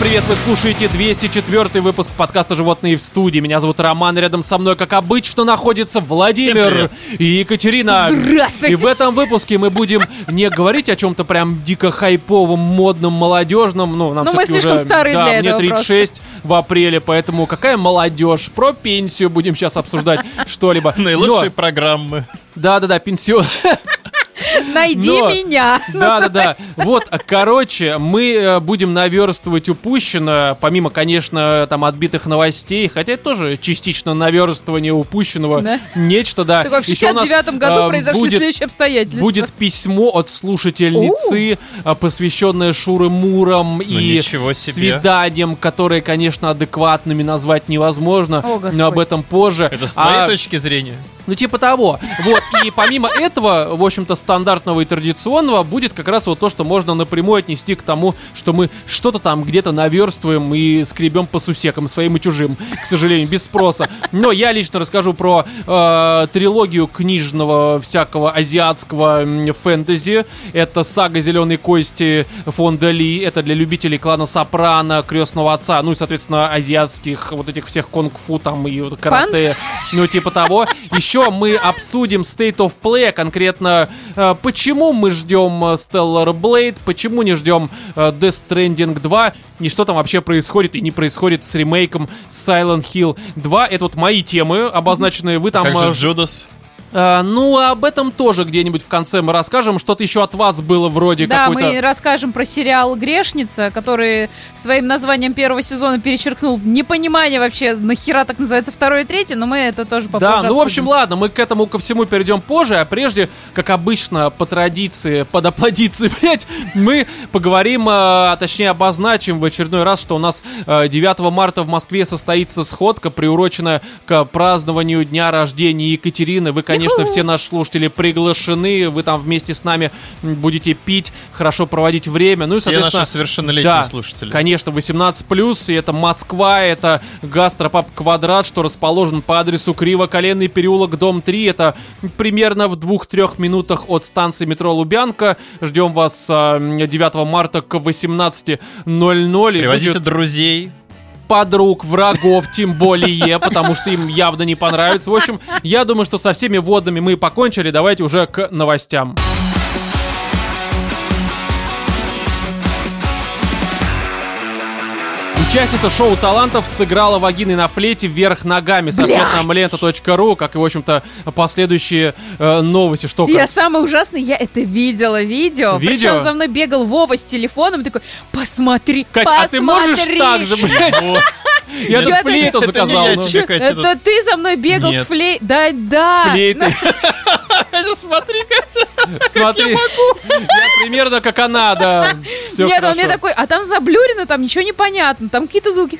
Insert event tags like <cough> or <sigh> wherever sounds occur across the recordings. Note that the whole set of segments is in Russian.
привет! Вы слушаете 204 выпуск подкаста «Животные в студии». Меня зовут Роман, рядом со мной, как обычно, находится Владимир и Екатерина. Здравствуйте! И в этом выпуске мы будем не говорить о чем-то прям дико хайповом, модном, молодежном. Ну, нам Ну, мы слишком уже, старые да, для мне этого 36 в апреле, поэтому какая молодежь? Про пенсию будем сейчас обсуждать <laughs> что-либо. Наилучшие Но- программы. Да-да-да, пенсион. <laughs> Найди Но- меня. <laughs> Да, да, да. Вот, короче, мы э, будем наверстывать упущенное, помимо, конечно, там отбитых новостей, хотя это тоже частично наверстывание упущенного. Да. Нечто, да. Так, в Ещё у нас, 69 году э, произошли будет, следующие обстоятельства. Будет письмо от слушательницы, э, посвященное Шуры-Мурам и ничего себе. свиданиям, которые, конечно, адекватными назвать невозможно. О, Господь. но об этом позже. Это с твоей А- точки зрения? Ну, типа того. Вот. И помимо этого, в общем-то, стандартного и традиционного будет как раз вот то, что можно напрямую отнести к тому, что мы что-то там где-то наверстываем и скребем по сусекам своим и чужим, к сожалению, без спроса. Но я лично расскажу про э, трилогию книжного всякого азиатского фэнтези. Это сага «Зеленой кости» фонда Ли. Это для любителей клана Сопрано, Крестного Отца, ну и, соответственно, азиатских вот этих всех кунг-фу там и вот карате, ну типа того. Еще мы обсудим State of Play, конкретно э, почему мы ждем э, Stellar Blade, почему не ждем э, Death Stranding 2, и что там вообще происходит и не происходит с ремейком Silent Hill 2. Это вот мои темы обозначенные. Вы там... как же Джудас? Э, ну, об этом тоже где-нибудь в конце мы расскажем. Что-то еще от вас было вроде Да, какой-то... мы расскажем про сериал «Грешница», который своим названием первого сезона перечеркнул непонимание вообще, нахера так называется второй и третий, но мы это тоже попозже Да, ну в общем, обсудим. ладно, мы к этому ко всему перейдем позже, а прежде, как обычно, по традиции, под аплодиции, <laughs> блядь, мы поговорим, э, а точнее обозначим в очередной раз, что у нас э, 9 марта в Москве состоится сходка, приуроченная к празднованию дня рождения Екатерины. Вы, конечно, все наши слушатели приглашены, вы там вместе с нами будете пить, хорошо проводить время, ну и, Все соответственно... наши совершеннолетние Да, слушатели. Конечно, 18+, и это Москва, это гастропаб «Квадрат», что расположен по адресу Криво-Коленный переулок, дом 3. Это примерно в 2-3 минутах от станции метро Лубянка. Ждем вас а, 9 марта к 18.00. И Привозите будет друзей. Подруг, врагов, тем более, потому что им явно не понравится. В общем, я думаю, что со всеми вводными мы покончили. Давайте уже к новостям. Участница шоу талантов сыграла вагиной на флейте вверх ногами. Сообщает нам лента.ру, как и, в общем-то, последующие э, новости. Что Я как? самое ужасное, я это видела, видео. Видео? Причем за мной бегал Вова с телефоном, такой, посмотри, Кать, а ты можешь так же, блядь? Я тут Я флейту заказал. я, ну. Это ты за мной бегал с флей... Да, да. С флейтой. <laughs> Смотри, Катя. Смотри, я примерно как она, да. Все Нет, он хорошо. мне такой, а там заблюрено, там ничего не понятно, там какие-то звуки.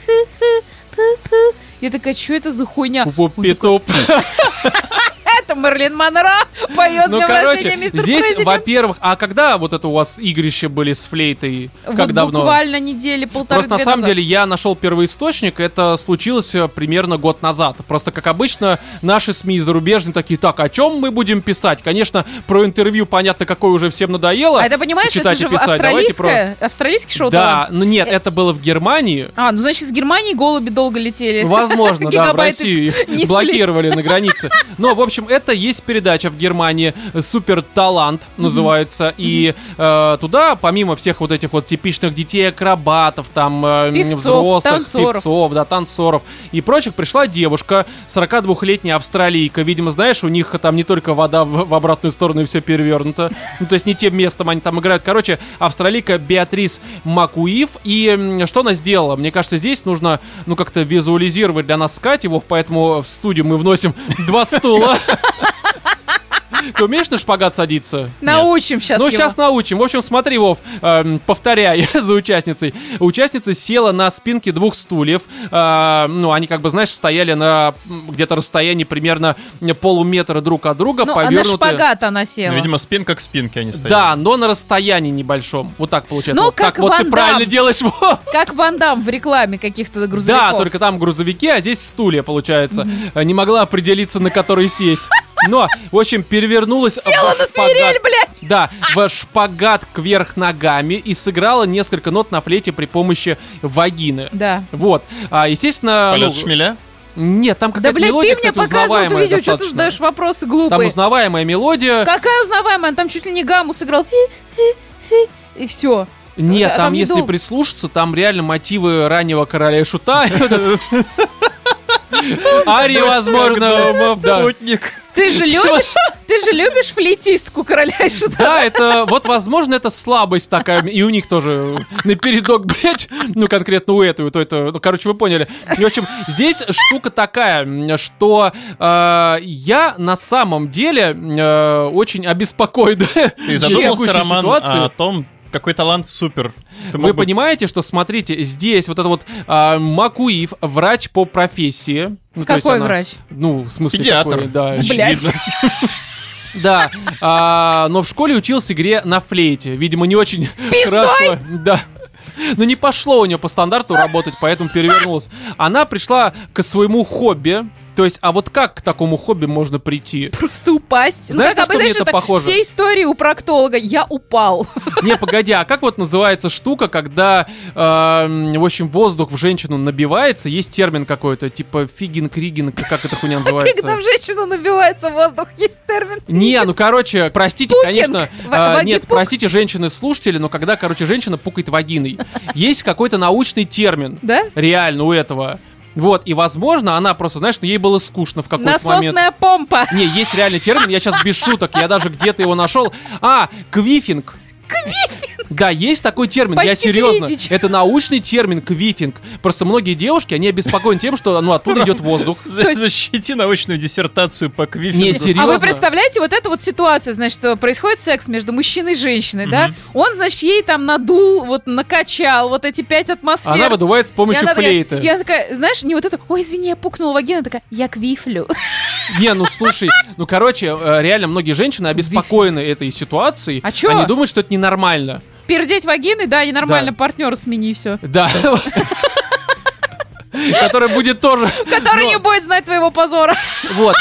Я такая, что это за хуйня? Пупу-питуп. Это Мерлин Монро <laughs> поет Ну, короче, мистер здесь, Президент. во-первых, а когда вот это у вас игрища были с флейтой? Вот Как давно? буквально недели полторы Просто на самом деле я нашел первоисточник, это случилось э, примерно год назад. Просто, как обычно, наши СМИ зарубежные такие, так, о чем мы будем писать? Конечно, про интервью понятно, какое уже всем надоело. А это понимаешь, это же писать. Давайте про- австралийское, австралийский шоу Да, ну нет, это было в Германии. А, ну значит, с Германии голуби долго летели. Возможно, <laughs> да, в Россию их блокировали на границе. Но, в общем, это есть передача в Германии «Супер Талант» называется. И э, туда, помимо всех вот этих вот типичных детей-акробатов, там, э, Певцов, взрослых, танцоров. певцов, да, танцоров и прочих, пришла девушка, 42-летняя австралийка. Видимо, знаешь, у них там не только вода в, в обратную сторону и все перевернуто. Ну, то есть не тем местом они там играют. Короче, австралийка Беатрис Макуив. И что она сделала? Мне кажется, здесь нужно, ну, как-то визуализировать для нас с Катей, Вов, поэтому в студию мы вносим два стула. <laughs> Ты умеешь на шпагат садиться? Научим сейчас Ну, его. сейчас научим. В общем, смотри, Вов, эм, повторяй <laughs> за участницей. Участница села на спинке двух стульев. Э, ну, они, как бы, знаешь, стояли на где-то расстоянии примерно полуметра друг от друга, Ну, а на повернуты. шпагат она села. Ну, видимо, спинка к спинке они стоят. Да, но на расстоянии небольшом. Вот так получается. Ну, вот как так вот ты правильно делаешь, Вов. Как Ван Дам в рекламе каких-то грузовиков. Да, только там грузовики, а здесь стулья, получается. Э, Не могла определиться, на который сесть. Но, в общем, перевернулась Села на шпагат. свирель, блядь! Да, в шпагат кверх ногами и сыграла несколько нот на флейте при помощи вагины. Да. Вот. А, естественно... Полет ну, шмеля? Нет, там Да, какая-то блядь, мелодия, ты мне кстати, показывал это узнаваемая видео, что ты достаточно. задаешь вопросы Там глупые. узнаваемая мелодия. Какая узнаваемая? Там чуть ли не гамму сыграл. Фи, фи, фи. И все. Нет, А там, там если недолго. прислушаться, там реально мотивы раннего короля и шута. <laughs> Арии, возможно. Да. Ты же любишь, ты же любишь флейтистку короля и шута. Да, это, вот, возможно, это слабость такая, и у них тоже напередок, блядь, ну, конкретно у этой, вот это, ну, короче, вы поняли. И, в общем, здесь штука такая, что э, я на самом деле э, очень обеспокоен Ты задумался, Роман, о том, какой талант супер. Ты Вы бы- понимаете, что, смотрите, здесь вот это вот а, Макуив, врач по профессии. Ну, Какой она- врач? Ну, в смысле, Педиатр. какой, да. Очевидно. <laughs> Да, а, но в школе учился игре на флейте. Видимо, не очень хорошо. Да. Но не пошло у нее по стандарту работать, поэтому перевернулась. Она пришла к своему хобби. То есть, а вот как к такому хобби можно прийти? <laughs> Просто упасть. Знаешь, ну, на как что мне это похоже? Все истории у проктолога. Я упал. <laughs> Не, погоди, а как вот называется штука, когда, э, в общем, воздух в женщину набивается? Есть термин какой-то, типа фигинг, ригинг, как эта хуйня <laughs> называется? там женщина набивается в воздух, есть термин. Не, ну короче, простите, конечно, В- ваги нет, простите, женщины-слушатели, но когда, короче, женщина пукает вагиной, есть какой-то научный термин, Да? реально у этого. Вот, и, возможно, она просто, знаешь, ну ей было скучно в какой-то момент. Насосная помпа. Не, есть реальный термин, я сейчас без шуток, я даже где-то его нашел. А, квифинг. Квифинг? Да, есть такой термин, я Почти серьезно. квиддич. Это научный термин квифинг. Просто многие девушки, они обеспокоены тем, что ну оттуда идет воздух. <laughs> За- Защити научную диссертацию по квифингу. Не, серьезно. А вы представляете, вот эта вот ситуация, значит, что происходит секс между мужчиной и женщиной, да? Он, значит, ей там надул, вот накачал вот эти пять атмосфер. Она выдувает с помощью флейты. я такая, знаешь, не вот это, ой, извини, я пукнула вагина, она такая, я квифлю. <laughs> Не, ну слушай, ну короче, э, реально многие женщины обеспокоены этой ситуацией. А чё? Они думают, что это ненормально. Пердеть вагиной, да, ненормально, Да. партнера смени, все. Да. <laughs> Который будет тоже... Который не будет знать твоего позора. Вот.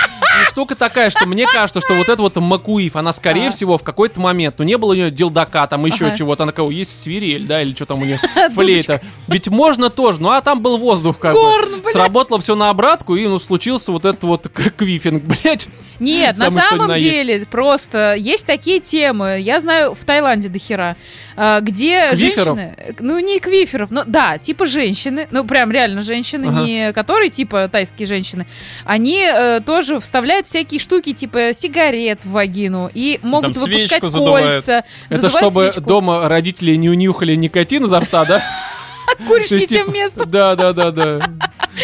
Штука такая, что мне кажется, что вот это вот Макуив, она, скорее всего, в какой-то момент, ну, не было у нее дилдака, там еще чего-то, она кого есть свирель, да, или что там у нее, <laughs> флейта. Ведь можно тоже, ну, а там был воздух как бы. Сработало все на обратку, и, ну, случился вот этот вот квифинг, блядь. Нет, на самом деле, просто есть такие темы. Я знаю в Таиланде до хера, а, где женщины... Ну, не квиферов, но да, типа женщины, ну, прям реально женщины, Ага. не которые типа тайские женщины, они э, тоже вставляют всякие штуки, типа сигарет в вагину, и могут Там выпускать кольца. Это задувать чтобы свечку. дома родители не унюхали никотин изо рта, да? <laughs> <laughs> Куришь не тем типа, местом. Да, да, да, да.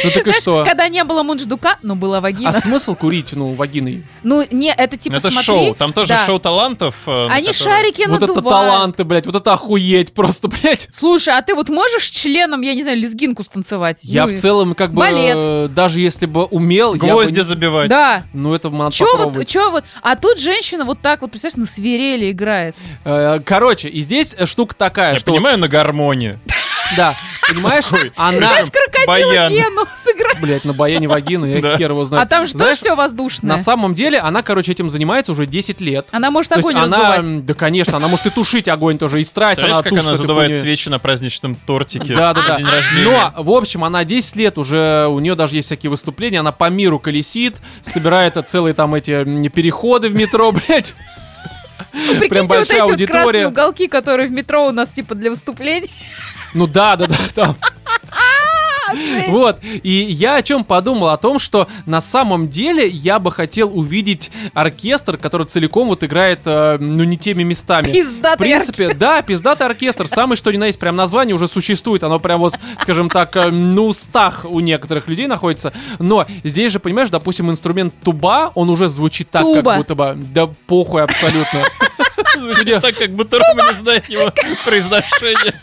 Ну так и что? когда не было мундштука, но была вагина. А смысл курить, ну, вагиной? Ну, не, это типа Это шоу, там тоже шоу талантов. э, Они шарики Вот это таланты, блядь, вот это охуеть просто, <laughs> блядь. Слушай, а ты вот можешь членом, я не знаю, лезгинку станцевать? Я Ну, в целом как бы, балет. даже если бы умел, я Гвозди забивать. Да. Ну это надо Чё вот, попробовать. чё вот, а тут женщина вот так вот, представляешь, на свирели играет. Э, Короче, и здесь штука такая, Я что... вот- понимаю, на гармоне. <laughs> Да, понимаешь, она... Знаешь, крокодила. Гену <laughs> сыграть. Блять, на баяне вагины, я Да. хер его знаю. А там Знаешь, все воздушное. На самом деле, она, короче, этим занимается уже 10 лет. Она может То огонь раздувать. да, конечно, она может и тушить огонь тоже, и страсть Знаешь, она как она задувает свечи на праздничном тортике Да, да, да. день рождения? Но, в общем, она 10 лет уже, у нее даже есть всякие выступления, она по миру колесит, собирает целые там эти переходы в метро, <laughs> блядь. Ну, Прикиньте, прям вот большая эти вот аудитория. красные уголки, которые в метро у нас типа для выступлений. Ну да, да, да, там. Вот, и я о чем подумал? О том, что на самом деле я бы хотел увидеть оркестр, который целиком вот играет, э, ну, не теми местами. Пиздатый В принципе, да, пиздатый оркестр. Самый что ни на есть, прям название уже существует. Оно прям вот, скажем так, э, на устах у некоторых людей находится. Но здесь же, понимаешь, допустим, инструмент туба, он уже звучит так, Туба. как будто бы, да похуй абсолютно. Звучит так, как будто Рома не знает его произношение.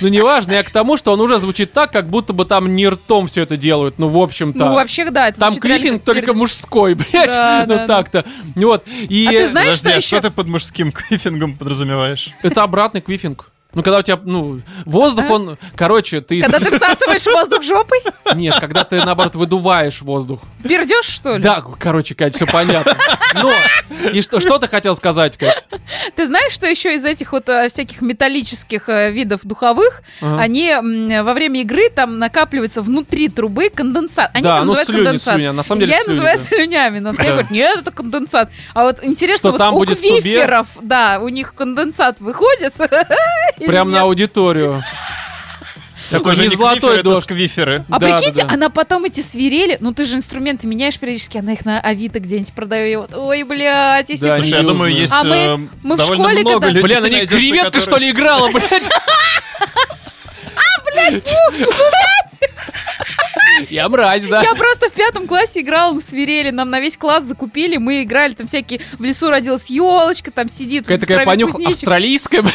Ну, неважно, я к тому, что он уже звучит так, как будто бы там не ртом все это делают. Ну, в общем-то. Ну, вообще, да. Там клифинг только мужской, <laughs> блядь. Ну так-то. Вот. А ты знаешь, что а еще? что ты под мужским квифингом подразумеваешь? это обратный квифинг. Ну, когда у тебя, ну, воздух, он, короче, ты... Когда ты всасываешь <laughs> воздух жопой? Нет, когда ты, наоборот, выдуваешь воздух. Пердешь, что ли? Да, короче, Кать, все понятно. Но, и что, что ты хотел сказать, Кать? Ты знаешь, что еще из этих вот э, всяких металлических э, видов духовых, Ага. они во время игры там накапливается внутри трубы конденсат. Они Да, ну, слюни, конденсат. слюни, а на самом деле Я слюни, называю да. слюнями, но все Да. говорят, нет, это конденсат. А вот интересно, Что вот там у будет квиферов, да, у них конденсат выходит. <laughs> Прям на аудиторию. Такой Тоже не не золотой дождь. сквиферы. А Да, прикиньте, да. она потом эти свирели, ну ты же инструменты меняешь периодически, она их на Авито где-нибудь продает. Ой, блядь, если Да, бы- я не думаю, есть А мы- э, мы в довольно школе, много когда- Бля, на найдется, креветка, которые- что ли, играла, блядь? Я мразь, да. Я просто в пятом классе играла на свирели, нам на весь класс закупили, мы играли, там всякие, в лесу родилась елочка, там сидит. Какая такая траве понюх кузнечик. австралийская, блядь.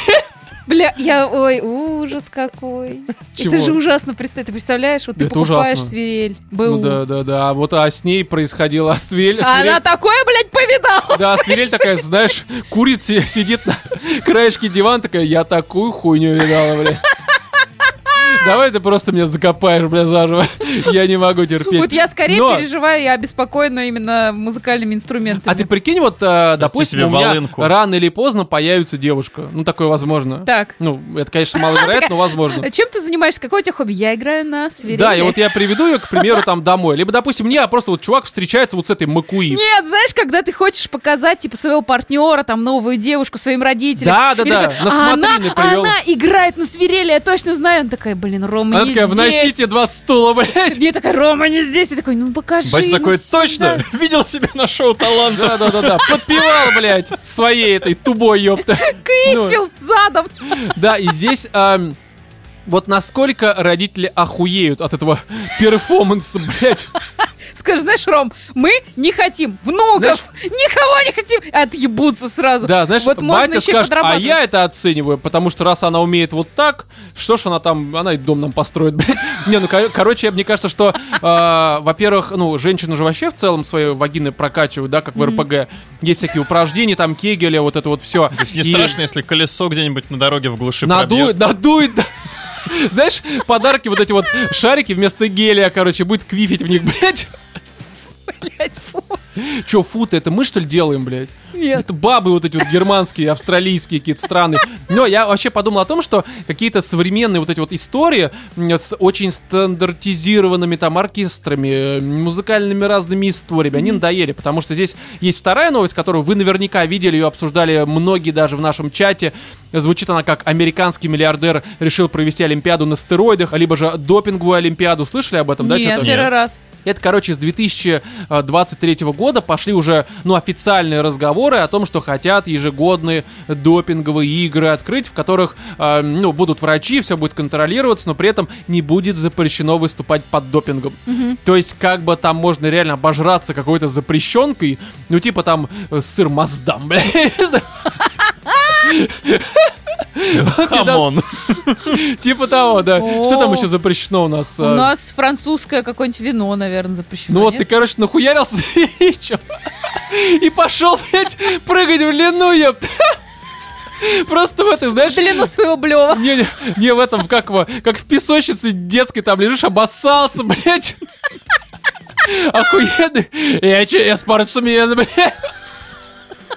Бля, я, ой, ужас какой. Чего? Это же ужасно, представь, ты представляешь, вот ты Это покупаешь ужасно. свирель, БУ. Ну да, да, да. А вот а с ней происходило <laughs> свирель. А свирель- она такое, блядь, повидала. Да, свирель такая, знаешь, курица <laughs> сидит на краешке дивана, такая, я такую хуйню видала, бля. Давай ты просто меня закопаешь, бля, заживо. Я не могу терпеть. Вот я скорее Но- переживаю, я обеспокоена именно музыкальными инструментами. А ты прикинь, вот, э, допустим, у меня волынку. рано или поздно появится девушка. Ну, такое возможно. Так. Ну, это, конечно, маловероятно, но возможно. А <laughs> Чем ты занимаешься? Какое у тебя хобби? Я играю на свирели. Да, и вот я приведу ее, к примеру, там домой. Либо, допустим, мне просто вот чувак встречается вот с этой Макуи. Нет, знаешь, когда ты хочешь показать, типа, своего партнера, там, новую девушку своим родителям. Да, да, да, «А она, смотрины привел». она играет на свирели, я точно знаю. Она такая, блин, Рома Она не такая, здесь. вносите два стула, блядь. Не такая, Рома не здесь. Ты такой, ну покажи. Батя ну, такой, сюда». точно, <laughs> видел себя на шоу талантов. Да-да-да-да, подпевал, блядь, своей этой тубой, ёпта. <laughs> Ну, Кыфил задом. Да, и здесь... вот насколько родители охуеют от этого <laughs> перформанса, блядь. Скажи, знаешь, Ром, мы не хотим внуков, никого не хотим. Отъебутся сразу. Да, знаешь, вот можно батя еще и скажет, а подрабатывать. я это оцениваю, потому что раз она умеет вот так, что ж она там, она и дом нам построит, <laughs> блядь. Не, ну, кор- короче, мне кажется, что, э, во-первых, ну, женщины же вообще в целом свои вагины прокачивают, да, как в РПГ. Есть всякие упражнения, там, кегеля, вот это вот все. То есть не страшно, если колесо где-нибудь на дороге в глуши Надует, пробьет. надует, да. <laughs> Знаешь, подарки, вот эти вот шарики вместо гелия, короче, будет квифить в них, блядь. Блядь, фу. Че, фу-то, это мы что ли делаем, блядь? Нет. Это бабы вот эти вот германские, австралийские какие-то страны. Но я вообще подумал о том, что какие-то современные вот эти вот истории с очень стандартизированными там оркестрами, музыкальными разными историями, они надоели, потому что здесь есть вторая новость, которую вы наверняка видели, ее обсуждали многие даже в нашем чате. Звучит она как «Американский миллиардер решил провести Олимпиаду на стероидах», либо же допинговую Олимпиаду. Слышали об этом, да? Нет, первый Нет. раз. Это, короче, с 2023 года пошли уже, ну, официальные разговоры о том, что хотят ежегодные допинговые игры открыть, в которых, э, ну, будут врачи, все будет контролироваться, но при этом не будет запрещено выступать под допингом. То есть, как бы там можно реально обожраться какой-то запрещенкой, ну, типа там э, сыр Маздам, <laughs> бля, я не знаю. Хамон. Типа того, да. Что там еще запрещено у нас? У э? нас французское какое-нибудь вино, наверное, запрещено. Ну вот ты, короче, нахуярился <laughs> и пошел, блядь, прыгать в длину, ёпта. Просто в этой, знаешь, Длину своего блева. не, не, не в этом, как, его, как в песочнице детской там лежишь, обоссался, блядь. Охуенный. Я че, я спортсмен, блядь.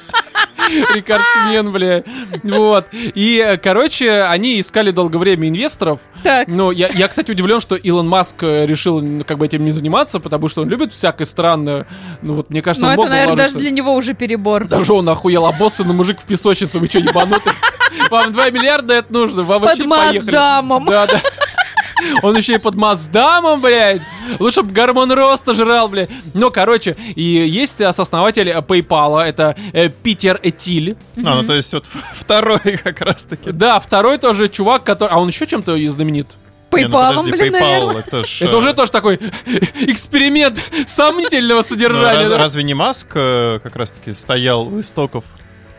<laughs> Рекордсмен, бля. Вот. И, короче, они искали долгое время инвесторов. Так. Ну, я, я, кстати, удивлен, что Илон Маск э, решил как бы этим не заниматься, потому что он любит всякое странное. Ну, вот, мне кажется, Но он это, наверное, даже вложиться. для него уже перебор. Даже он охуел, обоссанный мужик в песочнице, вы что, ебанутый? Вам 2 миллиарда это нужно, вам Под вообще поехали. Маздамом. Да, да. Он еще и под Маздамом, блядь. Лучше бы гормон роста жрал, блядь. Ну, короче, и есть а, сооснователь э, PayPal, это э, Питер Этиль. А, ну то есть вот <laughs> второй как раз-таки. Да, второй тоже чувак, который... А он еще чем-то знаменит? Не, ну блин, PayPal, наверное. это ж... Это э, уже тоже такой <laughs> эксперимент сомнительного ну, содержания. раз- да? Разве не Маск э, как раз-таки стоял у истоков?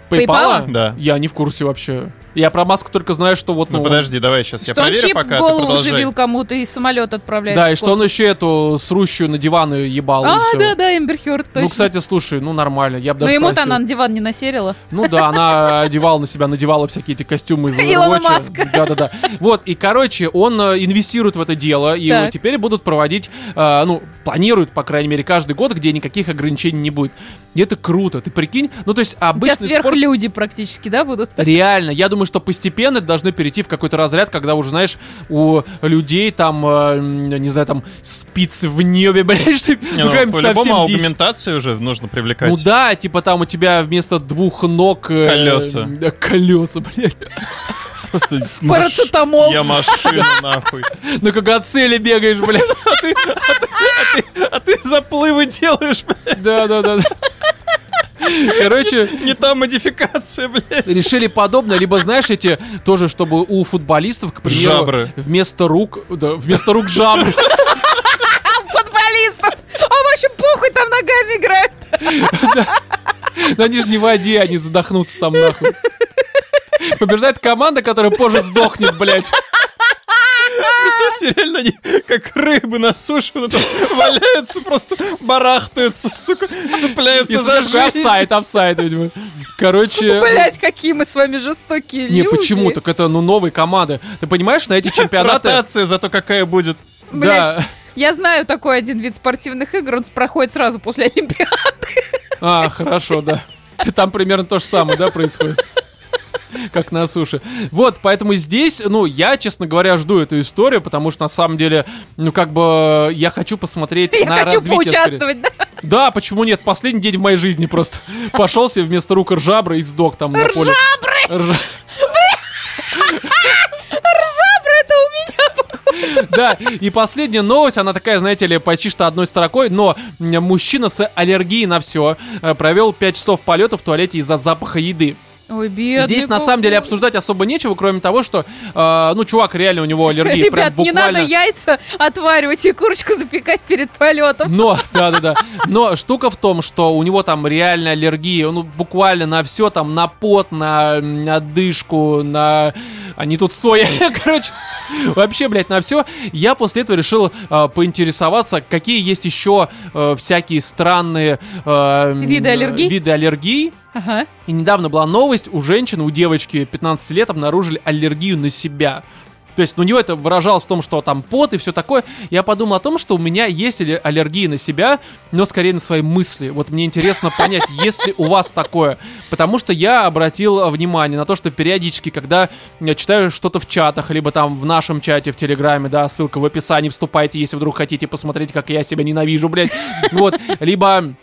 PayPal? PayPal? Да. Я не в курсе вообще. Я про Маск только знаю, что вот... Ну, подожди, давай сейчас я проверю, чип пока в ты голову продолжай. вживил кому-то и самолет отправляет. Да, и что он еще эту срущую на диван ебал. А, да, да, Эмбер Хёрд, точно. Ну, кстати, слушай, ну нормально, я бы Но даже ему-то простил. она на диван не насерила. Ну да, она одевала на себя, надевала всякие эти костюмы из Илона Overwatch. Маска. Да-да-да. Вот, и, короче, он э, инвестирует в это дело, и Так. теперь будут проводить, э, ну, планируют, по крайней мере, каждый год, где никаких ограничений не будет. И это круто, ты прикинь? Ну, то есть У тебя обычный спорт... сверхлюди практически, да, будут? Реально, я думаю, что постепенно это должно перейти в какой-то разряд, когда уже, знаешь, у людей там, э, не знаю, там спицы в небе, <laughs> блядь, что Не, ну, какая-нибудь по-любому аугментации уже нужно привлекать. Ну да, типа там у тебя вместо двух ног... э, Колеса. э, колеса, блядь. Просто <laughs> Парацетамол. Я машина, <laughs> нахуй. На когоцеле бегаешь, блядь. А ты заплывы делаешь, блядь. Да, да, да. да. Короче, Не та модификация, блядь. решили подобное, либо, знаешь, эти тоже, чтобы у футболистов, к примеру, Жабры. вместо рук, да, вместо рук жабры. Футболистов! А вообще похуй там ногами играют. Да они же не в воде, они задохнутся там нахуй. Побеждает команда, которая позже сдохнет, блядь. Представь, <laughs> реально они как рыбы на суше валяются, просто барахтаются, сука, цепляются за жизнь. офсайд, офсайд, видимо. Короче... Блять, какие мы с вами жестокие Не, люди. почему? Так это, ну, новые команды. Ты понимаешь, на эти чемпионаты... Ротация зато какая будет. Да. Я знаю такой один вид спортивных игр, он проходит сразу после <laughs> Олимпиады. А, хорошо, да. Там примерно то же самое, да, происходит? <laughs> Как на суше. Вот, поэтому здесь, ну, я, честно говоря, жду эту историю, потому что на самом деле, ну, как бы, я хочу посмотреть Я на хочу развитие. поучаствовать, да? Да, почему нет? Последний день в моей жизни просто. <laughs> Пошел себе вместо рук ржабры и сдох там на поле. Ржабры! Это у меня. <laughs> Да, и последняя новость, она такая, знаете ли, почти что одной строкой, но мужчина с аллергией на все провел 5 часов полета в туалете из-за запаха еды. Ой, бедный. Здесь на самом деле обсуждать особо нечего, кроме того, что, э, ну, чувак реально у него аллергия прям Ребят, не буквально... надо яйца отваривать и курочку запекать перед полетом. Но, <laughs> да-да-да. Но штука в том, что у него там реально аллергия, ну, буквально на все, там, на пот, на, на дышку, на... Не тут соя, <laughs> короче. Вообще, блядь, на все. Я после этого решил э, поинтересоваться, какие есть еще э, всякие странные... э, Виды аллергий? Виды аллергий. Ага. И недавно была новость, у женщины, у девочки 15 лет обнаружили аллергию на себя. То есть, ну, у него это выражалось в том, что там пот и все такое. Я подумал о том, что у меня есть аллергия на себя, но скорее на свои мысли. Вот мне интересно понять, <laughs> есть ли у вас такое. Потому что я обратил э, внимание на то, что периодически, когда я читаю что-то в чатах, либо там в нашем чате в Телеграме, да, ссылка в описании, вступайте, если вдруг хотите посмотреть, как я себя ненавижу, блядь. Вот, либо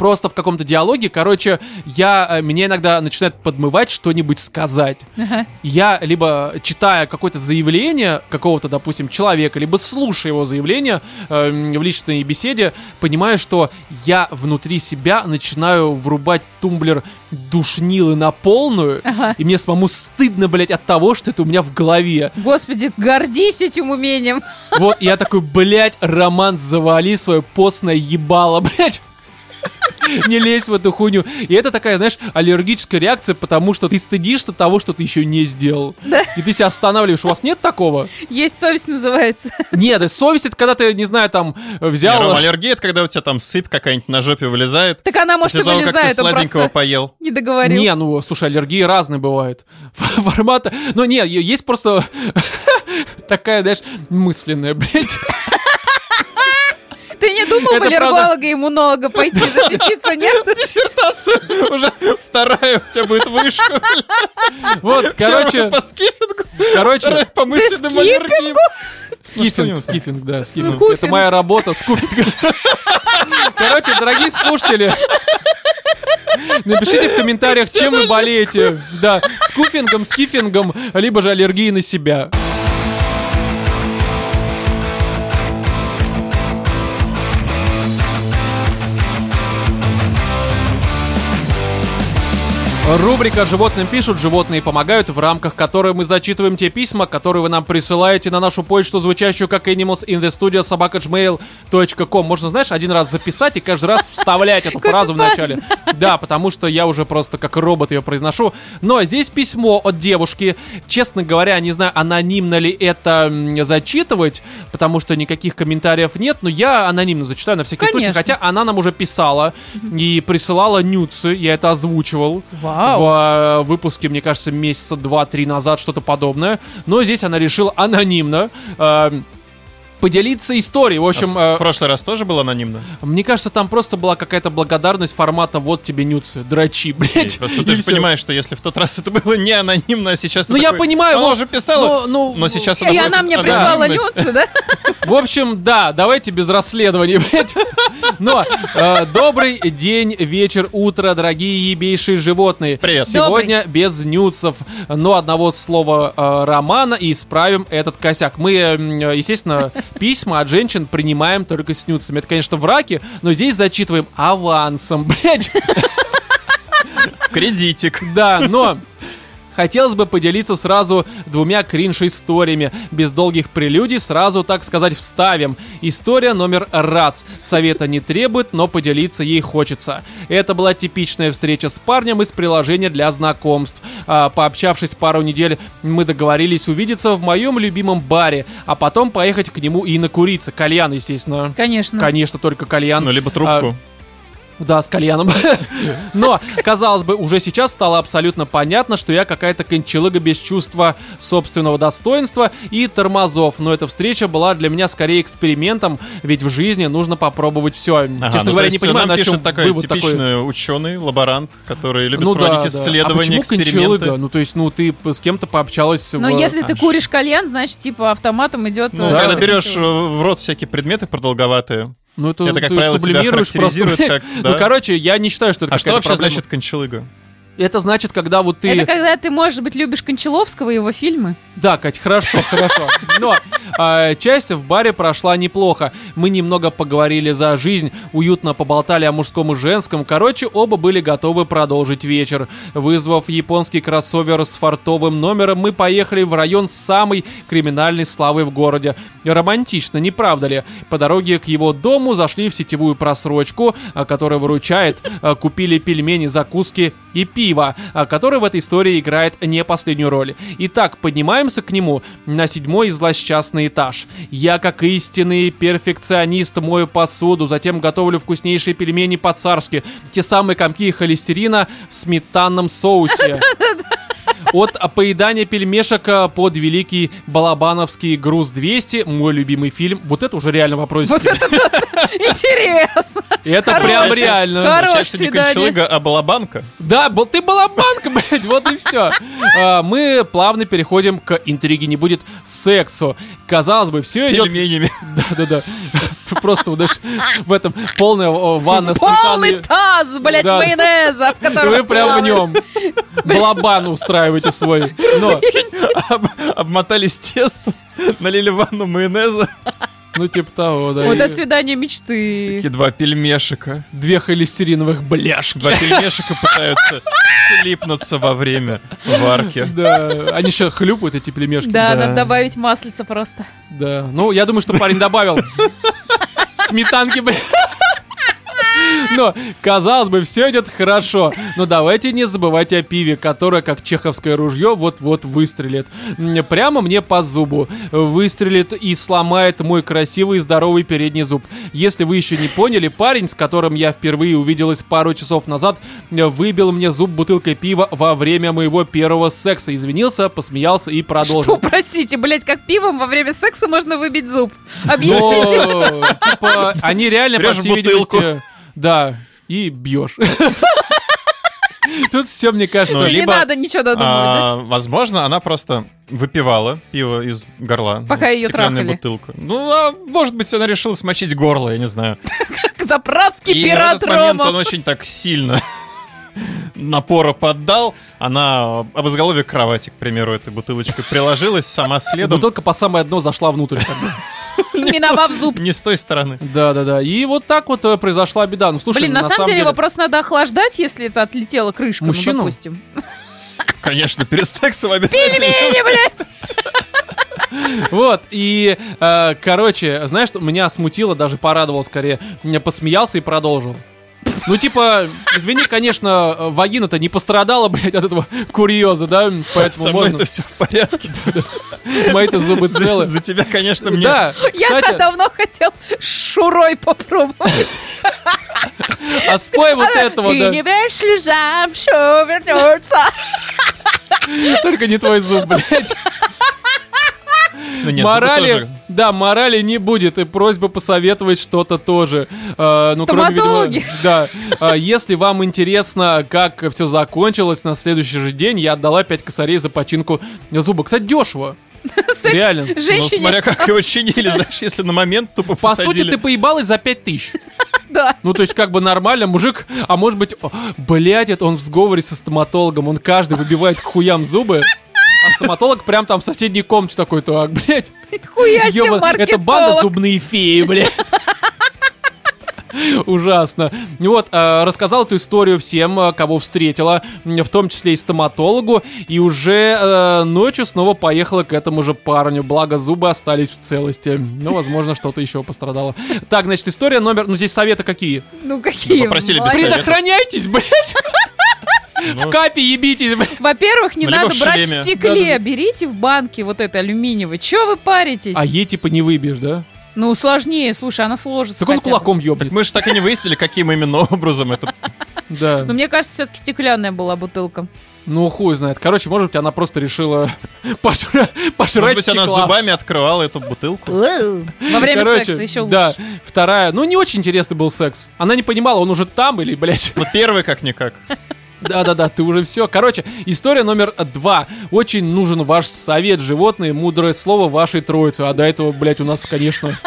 просто в каком-то диалоге, короче, я, э, меня иногда начинает подмывать что-нибудь сказать. Ага. Я либо читая какое-то заявление какого-то, допустим, человека, либо слушая его заявление э, в личной беседе, понимаю, что я внутри себя начинаю врубать тумблер душнилы на полную, Ага. и мне самому стыдно, блядь, от того, что это у меня в голове. Господи, гордись этим умением. Вот, я такой, блядь, Роман, завали свое постное ебало, <laughs> блядь. <laughs> Не лезь в эту хуйню. И это такая, знаешь, аллергическая реакция, потому что ты стыдишься того, что ты еще не сделал. Да. И ты себя останавливаешь. У вас нет такого? Есть совесть называется. Нет, совесть это когда ты, не знаю, там Не, Ром, взял... аллергия, это когда у тебя там сыпь какая-нибудь на жопе вылезает. Так она, может, и того, как ты вылезает, он сладенького поел. не договорил. Не, ну, слушай, аллергии разные бывают. <laughs> Формата... Ну, не, е- есть просто <laughs> такая, знаешь, мысленная, блядь. Ты не думал аллерголога, иммунолога пойти <laughs> защититься, нет? Диссертация уже вторая у тебя будет вышка. <laughs> Вот, короче, по скипингу, короче, по мысленным аллергиям. Скифинг, что-нибудь. скифинг, да, скифинг. Это моя работа, скуфинг. <laughs> Короче, дорогие слушатели, напишите в комментариях, чем вы болеете. Да, скуфингом, скифингом, либо же аллергией на себя. Рубрика «Животным пишут, животные помогают», в рамках которой мы зачитываем те письма, которые вы нам присылаете на нашу почту, звучащую как animals in the studio собака.gmail.com. Можно, знаешь, один раз записать и каждый раз вставлять эту <laughs> фразу в начале. Да, потому что я уже просто как робот ее произношу. Но здесь письмо от девушки. Честно говоря, не знаю, анонимно ли это зачитывать, потому что никаких комментариев нет, но я анонимно зачитаю на всякий случай, хотя она нам уже писала и присылала нюцы, я это озвучивал Вау. В э, выпуске, мне кажется, месяца два-три назад, что-то подобное. Но здесь она решила анонимно э, поделиться историей. В общем, А э, в прошлый раз тоже был анонимно? мне кажется, там просто была какая-то благодарность формата «вот тебе нюцы, дрочи, блядь». Просто <laughs> И ты же понимаешь, что если в тот раз это было не анонимно, а сейчас ты Ну, я такой, понимаю, Она вот, уже писала, но- ну, но сейчас И она она просит мне прислала <laughs> люцы, да? В общем, да, давайте без расследований, блядь. Но э, добрый день, вечер, утро, дорогие ебейшие животные. Привет. Сегодня без нюцев, но одного слова э, романа и исправим этот косяк. Мы, м, естественно, письма от женщин принимаем только с нюцами. Это, конечно, в раке, но здесь зачитываем авансом, <laughs> блядь. Кредитик. Да, но хотелось бы поделиться сразу двумя кринж-историями. Без долгих прелюдий сразу, так сказать, вставим. История номер раз. Совета не требует, но поделиться ей хочется. Это была типичная встреча с парнем из приложения для знакомств. А, пообщавшись пару недель, мы договорились увидеться в моем любимом баре, а потом поехать к нему и накуриться. Кальян, естественно. Конечно. Конечно, только кальян. Ну, либо трубку. Да, с кальяном. <laughs> Но, казалось бы, уже сейчас стало абсолютно понятно, что я какая-то кончалыга без чувства собственного достоинства и тормозов. Но эта встреча была для меня скорее экспериментом, ведь в жизни нужно попробовать все. Ага, Честно ну, говоря, не понимаю, на чем такой вывод такой. типичный ученый, лаборант, который любит Ну да, проводить да. исследования, а почему эксперименты. Ну, то есть, ну, ты с кем-то пообщалась Но в- если ты Аж. куришь кальян, значит, типа, автоматом идет... Ну, э, когда вот берешь э, в рот всякие предметы продолговатые, Ну, это, это, как ты правило, тебя сублимируешь просто. как... Ну, да? короче, я не считаю, что это А что вообще проблема. значит кончалыга? Это значит, когда вот ты... Это когда ты, может быть, любишь Кончаловского и его фильмы? Да, Кать, хорошо, <laughs> хорошо. Но а, часть в баре прошла неплохо. Мы немного поговорили за жизнь, уютно поболтали о мужском и женском. Короче, оба были готовы продолжить вечер. Вызвав японский кроссовер с фартовым номером, мы поехали в район с самой криминальной славой в городе. Романтично, не правда ли? По дороге к его дому зашли в сетевую просрочку, а, которая выручает. А, Купили пельмени, закуски и пиво, а, которое в этой истории играет не последнюю роль. Итак, поднимаемся к нему на седьмой злосчастный этаж. Я, как истинный перфекционист, мою посуду, затем готовлю вкуснейшие пельмени по-царски. Те самые комки холестерина в сметанном соусе. <laughs> От поедания пельмешек а, под великий балабановский груз 200, мой любимый фильм. Вот это уже реально вопрос. Вот это просто интересно. Это Хорош. прям реально. Хорош. Счастье не свидание. кончалыга, а балабанка. Да, был ты балабанка, блядь, вот и все. Мы плавно переходим к интриге, не будет сексу. Казалось бы, С все идет... пельменями. Да-да-да. Просто, вот, знаешь, в этом полная ванна с Полный таз, блядь, майонеза, в И котором... Вы прям в нем балабан устраиваете свой. <laughs> Обмотались тестом, налили ванну майонеза. Ну, типа того, да. Вот И это свидание мечты. Такие два пельмешика. Две холестериновых бляшки. Два пельмешика пытаются слипнуться во время варки. Да, они еще хлюпают, эти племешки. Да, Да. надо добавить маслица просто. Да. Ну, я думаю, что парень добавил сметанки, блядь. Но, казалось бы, все идет хорошо. Но давайте не забывать о пиве, которое, как чеховское ружье, вот-вот выстрелит. Прямо мне по зубу. Выстрелит и сломает мой красивый и здоровый передний зуб. Если вы еще не поняли, парень, с которым я впервые увиделась пару часов назад, выбил мне зуб бутылкой пива во время моего первого секса. Извинился, посмеялся и продолжил. Что, простите, блядь, как пивом во время секса можно выбить зуб? Объясните. Ну, типа, они реально, по Берешь всей бутылку. видимости, да, и бьешь. Тут все, мне кажется, Ну, Не либо, надо ничего додумывать, да? А, возможно, она просто выпивала пиво из горла. Пока ну, стеклянную трахали. бутылку. Ну, а может быть, она решила смочить горло, я не знаю. <laughs> Заправский И в пират этот момент он Рома. очень так сильно <laughs> напора поддал. Она об изголовье кровати, к примеру, этой бутылочкой приложилась, сама следом. бутылка по самое дно зашла внутрь. <laughs> <laughs> миновав зуб. Не с той стороны. Да-да-да. И вот так вот э, произошла беда. Ну, слушай, Блин, на, самом деле его просто надо охлаждать, если это отлетела крышка, Мужчину? ну, допустим. <laughs> Конечно, перед сексом обязательно. Пельмени, блядь! <laughs> Вот, и, э, короче, знаешь, что меня смутило, даже порадовал скорее. Я посмеялся и продолжил. Ну, типа, извини, конечно, э, вагина-то не пострадала, <laughs> блядь, от этого курьеза, да? Поэтому Со мной можно... это все в порядке. <laughs> Мои-то зубы За, целы. за тебя, конечно, мне. Да, Я кстати, давно хотел шурой попробовать. а спой вот этого, Ты да. не веришь ли, жам, что вернется? Только не твой зуб, блядь. Ну, нет, морали, тоже. да, морали не будет, и просьба посоветовать что-то тоже. Э, ну, кроме, видимо, Стоматологи. <laughs> да. Э, если вам интересно, как все закончилось, на следующий же день я отдала 5 косарей за починку зуба. Кстати, дешево. <laughs> Секс Реально. Ну, женщине. смотря как его чинили, знаешь, если на момент тупо По сути, посадили. ты поебалась за 5 тысяч. <laughs> Да. Ну, то есть, как бы нормально, мужик, а может быть, блять, это он в сговоре со стоматологом, он каждый выбивает к хуям зубы, а стоматолог прям там в соседней комнате такой, так, блядь, Хуя себе это банда зубные феи, бля. <laughs> Ужасно. Вот, э, рассказал эту историю всем, э, кого встретила, в том числе и стоматологу, и уже э, ночью снова поехала к этому же парню, благо зубы остались в целости. Ну, возможно, что-то еще пострадало. Так, значит, история номер... Ну, здесь советы какие? Ну какие? Попросили без. Предохраняйтесь, блядь! <laughs> В Ну, капе ебитесь! Во-первых, не надо брать в стекле. Берите в банке вот это алюминиевое. Че вы паритесь? А ей типа не выбьешь, да? Ну, сложнее, слушай, она сложится Так он кулаком ёбнет. мы же так и не выяснили, каким именно образом это. Да. Но мне кажется, все-таки стеклянная была бутылка. Ну, хуй знает. Короче, может быть, она просто решила <laughs> пожра- пожрать Может быть, она стекла. зубами открывала эту бутылку. Во время Короче, секса еще лучше. Да, вторая. Ну, не очень интересный был секс. Она не понимала, он уже там или, блядь. Ну, первый как-никак. Да-да-да, ты уже все. Короче, история номер два. Очень нужен ваш совет, животные, мудрое слово вашей троицы. А до этого, блядь, у нас, конечно...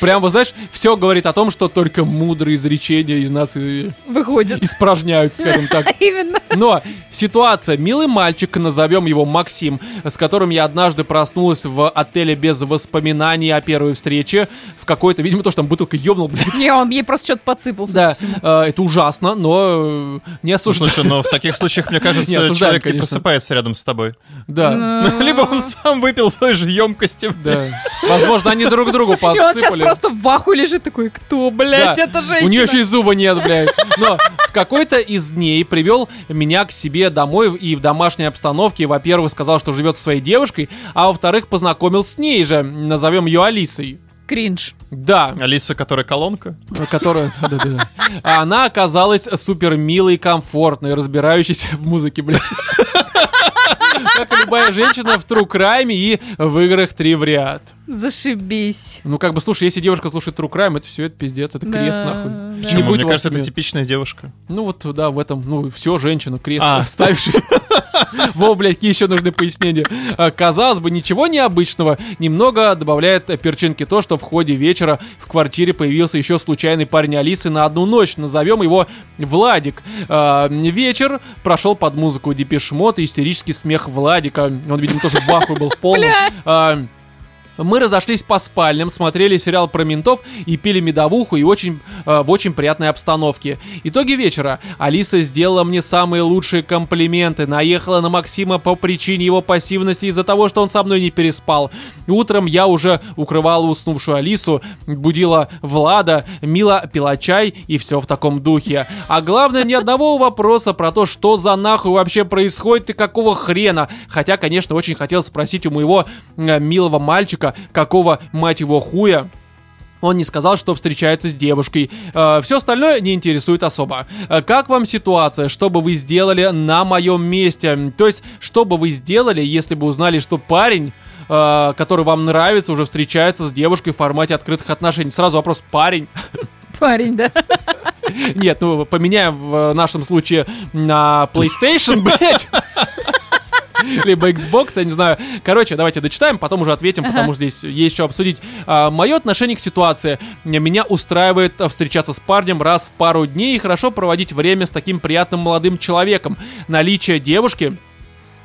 Прям, вот знаешь, все говорит о том, что только мудрые изречения из нас и Выходит. испражняют, скажем так. <laughs> Именно. Но ситуация. Милый мальчик, назовем его Максим, с которым я однажды проснулась в отеле без воспоминаний о первой встрече. В какой-то, видимо, то, что там бутылка ёбнул, блядь. Не, он ей просто что-то подсыпался. Да, э, это ужасно, но э, не осуждаю. слушай, но в таких случаях, мне Не кажется, человек не просыпается рядом с тобой. Да, <laughs> Либо он сам выпил в той же емкости. да. Возможно, они друг другу И он сейчас просто в аху лежит такой, кто, блядь, Да. это женщина? У нее еще и зуба нет, блядь. Но в какой-то из дней привел меня к себе домой и в домашней обстановке. Во-первых, сказал, что живет со своей девушкой, а во-вторых, познакомил с ней же. Назовем ее Алисой. Кринж. Да, Алиса, которая колонка. которая... да-да-да. А Она оказалась супер милой, комфортной, разбирающейся в музыке, блядь. Как и любая женщина в True Crime и в играх три в ряд. Зашибись. Ну, как бы, слушай, если девушка слушает True Crime, это все, это пиздец, это крест, Да, нахуй. да. Не Почему? будь Мне вас кажется, это типичная девушка. Ну вот, да, в этом, ну, все, женщина, крест А. ставишь. <laughs> Во, блядь, какие еще нужны пояснения. А, Казалось бы, ничего необычного. Немного добавляет э, перчинки то, что в ходе вечера в квартире появился еще случайный парень Алисы на одну ночь. Назовем его Владик. А, Вечер прошел под музыку Depeche Mode и истерический смех Владика. Он, видимо, тоже в ахуе был в полном. <laughs> Блядь. А, мы разошлись по спальням, смотрели сериал про ментов и пили медовуху и очень, э, в очень приятной обстановке. Итоги вечера. Алиса сделала мне самые лучшие комплименты. Наехала на Максима по причине его пассивности из-за того, что он со мной не переспал. Утром я уже укрывала уснувшую Алису, будила Влада, мило пила чай и все в таком духе. А главное, ни одного вопроса про то, что за нахуй вообще происходит и какого хрена. Хотя, конечно, очень хотел спросить у моего э, милого мальчика, какого, мать его, хуя, он не сказал, что встречается с девушкой. все остальное не интересует особо. Э, как вам ситуация? Что бы вы сделали на моем месте? То есть, что бы вы сделали, если бы узнали, что парень э, который вам нравится, уже встречается с девушкой в формате открытых отношений. Сразу вопрос парень. Парень, да. Нет, ну поменяем в нашем случае на PlayStation, блядь. <laughs> Либо Xbox, я не знаю. Короче, давайте дочитаем, потом уже ответим, потому что здесь есть что обсудить. мое отношение к ситуации. Меня устраивает а, встречаться с парнем раз в пару дней и хорошо проводить время с таким приятным молодым человеком. Наличие девушки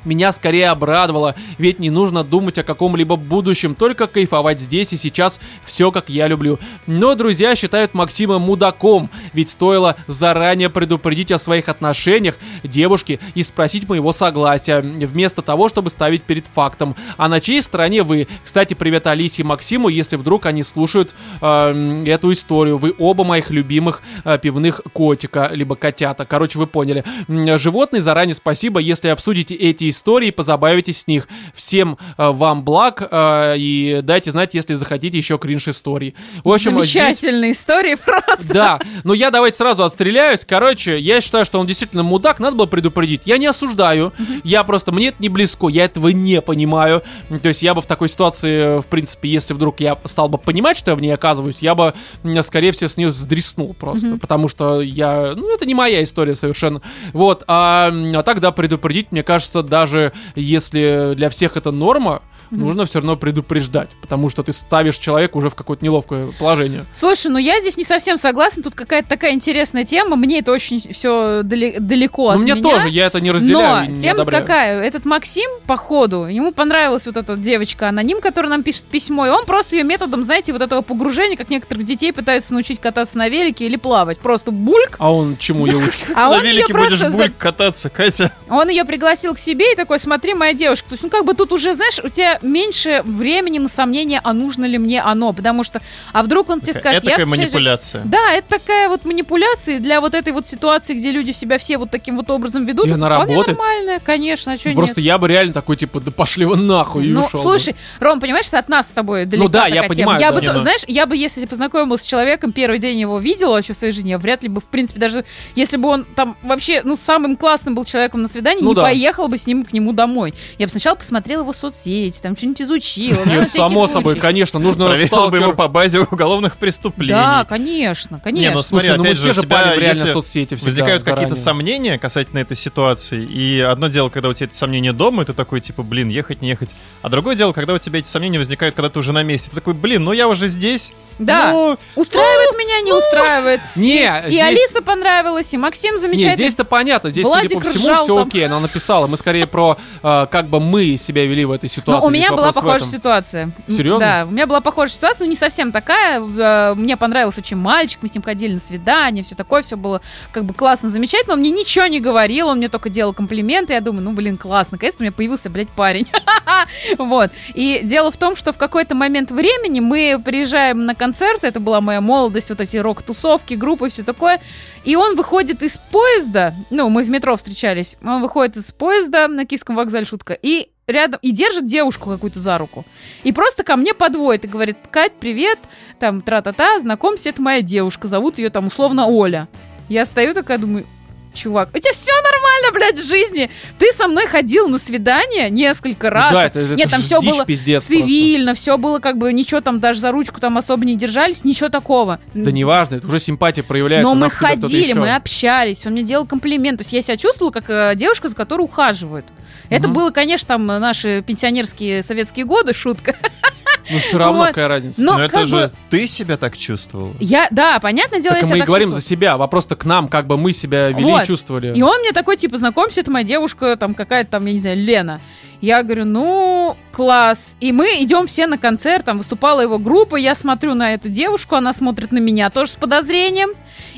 меня скорее обрадовало, ведь не нужно думать о каком-либо будущем, только кайфовать здесь и сейчас все как я люблю. Но друзья считают Максима мудаком, ведь стоило заранее предупредить о своих отношениях девушке и спросить моего согласия, вместо того, чтобы ставить перед фактом. А на чьей стороне вы? Кстати, привет Алисе и Максиму, если вдруг они слушают э, эту историю. Вы оба моих любимых э, пивных котика, либо котята. Короче, вы поняли. Животные, заранее спасибо, если обсудите эти истории, позабавитесь с них. Всем э, вам благ э, и дайте знать, если захотите еще кринж историй. В общем, здесь- Замечательные истории просто. да, но я давайте сразу отстреляюсь. Короче, я считаю, что он действительно мудак, надо было предупредить. Я не осуждаю, я просто, мне это не близко, я этого не понимаю. То есть я бы в такой ситуации, в принципе, если вдруг я стал бы понимать, что я в ней оказываюсь, я бы, скорее всего, с нее сдреснул просто. Потому что я, ну, это не моя история совершенно. Вот, а, а так, да, предупредить, мне кажется, даже если для всех это норма, нужно все равно предупреждать, потому что ты ставишь человека уже в какое-то неловкое положение. Слушай, ну я здесь не совсем согласна. Тут какая-то такая интересная тема. Мне это очень все далеко Ну, от мне меня. тоже, я это не разделяю Но не тема одобряю. какая? Этот Максим, походу, ему понравилась вот эта девочка-аноним, которая нам пишет письмо, и он просто ее методом, знаете, вот этого погружения, как некоторых детей пытаются научить кататься на велике или плавать. Просто бульк, А он чему ее <laughs> учит? а На он ее велике будешь бульк кататься, Катя. Он ее пригласил к себе и такой, смотри, моя девушка. То есть, ну, как бы тут уже, знаешь, у тебя меньше времени на сомнение, а нужно ли мне оно. Потому что, а вдруг он тебе скажет, Это такая манипуляция. Да, это такая вот манипуляция для вот этой вот ситуации, где люди себя все вот таким вот образом ведут. И это она вполне работает? нормально, конечно, а что Просто нет? я бы реально такой, типа, да пошли вы нахуй, и Ну, ушел бы. слушай, Ром, понимаешь, что от нас с тобой далеко да, такая я тема. понимаю, Я да. бы, Не, ну- знаешь, я бы, если познакомилась с человеком, первый день его видела вообще в своей жизни, я вряд ли бы, в принципе, даже если бы он там вообще, ну, самым классным был человеком на свидании, Ну не да. поехала бы с ним к нему домой. Я бы сначала посмотрела его соцсети, там что-нибудь изучила. Нет, само собой, конечно, нужно Проверил бы его по базе уголовных преступлений. Да, конечно, Не, конечно. ну смотри, Слушай, ну мы опять все же, же у тебя, палим реально соцсети всегда возникают какие-то сомнения касательно этой ситуации, и одно дело, когда у тебя эти сомнения дома, и ты такой, типа, блин, ехать, не ехать, а другое дело, когда у тебя эти сомнения возникают, когда ты уже на месте, ты такой, блин, ну я уже здесь, Да. ну, Устраивает меня, не устраивает. <laughs> Не, И здесь- Алиса понравилась, и Максим Не, замечательный. здесь-то понятно, здесь, Владик судя по всему, все там. окей, она написала. Мы скорее про, э, как бы мы себя вели в этой ситуации. Ну, у меня была похожая ситуация. Серьезно? Да, у меня была похожая ситуация, но не совсем такая. Э, Мне понравился очень мальчик, мы с ним ходили на свидание, все такое, все было как бы классно, замечательно. Он мне ничего не говорил, он мне только делал комплименты. Я думаю, ну, блин, классно, наконец-то у меня появился, блядь, парень. <laughs> Вот. И дело в том, что в какой-то момент времени мы приезжаем на концерт, это была моя молодость, вот эти рок-тусовки, группы, все такое. И он выходит из поезда, ну, мы в метро встречались, он выходит из поезда на Киевском вокзале, шутка, и рядом, и держит девушку какую-то за руку. И просто ко мне подводит и говорит, Кать, привет, там, тра-та-та, знакомься, это моя девушка, зовут ее там условно Оля. Я стою такая, думаю, чувак, у тебя все нормально, блядь, в жизни. Ты со мной ходил на свидание несколько раз. Да, это, это Нет, там все было цивильно, все было как бы, ничего там даже за ручку там особо не держались, ничего такого. Да неважно, это уже симпатия проявляется. Но мы ходили, мы общались, он мне делал комплимент. То есть я себя чувствовала как э, девушка, за которой ухаживают. Это Мгм. было, конечно, там э, наши пенсионерские советские годы, шутка. <laughs> Ну все равно Вот. какая разница. Но но это же бы- ты себя так чувствовал. Я, да, понятное дело, так я себя мы и говорим чувствовала. за себя, вопрос-то к нам, как бы мы себя вели Вот. и чувствовали. И он мне такой, типа, знакомься, это моя девушка, там какая-то там, я не знаю, Лена. Я говорю, ну, класс. И мы идем все на концерт, там выступала его группа, я смотрю на эту девушку, она смотрит на меня тоже с подозрением.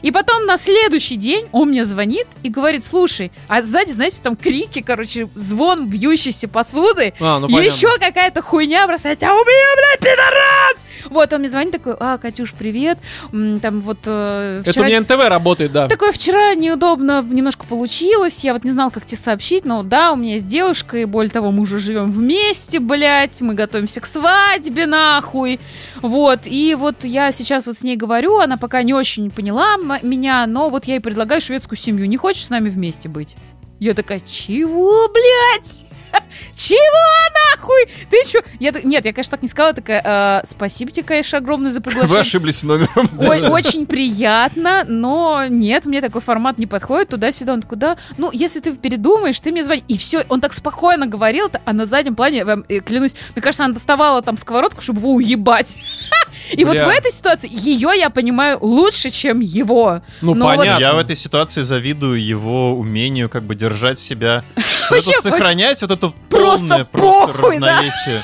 И потом на следующий день он мне звонит и говорит, слушай, а сзади, знаете, там крики, короче, звон бьющейся посуды, А, ну и понятно. еще какая-то хуйня бросает, а убью, блядь, пидорас! Вот, он мне звонит такой, а, Катюш, привет, там вот э, Это у вчера меня НТВ работает, да. Такое вчера неудобно немножко получилось. Я вот не знала, как тебе сообщить, но да, у меня есть девушка, и более того, мы уже живем вместе, блядь, мы готовимся к свадьбе, нахуй. Вот, и вот я сейчас вот с ней говорю, она пока не очень поняла меня, но вот я ей предлагаю шведскую семью. Не хочешь с нами вместе быть? Я такая, чего, блядь? <laughs> Чего нахуй? Ты чё? Я, нет, я, конечно, так не сказала, такая, «Э, спасибо тебе, конечно, огромное за приглашение. Вы ошиблись номером. Ой, очень приятно, но нет, мне такой формат не подходит, туда-сюда. Он такой, да, ну, если ты передумаешь, ты мне звони. И все, он так спокойно говорил, а на заднем плане, я вам э, клянусь, мне кажется, она доставала там сковородку, чтобы его уебать. <laughs> И вот в этой ситуации ее я понимаю лучше, чем его. Ну понятно. Я в этой ситуации завидую его умению как бы держать себя <laughs> сохранять вот это Просто полное просто похуй, да. равновесие.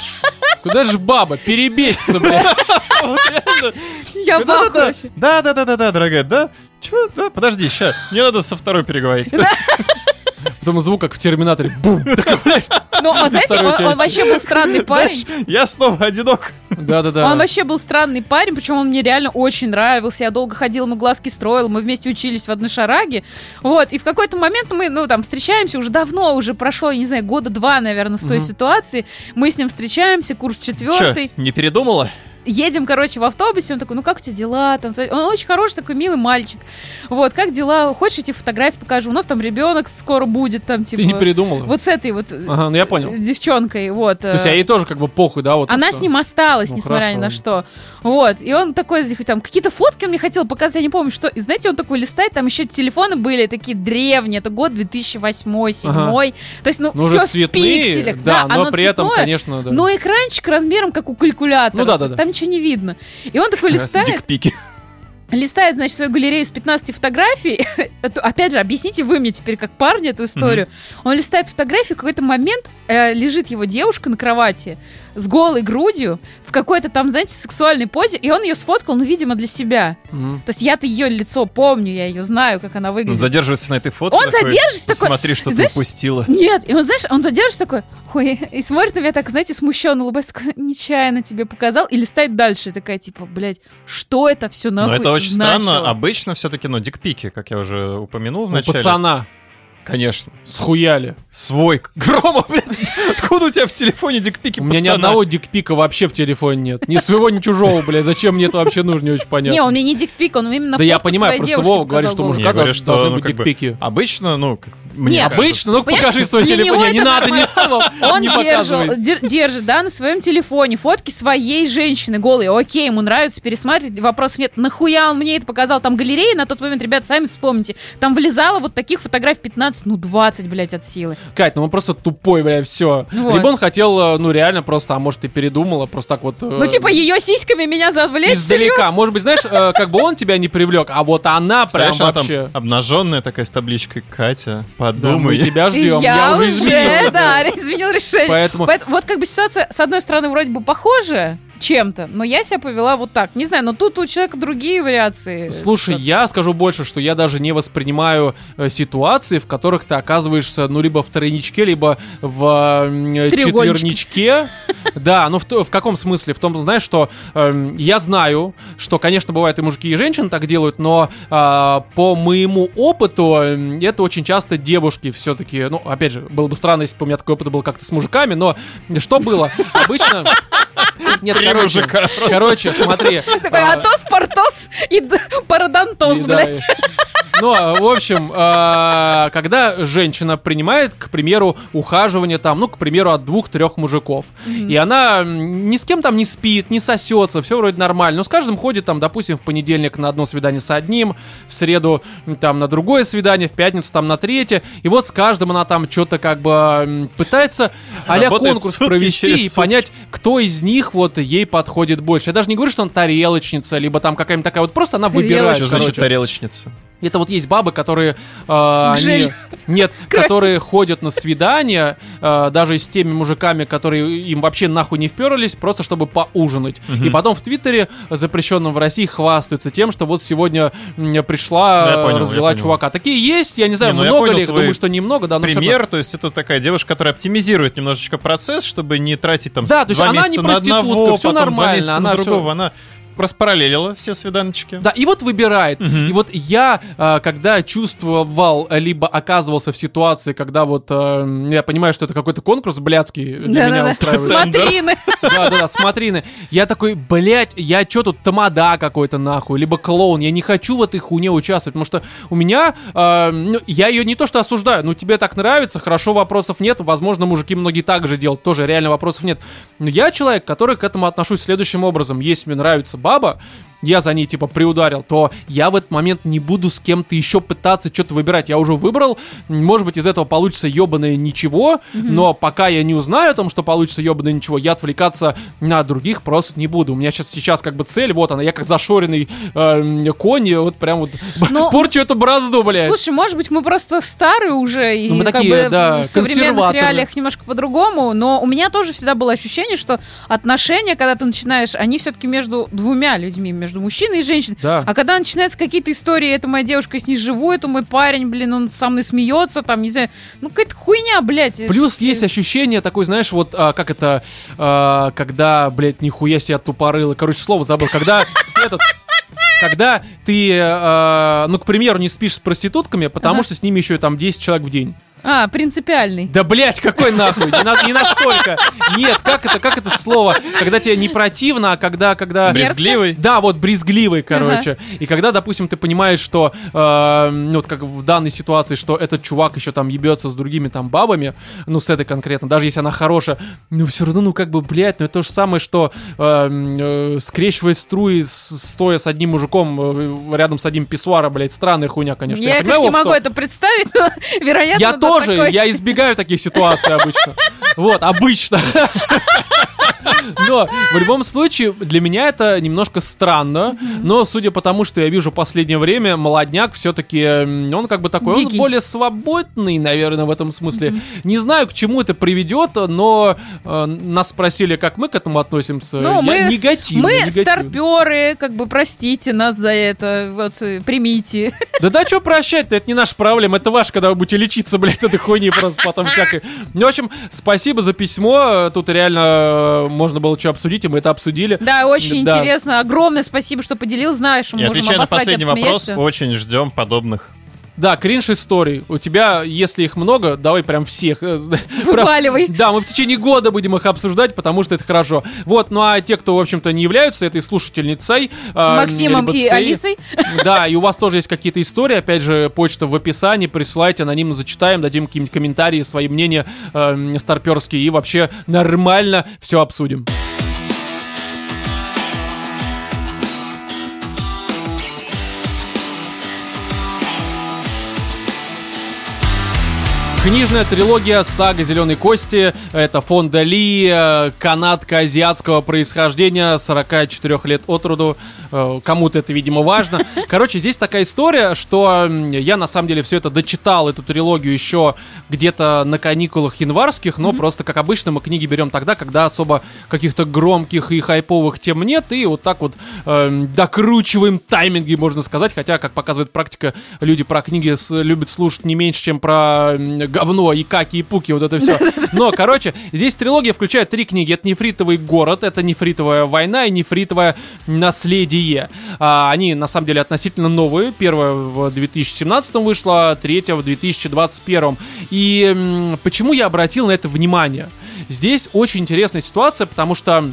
Куда же баба? Перебесится, блядь. я вообще. Да, да, да, да, да, дорогая, да. Чё? Да, подожди, ща. Мне надо со второй переговорить. <laughs> Потом звук, как в Терминаторе. Бум! <laughs> Ну, а знаете, он, он вообще был странный парень. Знаешь, я снова одинок. Да-да-да. Он вообще был странный парень, причем он мне реально очень нравился. Я долго ходила, ему глазки строила, мы вместе учились в одной шараге. Вот, и в какой-то момент мы, ну, там, встречаемся, уже давно, уже прошло, я не знаю, года два, наверное, с той ситуации. Мы с ним встречаемся, курс четвертый. не передумала? Едем, короче, в автобусе, он такой, ну как у тебя дела? Там, он очень хороший такой милый мальчик. Вот, как дела? Хочешь, я тебе фотографии покажу? У нас там ребенок скоро будет, там, типа... Ты не передумала? Вот с этой вот э, Ага, ну я понял. девчонкой, вот. То есть, а ей тоже как бы похуй, да? Вот Она с ним осталась, Ну, несмотря ни на хорошо. что. Вот. И он такой, там, какие-то фотки он мне хотел показать, я не помню, что. И знаете, он такой листает, там еще телефоны были такие древние, это год 2008-2007. Ага. То есть, ну, Ну, все в цветные, пикселях. да, но оно при этом, цветное, конечно, да. Но экранчик размером, как у калькулятора. Ну да, да, да. Там ничего не видно. И он такой листает, Дикпики. листает, значит, свою галерею с 15 фотографий. <laughs> Опять же, объясните вы мне теперь, как парни, эту историю. Он листает фотографии, в какой-то момент э, лежит его девушка на кровати с голой грудью в какой-то там, знаете, сексуальной позе, и он ее сфоткал, ну, видимо, для себя. Мгм. То есть я-то ее лицо помню, я ее знаю, как она Он выглядит. задерживается на этой фотке. Он такой, задержится такой, Посмотри, что знаешь, ты упустила. Нет, и он, знаешь, он задержится такой, ой, и смотрит на меня так, знаете, смущенно улыбается, такой, нечаянно тебе показал, и листает дальше, такая, типа, блядь, что это все Но нахуй это очень значило? странно. Обычно все-таки, ну, дикпики, как я уже упомянул в Ну, начале. пацана Конечно. схуяли. Свой. Громов, блядь. Откуда у тебя в телефоне дикпики У меня ни пацана? одного дикпика вообще в телефоне нет. Ни своего, ни чужого, блядь. Зачем мне это вообще нужно, не очень понятно. Не, он мне не дикпик, он именно Да я фотку понимаю, своей просто девушки Вова говорит, что показал мужика я говорю, дол- что, должны ну, быть как бы, дикпики. Обычно, ну, как мне Нет, Обычно, ну покажи свой телефон. Не, не надо, не надо. Он не держал, держит, да, на своем телефоне фотки своей женщины голой. Окей, ему нравится пересматривать, вопросов нет. Нахуя он мне это показал? Там галерея на тот момент, ребят, сами вспомните. Там влезало вот таких фотографий 15, ну 20, блядь, от силы. Кать, ну он просто тупой, бля, все. Вот. Либо он хотел, э, ну реально просто, а может и передумала, просто так вот... э, Ну, типа, ее сиськами меня завлечь, Издалека. Может быть, знаешь, э, как бы он тебя не привлек, а вот она прям вообще... обнаженная такая с табличкой Катя, Да, мы подумай. <laughs> тебя ждем. Я, уже изменил. да, <laughs> изменил решение. Поэтому- Поэт- Вот как бы ситуация, с одной стороны, вроде бы похожая чем-то, но я себя повела вот так. Не знаю, но тут у человека другие вариации. Слушай, я скажу больше, что я даже не воспринимаю э, ситуации, в которых ты оказываешься, ну, либо в тройничке, либо в э, четверничке. Да, ну в, каком смысле? В том, знаешь, что эм, я знаю, что, конечно, бывает и мужики, и женщины так делают, но а, по моему опыту эм, это очень часто девушки все-таки, ну, опять же, было бы странно, если бы у меня такой опыт был как-то с мужиками, но что было? Обычно... Нет, короче, короче, смотри. Такой а, Атос, Портос и Парадонтос, блядь. Ну, а, в общем, а, когда женщина принимает, к примеру, ухаживание там, ну, к примеру, от двух-трех мужиков, и она ни с кем там не спит, не сосется, все вроде нормально, но с каждым ходит там, допустим, в понедельник на одно свидание с одним, в среду там на другое свидание, в пятницу там на третье, и вот с каждым она там что-то как бы пытается а Работает конкурс провести и понять, кто из них вот ей подходит больше. Я даже не говорю, что он тарелочница, либо там какая-нибудь такая вот, просто она выбирает. Что значит тарелочница? Это вот есть бабы, которые... э, они, нет, <laughs> Красит. которые ходят на свидания, э, даже с теми мужиками, которые им вообще нахуй не вперлись, просто чтобы поужинать. И потом в Твиттере, запрещенном в России, хвастаются тем, что вот сегодня пришла, э, понял, развела чувака. Такие есть, я не знаю, Не, ну много понял ли, думаю, что немного, да, но всё равно. Пример, то есть это такая девушка, которая оптимизирует немножечко процесс, чтобы не тратить там Да, то есть два она месяца не на проститутка, одного, два нормально, месяца она на другого. Она распараллелила все свиданочки. Да, и вот выбирает. Мгм. И вот я, э, когда чувствовал, э, либо оказывался в ситуации, когда вот э, я понимаю, что это какой-то конкурс блядский для меня Да-да-да. устраивает. Смотрины. Да, да, да, смотрины. Я такой, блядь, я чё тут тамада какой-то нахуй, либо клоун. Я не хочу в этой хуйне участвовать, потому что у меня, ну, я ее не то что осуждаю, ну тебе так нравится, хорошо, вопросов нет. Возможно, мужики многие так же делают, тоже реально вопросов нет. Но я человек, который к этому отношусь следующим образом. Если мне нравится баба, я за ней, типа, приударил, то я в этот момент не буду с кем-то еще пытаться что-то выбирать. Я уже выбрал, может быть, из этого получится ебаное ничего, но пока я не узнаю о том, что получится ебаное ничего, я отвлекаться на других просто не буду. У меня сейчас, сейчас как бы цель, вот она, я как зашоренный э, конь, вот прям вот <laughs> Ну, порчу эту бразду, блядь. Слушай, может быть, мы просто старые уже, и Ну, мы как такие, бы да, в современных реалиях немножко по-другому, но у меня тоже всегда было ощущение, что отношения, когда ты начинаешь, они все-таки между двумя людьми, между мужчиной и женщиной. Да. А когда начинаются какие-то истории, это моя девушка, с ней живу, это мой парень, блин, он со мной смеется, там, не знаю, ну какая-то хуйня, блядь. Плюс есть ощущение такое, знаешь, вот а, как это, а, когда, блядь, нихуя себе тупорыло. Короче, слово забыл. Когда <laughs> этот... Когда ты, э, ну, к примеру, не спишь с проститутками, потому Ага. что с ними еще там 10 человек в день. А, принципиальный. Да, блядь, какой нахуй? Не, на- не настолько. Нет, как это, как это слово? Когда тебе не противно, а когда, когда... Брезгливый. Да, вот брезгливый, короче. И когда, допустим, ты понимаешь, что, э, ну, вот как в данной ситуации, что этот чувак еще там ебется с другими там бабами, ну, с этой конкретно, даже если она хорошая, ну, все равно, ну, как бы, блядь, ну, это то же самое, что э, э, скрещивая струи, стоя с одним мужиком э, рядом с одним писсуаром, блядь, странная хуйня, конечно. Я, понимаю, конечно, не могу что- это представить, но, вероятно, я да, тоже, такое я избегаю таких ситуаций обычно. Вот, обычно. <laughs> Но в любом случае для меня это немножко странно, но судя по тому, что я вижу в последнее время, молодняк все-таки, он как бы такой, он Дикий. более свободный, наверное, в этом смысле. Не знаю, к чему это приведет, но э, нас спросили, как мы к этому относимся. Ну, мы, негативно, мы негативно. старперы, как бы простите нас за это, вот э, примите. Да да, что прощать-то, это не наша проблема, это ваш, когда вы будете лечиться, блядь, этой хуйни просто потом всякой. Ну, в общем, спасибо за письмо, тут реально э, можно было что обсудить, и мы это обсудили. Да, очень Да. интересно. Огромное спасибо, что поделил. Знаешь, мы И можем отвечая на последний вопрос, очень ждем подобных. Да, кринж историй. У тебя, если их много, давай прям всех. э, <laughs> Вываливай. Да, мы в течение года будем их обсуждать, потому что это хорошо. Вот, ну а те, кто, в общем-то, не являются этой слушательницей... э, Максимом и Алисой. <laughs> Да, и у вас тоже есть какие-то истории, опять же, почта в описании, присылайте, анонимно зачитаем, дадим какие-нибудь комментарии, свои мнения э, старперские и вообще нормально все обсудим. Книжная трилогия «Сага Зеленой Кости» — это фонда Ли, э, канадка азиатского происхождения, 44 лет от роду. Э, Кому-то это, видимо, важно. Короче, здесь такая история, что я, на самом деле, все это дочитал, эту трилогию еще где-то на каникулах январских, но просто, как обычно, мы книги берем тогда, когда особо каких-то громких и хайповых тем нет, и вот так вот эм, докручиваем тайминги, можно сказать, хотя, как показывает практика, люди про книги с- любят слушать не меньше, чем про говно и каки и пуки, вот это все. Но, короче, здесь трилогия включает три книги. Это «Нефритовый город», это «Нефритовая война» и «Нефритовое наследие». А, они, на самом деле, относительно новые. Первая в 2017 вышла, третья в 2021. И м, почему я обратил на это внимание? Здесь очень интересная ситуация, потому что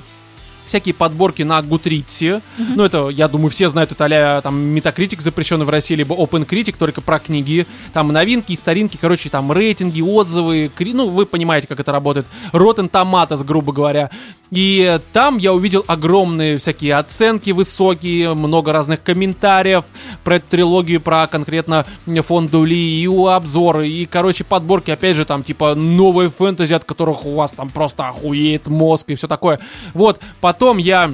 всякие подборки на Гутритсе. Ну, это, я думаю, все знают, это а там Metacritic запрещенный в России, либо OpenCritic, только про книги. Там новинки старинки, короче, там рейтинги, отзывы, кри- ну, вы понимаете, как это работает. Rotten Tomatoes, грубо говоря. И там я увидел огромные всякие оценки высокие, много разных комментариев про эту трилогию, про конкретно фонду Ли, и обзоры, и, короче, подборки, опять же, там, типа, новые фэнтези, от которых у вас там просто охуеет мозг и все такое. Вот, потом я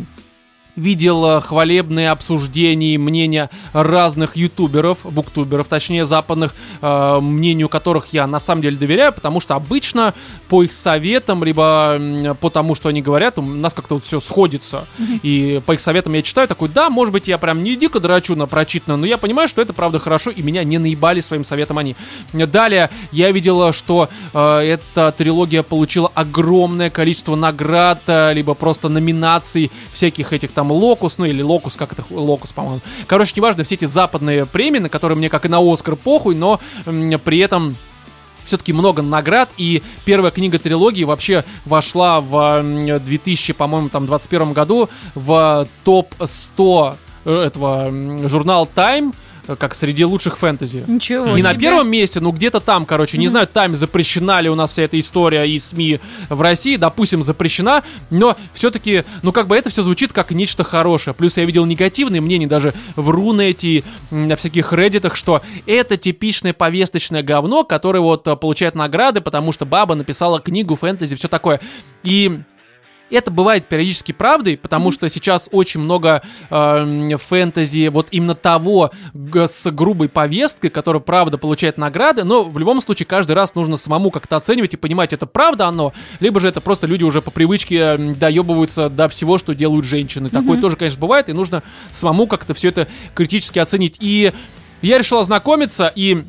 видел э, хвалебные обсуждения и мнения разных ютуберов, буктуберов, точнее западных, э, мнению которых я на самом деле доверяю, потому что обычно по их советам, либо по тому, что они говорят, у нас как-то вот все сходится. И по их советам я читаю, такой, да, может быть, я прям не дико драчу на прочитанное, но я понимаю, что это правда хорошо, и меня не наебали своим советом они. Далее я видел, что э, эта трилогия получила огромное количество наград, э, либо просто номинаций всяких этих там локус, ну или локус, как это, локус, по-моему. Короче, неважно, все эти западные премии, на которые мне как и на Оскар похуй, но при этом все-таки много наград, и первая книга трилогии вообще вошла в м, 2000, по-моему, там, 21 году в топ-100 этого м, журнал Time, э, как среди лучших фэнтези. Ничего Не на себе. первом месте, но где-то там, короче. Не знаю, там запрещена ли у нас вся эта история и СМИ в России. Допустим, запрещена, но все-таки, ну как бы это все звучит как нечто хорошее. Плюс я видел негативные мнения даже в Рунете, на всяких реддитах, что это типичное повесточное говно, которое вот э, получает награды, потому что баба написала книгу фэнтези, все такое. И это бывает периодически правдой, потому что сейчас очень много э, фэнтези вот именно того с грубой повесткой, которая правда получает награды, но в любом случае каждый раз нужно самому как-то оценивать и понимать, это правда оно, либо же это просто люди уже по привычке э, доебываются до всего, что делают женщины. Такое тоже, конечно, бывает, и нужно самому как-то все это критически оценить. И я решил ознакомиться, и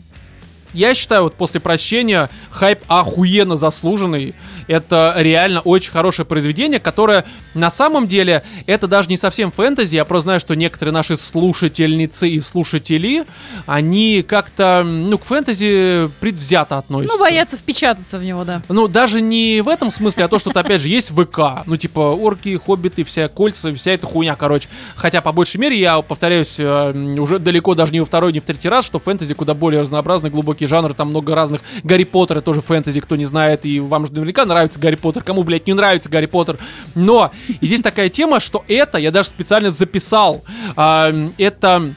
я считаю, вот после прощения хайп охуенно заслуженный. Это реально очень хорошее произведение, которое на самом деле это даже не совсем фэнтези. Я просто знаю, что некоторые наши слушательницы и слушатели, они как-то, ну, к фэнтези предвзято относятся. Ну, боятся впечататься в него, да. Ну, даже не в этом смысле, а то, что, опять же, есть ВК. Ну, типа, орки, хоббиты, вся кольца, вся эта хуйня, короче. Хотя, по большей мере, я повторяюсь, э, уже далеко даже не во второй, не в третий раз, что фэнтези куда более разнообразный, глубокий жанр, там много разных. Гарри Поттер тоже фэнтези, кто не знает, и вам же наверняка нравится Гарри Поттер. Кому, блядь, не нравится Гарри Поттер? Но, и здесь такая тема, что это, я даже специально записал, а, это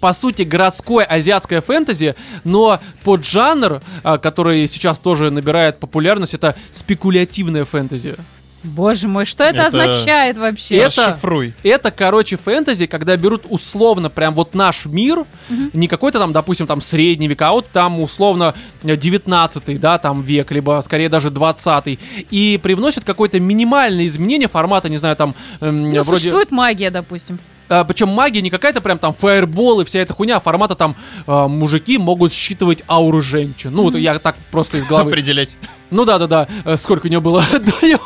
по сути, городское азиатское фэнтези, но под жанр, а, который сейчас тоже набирает популярность, это спекулятивное фэнтези. Боже мой, что это, Это- означает вообще? Это- Расшифруй. Это, короче, фэнтези, когда берут условно прям вот наш мир, не какой-то там, допустим, там средний век, а вот там условно 19 да, там век, либо скорее даже 20 и привносят какое-то минимальное изменение формата, не знаю, там эм, Ну, вроде... существует магия, допустим. А, причем магия не какая-то прям там фаербол и вся эта хуйня, а формата там а, мужики могут считывать ауру женщин. Ну, вот я так просто из головы. <laughs> Определять. Ну да, да, да. Э, Сколько у него было <laughs> до него?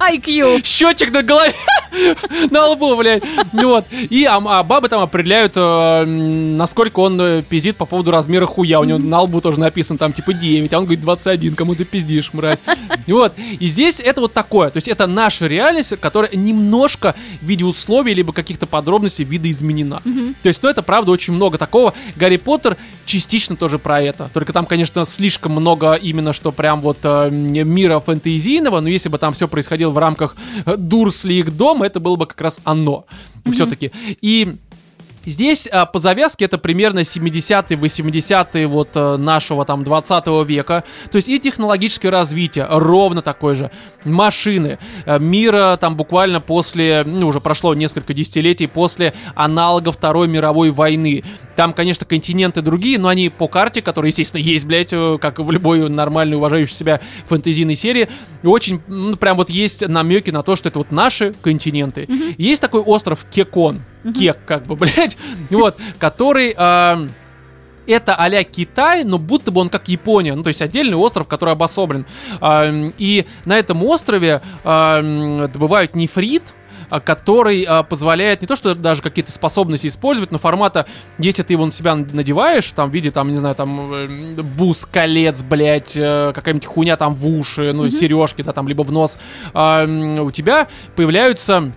IQ. Счетчик на голове, <laughs> на лбу, блядь. Вот. И а, а бабы там определяют, э, насколько он э, пиздит по поводу размера хуя. У него на лбу тоже написано там типа 9, а он говорит 21, кому ты пиздишь, мразь. Вот. И здесь это вот такое. То есть это наша реальность, которая немножко в виде условий либо каких-то подробностей видоизменена. То есть, ну это правда очень много такого. Гарри Поттер частично тоже про это. Только там, конечно, слишком много именно, что прям вот э, мира фэнтезийного, но если бы там все происходило в рамках Дурсли их дома, это было бы как раз оно. Все-таки. И Здесь а, по завязке это примерно 70-е, 80-е вот э, нашего там 20 века. То есть и технологическое развитие ровно такое же. Машины. Э, мира там буквально после, ну уже прошло несколько десятилетий после аналога Второй мировой войны. Там, конечно, континенты другие, но они по карте, которая, естественно, есть, блядь, э, как в любой нормальной, уважающей себя фэнтезийной серии, очень, ну, прям вот есть намеки на то, что это вот наши континенты. Есть такой остров Кекон. Кек, как бы, <laughs> блядь, вот, который... а, это а Китай, но будто бы он как Япония, ну то есть отдельный остров, который обособлен. И на этом острове добывают нефрит, а, который а, позволяет не то, что даже какие-то способности использовать, но формата, если ты его на себя надеваешь, там в виде, там, не знаю, там, э, бус, колец, блядь, э, какая-нибудь хуйня там в уши, ну, сережки, да, там, либо в нос, а, у тебя появляются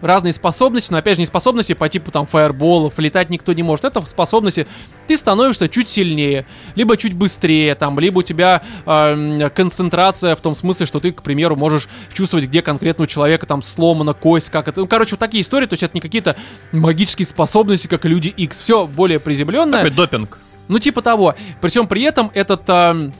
разные способности, но опять же не способности по типу там фаерболов, летать никто не может. Это способности, ты становишься чуть сильнее, либо чуть быстрее, там, либо у тебя эм, концентрация в том смысле, что ты, к примеру, можешь чувствовать, где конкретно у человека там сломана кость, как это. Ну, короче, вот такие истории, то есть это не какие-то магические способности, как люди X. Все более приземленное. Такой допинг. Ну, типа того. Причем при этом этот эм,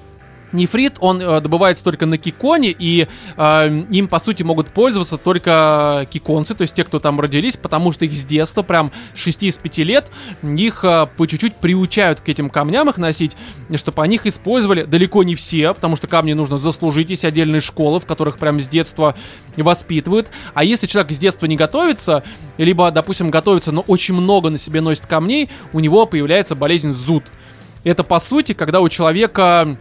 нефрит, он э, добывается только на киконе, и э, им, по сути, могут пользоваться только киконцы, то есть те, кто там родились, потому что их с детства, прям с 6 из 5 лет, их э, по чуть-чуть приучают к этим камням их носить, чтобы они их использовали далеко не все, потому что камни нужно заслужить, есть отдельные школы, в которых прям с детства воспитывают, а если человек с детства не готовится, либо, допустим, готовится, но очень много на себе носит камней, у него появляется болезнь зуд. Это, по сути, когда у человека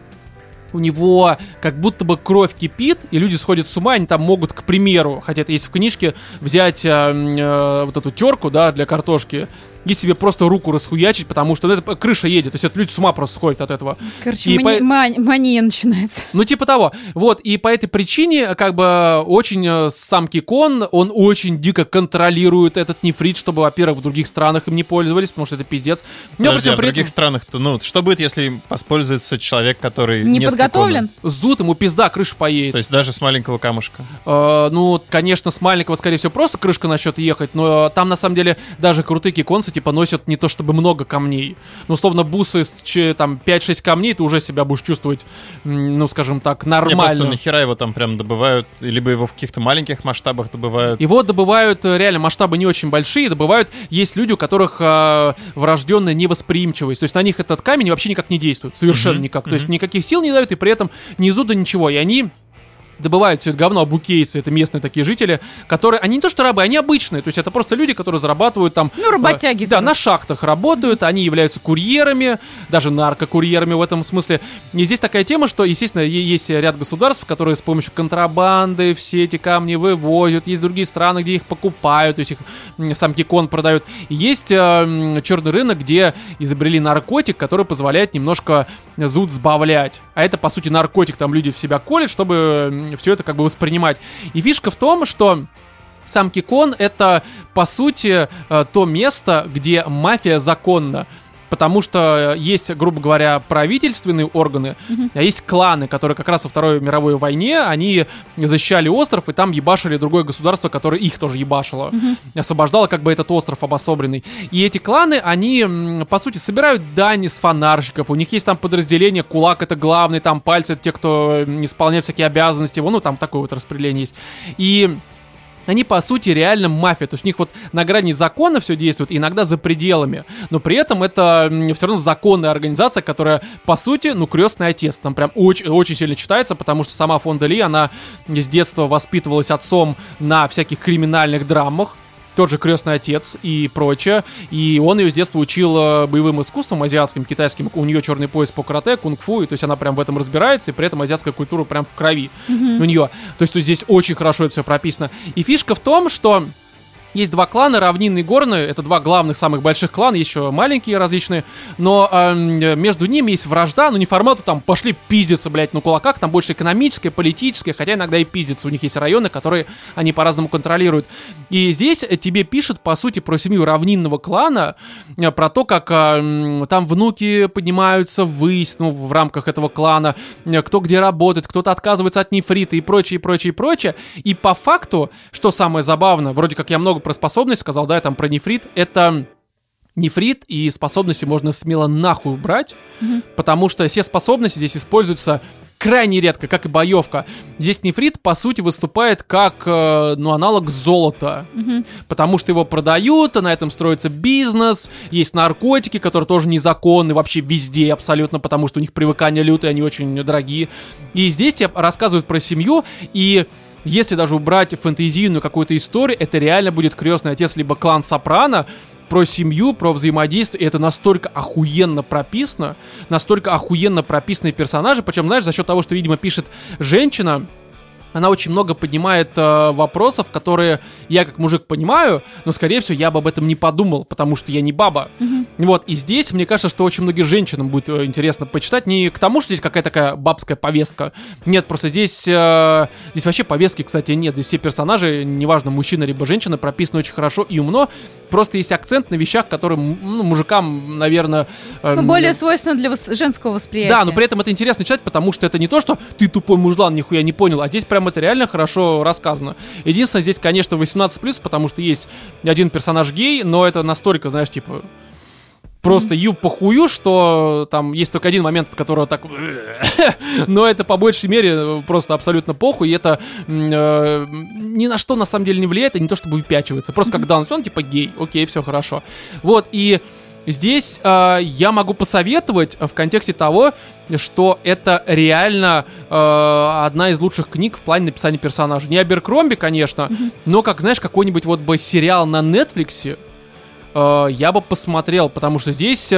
у него как будто бы кровь кипит, и люди сходят с ума, они там могут, к примеру, хотя это есть в книжке, взять э, э, вот эту терку, да, для картошки, и себе просто руку расхуячить, потому что ну, это крыша едет, то есть это люди с ума просто сходят от этого. Короче, И мани- по- мань- мания начинается. Ну, типа того. Вот, и по этой причине, как бы, очень э, сам Кикон, он очень дико контролирует этот нефрит, чтобы, во-первых, в других странах им не пользовались, потому что это пиздец. Него Подожди, а в других этом странах-то, ну, что будет, если им воспользуется человек, который Не подготовлен? зуд ему пизда, крыша поедет. То есть даже с маленького камушка. Э, ну, конечно, с маленького, скорее всего, просто крышка начнет ехать, но там, на самом деле, даже крутые киконцы, типа, носят не то чтобы много камней. Ну, условно, бусы с че- там 5-6 камней, ты уже себя будешь чувствовать, ну, скажем так, Не, просто нормально. нахера его там прям добывают, либо его в каких-то маленьких масштабах добывают. Его добывают, э, реально, масштабы не очень большие, добывают, есть люди, у которых э, врожденная невосприимчивость, то есть на них этот камень вообще никак не действует, совершенно Мгм, никак, то есть никаких сил не дают, и при этом ни зуда, ничего, и они добывают все это говно, абукейцы, это местные такие жители, которые, они не то что рабы, они обычные, то есть это просто люди, которые зарабатывают там... Ну, работяги, э, да, на шахтах работают, они являются курьерами, даже наркокурьерами в этом смысле. И здесь такая тема, что, естественно, есть ряд государств, которые с помощью контрабанды все эти камни вывозят, есть другие страны, где их покупают, то есть их сам Кикон продают. Есть черный рынок, где изобрели наркотик, который позволяет немножко зуд сбавлять. А это, по сути, наркотик, там люди в себя колят, чтобы все это как бы воспринимать. И фишка в том, что сам Кикон это, по сути, э, то место, где мафия законна. Потому что э, есть, грубо говоря, правительственные органы, а есть кланы, которые как раз во Второй мировой войне, они защищали остров, и там ебашили другое государство, которое их тоже ебашило. Освобождало как бы этот остров обособленный. И эти кланы, они, по сути, собирают дани с фонарщиков. У них есть там подразделение, кулак это главный, там пальцы это те, кто исполняет всякие обязанности. Ну, там такое вот распределение есть. И они, по сути, реально мафия. То есть у них вот на грани закона все действует, иногда за пределами. Но при этом это все равно законная организация, которая, по сути, ну, крестный отец. Там прям очень, очень сильно читается, потому что сама Фонда Ли, она с детства воспитывалась отцом на всяких криминальных драмах. Тот же крестный отец и прочее. И он ее с детства учил э, боевым искусствам азиатским, китайским. У нее черный пояс по карате, кунг-фу, и то есть она прям в этом разбирается, и при этом азиатская культура прям в крови у нее. То есть, то есть здесь очень хорошо это все прописано. И фишка в том, что есть два клана, равнинные и горные, это два главных, самых больших клана, еще маленькие различные, но эм, между ними есть вражда, но не формату там пошли пиздиться, блядь, на кулаках, там больше экономическая, политическая, хотя иногда и пиздятся, у них есть районы, которые они по-разному контролируют. И здесь э, тебе пишут, по сути, про семью равнинного клана, э, про то, как эм, там внуки поднимаются ввысь, ну, в рамках этого клана, э, кто где работает, кто-то отказывается от нефрита и прочее, и прочее, и прочее. И по факту, что самое забавное, вроде как я много про способность сказал, да, я там про нефрит, это нефрит и способности можно смело нахуй убрать, потому что все способности здесь используются крайне редко, как и боевка. Здесь нефрит, по сути, выступает как, э, ну, аналог золота. Потому что его продают, а на этом строится бизнес, есть наркотики, которые тоже незаконны вообще везде абсолютно, потому что у них привыкание лютое, они очень дорогие. И здесь тебе рассказывают про семью, и если даже убрать фэнтезийную какую-то историю, это реально будет крестный отец, либо клан Сопрано, про семью, про взаимодействие, и это настолько охуенно прописано, настолько охуенно прописанные персонажи, причем, знаешь, за счет того, что, видимо, пишет женщина, она очень много поднимает э, вопросов, которые я как мужик понимаю, но, скорее всего, я бы об этом не подумал, потому что я не баба. Вот, и здесь, мне кажется, что очень многим женщинам будет э, интересно почитать, не к тому, что здесь какая-то такая бабская повестка. Нет, просто здесь, э, здесь вообще повестки, кстати, нет. Здесь все персонажи, неважно, мужчина либо женщина, прописаны очень хорошо и умно. Просто есть акцент на вещах, которые ну, мужикам, наверное... э, Ну, более свойственно для вос- женского восприятия. да, но при этом это интересно читать, потому что это не то, что ты тупой мужлан, нихуя не понял, а здесь прям это реально хорошо рассказано. Единственное, здесь, конечно, 18+, потому что есть один персонаж гей, но это настолько, знаешь, типа... Просто ю похую, что там есть только один момент, от которого так... <laughs> Но это по большей мере просто абсолютно похуй, и это э, ни на что на самом деле не влияет, и не то чтобы выпячивается. Просто как данный он типа гей, окей, все хорошо. Вот, и Здесь э, я могу посоветовать в контексте того, что это реально э, одна из лучших книг в плане написания персонажей. Не Аберкромби, конечно, но как, знаешь, какой-нибудь вот бы сериал на э, я бы посмотрел, потому что здесь...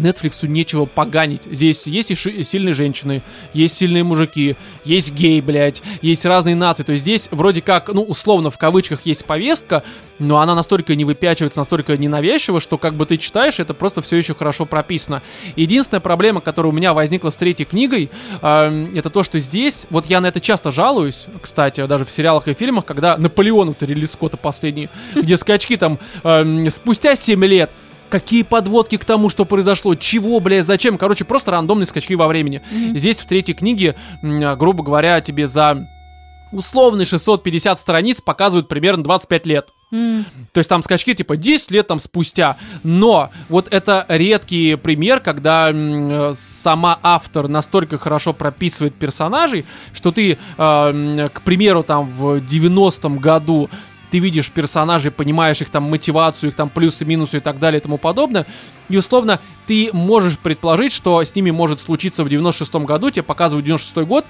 Netflix нечего поганить. Здесь есть и ши- сильные женщины, есть сильные мужики, есть гей, блядь, есть разные нации. То есть здесь вроде как, ну, условно, в кавычках есть повестка, но она настолько не выпячивается, настолько ненавязчива, что как бы ты читаешь, это просто все еще хорошо прописано. Единственная проблема, которая у меня возникла с третьей книгой, э, это то, что здесь, вот я на это часто жалуюсь, кстати, даже в сериалах и фильмах, когда Наполеон, это Ридли Скотта последний, где скачки там э, спустя 7 лет, Какие подводки к тому, что произошло, чего, бля, зачем. Короче, просто рандомные скачки во времени. Здесь в третьей книге, м, грубо говоря, тебе за условные 650 страниц показывают примерно 25 лет. М. То есть там скачки типа 10 лет там спустя. Но вот это редкий пример, когда э, сама автор настолько хорошо прописывает персонажей, что ты, э, к примеру, там в 90-м году ты видишь персонажей, понимаешь их там мотивацию, их там плюсы, минусы и так далее и тому подобное. И условно ты можешь предположить, что с ними может случиться в 96-м году, тебе показывают 96-й год,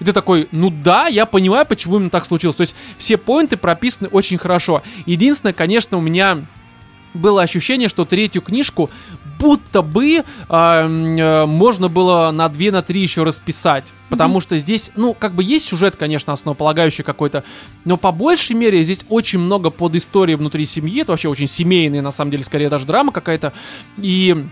и ты такой, ну да, я понимаю, почему именно так случилось. То есть все поинты прописаны очень хорошо. Единственное, конечно, у меня было ощущение, что третью книжку будто бы э, э, можно было на 2 на 3 еще расписать. Потому что здесь, ну, как бы есть сюжет, конечно, основополагающий какой-то, но по большей мере здесь очень много под истории внутри семьи. Это вообще очень семейная, на самом деле, скорее даже драма какая-то. И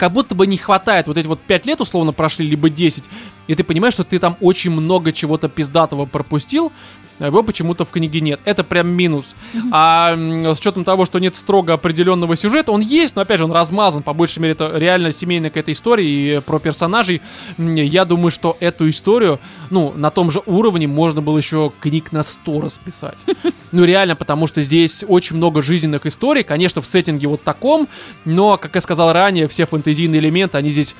как будто бы не хватает. Вот эти вот 5 лет условно прошли, либо 10, и ты понимаешь, что ты там очень много чего-то пиздатого пропустил, а его почему-то в книге нет. Это прям минус. А с учетом того, что нет строго определенного сюжета, он есть, но опять же он размазан. По большей мере, это реально семейная какая-то история и про персонажей. Я думаю, что эту историю, ну, на том же уровне можно было еще книг на 100 расписать. <laughs> Ну, реально, потому что здесь очень много жизненных историй. Конечно, в сеттинге вот таком, но, как я сказал ранее, все фэнтезийные элементы, они здесь,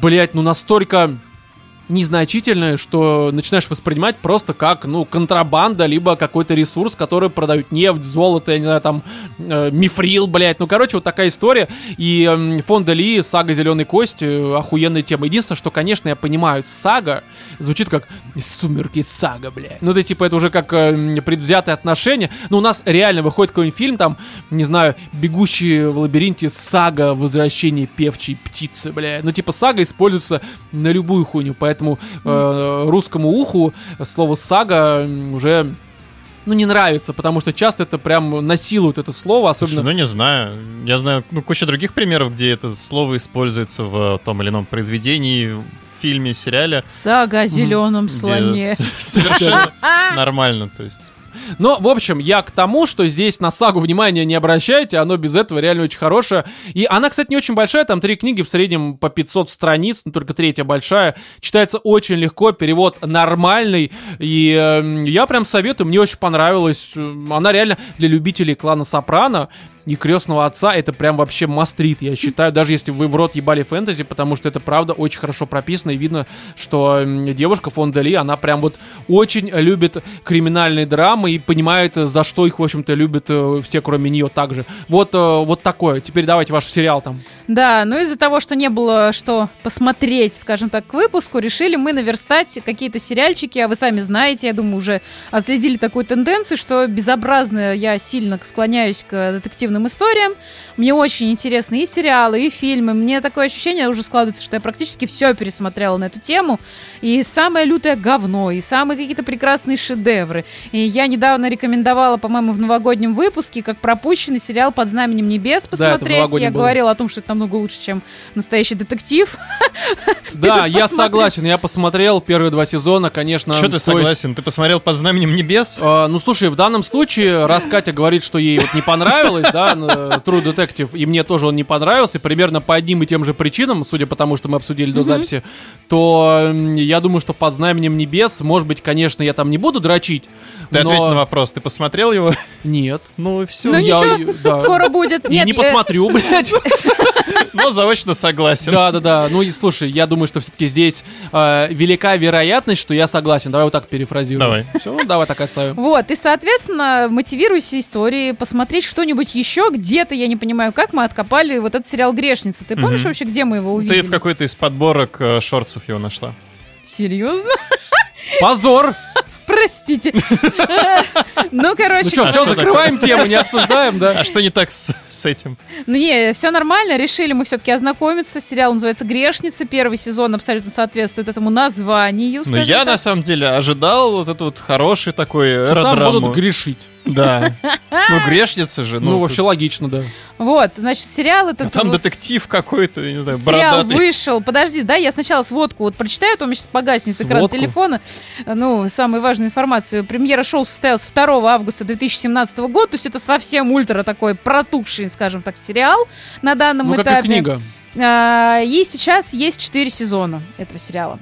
блять, ну настолько незначительные, что начинаешь воспринимать просто как, ну, контрабанда, либо какой-то ресурс, который продают нефть, золото, я не знаю, там, э, мифрил, блядь. Ну, короче, вот такая история. И эм, Фонда Ли, сага Зеленой Кости, э, охуенная тема. Единственное, что, конечно, я понимаю, сага звучит как Сумерки сага, блядь. Ну, это типа, это уже как э, м, предвзятое отношение. Ну, у нас реально выходит какой-нибудь фильм, там, не знаю, бегущие в лабиринте сага возвращение певчей птицы, бля. Ну, типа, сага используется на любую хуйню, поэтому э, русскому уху слово сага уже ну, не нравится, потому что часто это прям насилуют это слово, Слушай, особенно... ну не знаю. Я знаю ну, куча других примеров, где это слово используется в том или ином произведении, в фильме, сериале. Сага о зеленом слоне. Совершенно <laughs> нормально, то есть. Но, в общем, я к тому, что здесь на сагу внимания не обращайте, оно без этого реально очень хорошее. И она, кстати, не очень большая, там три книги в среднем по 500 страниц, но только третья большая. Читается очень легко, перевод нормальный, и э, я прям советую, мне очень понравилась. Э, Она реально для любителей клана Сопрано и крестного отца это прям вообще мастрит, я считаю, даже если вы в рот ебали фэнтези, потому что это правда очень хорошо прописано, и видно, что девушка Фонда Ли, она прям вот очень любит криминальные драмы и понимает, за что их, в общем-то, любят э, все, кроме нее также. Вот, э, вот такое. Теперь давайте ваш сериал там. Да, ну из-за того, что не было что посмотреть, скажем так, к выпуску, решили мы наверстать какие-то сериальчики, а вы сами знаете, я думаю, уже отследили такую тенденцию, что безобразно я сильно склоняюсь к детективным историям. Мне очень интересны и сериалы, и фильмы. Мне такое ощущение уже складывается, что я практически все пересмотрела на эту тему. И самое лютое говно, и самые какие-то прекрасные шедевры. И я недавно рекомендовала, по-моему, в новогоднем выпуске, как пропущенный сериал «Под знаменем небес» это в посмотреть. новогоднем я было. говорила о том, что это намного лучше, чем настоящий детектив. <laughs> Да, я согласен, я посмотрел первые два сезона, конечно. Что ты согласен? Ты посмотрел под знаменем небес? А, ну, слушай, в данном случае, раз Катя говорит, что ей вот не понравилось, <laughs> да, н- True Detective, и мне тоже он не понравился, примерно по одним и тем же причинам, судя по тому, что мы обсудили до записи, то я думаю, что под знаменем небес, может быть, конечно, я там не буду дрочить, Ты но... ответь на вопрос. Ты посмотрел его? Нет. Ну и все. Ну я- ничего, да. скоро будет. Нет, не э, посмотрю, <laughs> блядь. Но заочно согласен. Да, да, да. Ну и слушай, я думаю, что все-таки здесь э, велика вероятность, что я согласен. Давай вот так перефразирую. Давай. Все, давай так оставим. Вот, и, соответственно, мотивируйся историей, посмотреть что-нибудь еще где-то, я не понимаю, как мы откопали вот этот сериал «Грешница». Ты помнишь Мгм. вообще, где мы его увидели? Ты в какой-то из подборок э, шорцев его нашла. Серьезно? Позор! <laughs> Простите. Ну, <laughs> Ну короче, что, А все, что закрываем тему, не обсуждаем, да? А что не так с, с этим? ну не, все нормально. Решили мы все-таки ознакомиться. Сериал называется «Грешница». Первый сезон абсолютно соответствует этому названию, Ну, я так. на самом деле ожидал вот этот вот хороший такой Что там будут грешить. Да. <laughs> Ну, грешница же. Ну, вообще логично, да. Вот, значит, сериал этот... там детектив какой-то, я не знаю, Сериал бородатый. вышел. Подожди, да, я сначала сводку вот прочитаю, а то у меня сейчас погаснет экран Сводку? телефона. Ну, самую важную информацию. Премьера шоу состоялась 2 августа 2017 года, то есть это совсем ультра такой протухший, скажем так, сериал на данном Ну, как этапе. и книга. А, И сейчас есть 4 сезона этого сериала.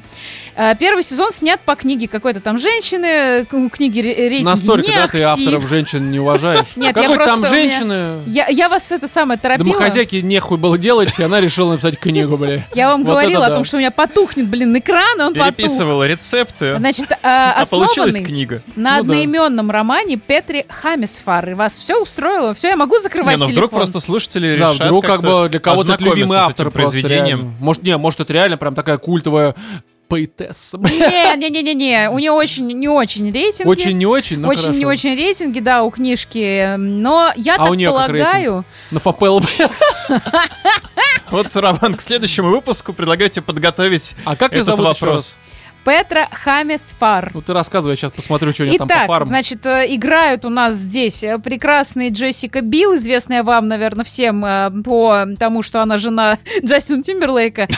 А, Первый сезон снят по книге какой-то там женщины. к- У книги ре- рейтинги Настолько, не да, ты ахти. авторов женщин не уважаешь. <laughs> Нет, я Какой просто там у меня- женщины... Я, я вас это самое торопила. Домохозяйке нехуй было делать, и она решила написать книгу, бля. <laughs> Я вам Вот говорила о да. том, что у меня потухнет, блин, экран, и он потух. Переписывала рецепты, Значит, а, а получилась книга. на Ну да. одноименном романе Петри Хамисфар. И вас все устроило? Все, я могу закрывать Не, ну телефон? вдруг просто слушатели Да, решат вдруг как бы для кого-то любимый с автор этим произведением. реально. Может, не, может, это реально прям такая культовая поэтесса. бля. Не, не, не, не, не, у нее очень не очень рейтинги. Очень не очень, но очень не хорошо. очень рейтинги, да, у книжки. Но я А так у как полагаю, На бля. Вот, Роман, к следующему выпуску предлагаю тебе подготовить А как этот зовут еще раз? Петра Хамисфар. Ну ты рассказывай, я сейчас посмотрю, что у нее там по Итак, фарму. значит, э, играют у нас здесь э, прекрасные Джессика Билл, известная вам, наверное, всем э, по тому, что она жена <laughs> Джастина Тимберлейка. <laughs>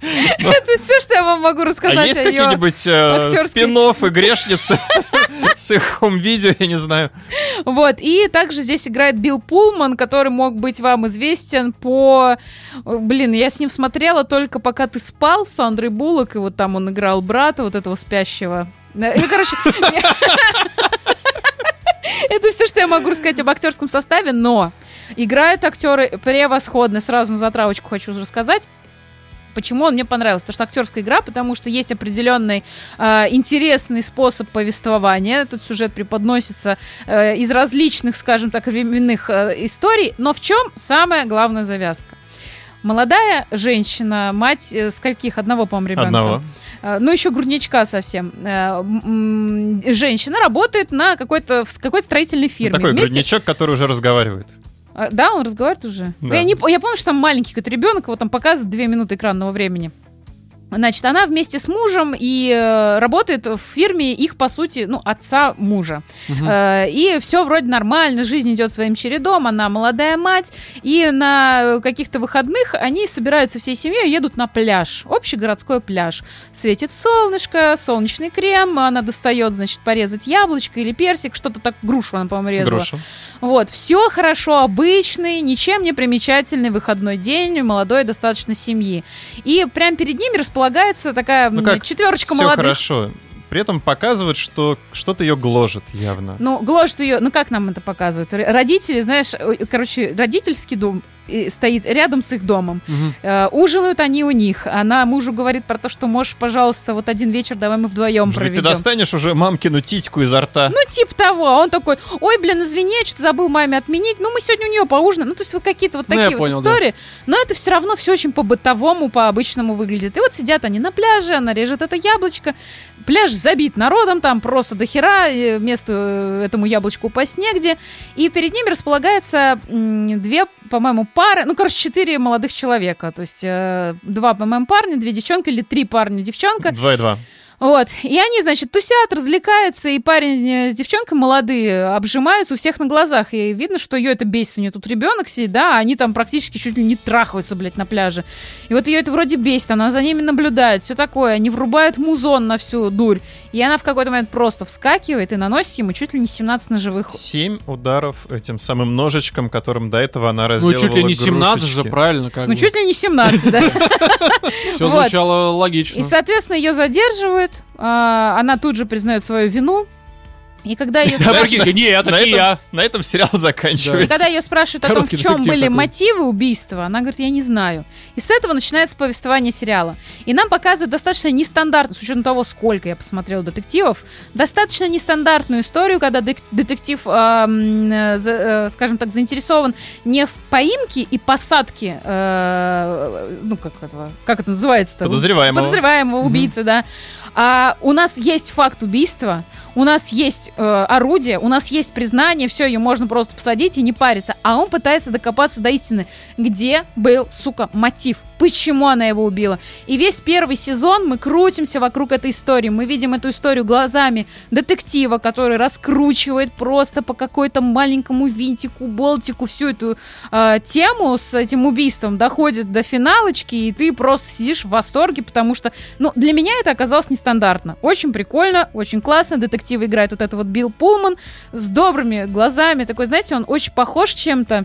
<laughs> Это все, что я вам могу А рассказать есть о её какие-нибудь спин и грешницы с их хом-видео, я не знаю. Вот, и также здесь играет Билл Пулман, который мог быть вам известен по... Блин, я с ним смотрела только пока ты спал с Андрей Буллок, и вот там он играл брата вот этого спящего. Э, Ну, короче... <laughs> Это все, что я могу рассказать об актерском составе, но играют актеры превосходно. Сразу на затравочку хочу рассказать. Почему он мне понравился? Потому что актерская игра, потому что есть определенный э, интересный способ повествования. Тут сюжет преподносится э, из различных, скажем так, временных э, историй. Но в чем самая главная завязка? Молодая женщина, мать э, скольких? Одного, по-моему, ребенка. Одного. Э, Ну, еще грудничка совсем. Э, Женщина работает на какой-то, в какой-то строительной фирме. Такой Вместе- грудничок, который уже разговаривает. А, Да, он разговаривает уже. Да. Я, не, я помню, что там маленький какой-то ребенок, его там показывают две минуты экранного времени. Значит, она вместе с мужем и э, работает в фирме их, по сути, ну, отца мужа. Э, и все вроде нормально, жизнь идет своим чередом, она молодая мать, и на каких-то выходных они собираются всей семьей едут на пляж, общий городской пляж. Светит солнышко, солнечный крем, она достает, значит, порезать яблочко или персик, что-то так, грушу она, по-моему, резала. Груша. Вот, все хорошо, обычный, ничем не примечательный выходной день молодой достаточно семьи. И прямо перед ними располагается такая Ну как, четверочка Все молодых. хорошо. При этом показывают, что что-то ее гложет явно. Ну, гложет ее, ну как нам это показывают? Родители, знаешь, э, короче, родительский дом э, стоит рядом с их домом. Мгм. Э, ужинают они у них. Она мужу говорит про то, что можешь, пожалуйста, вот один вечер давай мы вдвоем Может быть, ты проведем. достанешь уже мамкину титьку изо рта. Ну, типа того. А он такой, ой, блин, извини, я что-то забыл маме отменить. Ну, мы сегодня у нее поужинаем. Ну, то есть вот какие-то вот Ну, такие вот понял, да. истории. Но это все равно все очень по-бытовому, по-обычному выглядит. И вот сидят они на пляже, она режет это яблочко. Пляж забит народом, там просто до хера, место э, этому яблочку упасть негде. И перед ними располагается две, по-моему, пары, ну, короче, четыре молодых человека. То есть э, два, по-моему, парня, две девчонки или три парня, девчонка. Два и два. Вот. И они, значит, тусят, развлекаются, и парень с девчонкой молодые обжимаются у всех на глазах. И видно, что ее это бесит. У нее тут ребенок сидит, да, а они там практически чуть ли не трахаются, блядь, на пляже. И вот ее это вроде бесит, она за ними наблюдает, все такое. Они врубают музон на всю дурь. И она в какой-то момент просто вскакивает и наносит ему чуть ли не 17 ножевых. Семь ударов этим самым ножичком, которым до этого она Ну, разделывала чуть ли не 17 же, грушечки. правильно? Как Ну, чуть ли не 17, да. <laughs> Все звучало логично. И, соответственно, ее задерживают. А, Она тут же признает свою вину. И когда ее Да, прикинь, не, это На не я. этом, на этом сериал И заканчивается. когда ее спрашивают о том, в чем были такой. мотивы убийства, она говорит, я не знаю. И с этого начинается повествование сериала. И нам показывают достаточно нестандартную, с учетом того, сколько я посмотрела детективов, достаточно нестандартную историю, когда детектив, эм, э, э, скажем так, заинтересован не в поимке и посадке, э, ну как это, как это называется-то? Подозреваемого. Подозреваемого убийцы, да. А у нас есть факт убийства, у нас есть э, орудие, у нас есть признание, все, ее можно просто посадить и не париться. А он пытается докопаться до истины. Где был, сука, мотив? Почему она его убила? И весь первый сезон мы крутимся вокруг этой истории. Мы видим эту историю глазами детектива, который раскручивает просто по какой-то маленькому винтику, болтику всю эту э, тему с этим убийством, доходит до финалочки, и ты просто сидишь в восторге, потому что, ну, для меня это оказалось нестандартно. Очень прикольно, очень классно. Детектив играет вот это вот Билл Пулман с добрыми глазами. Такой, знаете, он очень похож чем-то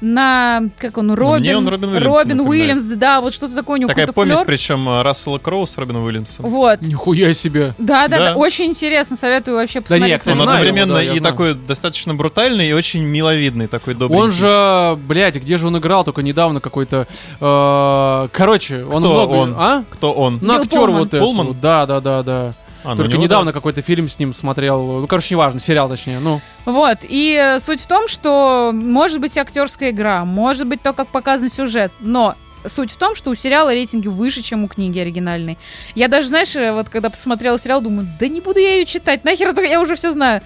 на, как он, Робин, мне он Робин Уильямс Робин. Уильямс, да, вот что-то такое у него Такая помесь, флёр. причем э, Рассела Кроу с Робином Уильямсом. Вот. Нихуя себе. Да, да, да, Да. очень интересно, советую вообще Да посмотреть. кстати, Он знаю его, одновременно да, я и знаю. такой достаточно брутальный, и очень миловидный, такой добрый. Он же, блядь, где же он играл только недавно какой-то... э, короче, он Кто много... он? А? Кто он? Ну, актер вот этот. Пулман? Да, да, да, да. А, ну, Только недавно да. какой-то фильм с ним смотрел. Ну, короче, неважно, сериал точнее. Ну, Вот, и э, суть в том, что может быть актерская игра, может быть то, как показан сюжет, но суть в том, что у сериала рейтинги выше, чем у книги оригинальной. Я даже, знаешь, э, вот когда посмотрела сериал, думаю, да не буду я ее читать, нахер это, я уже все знаю.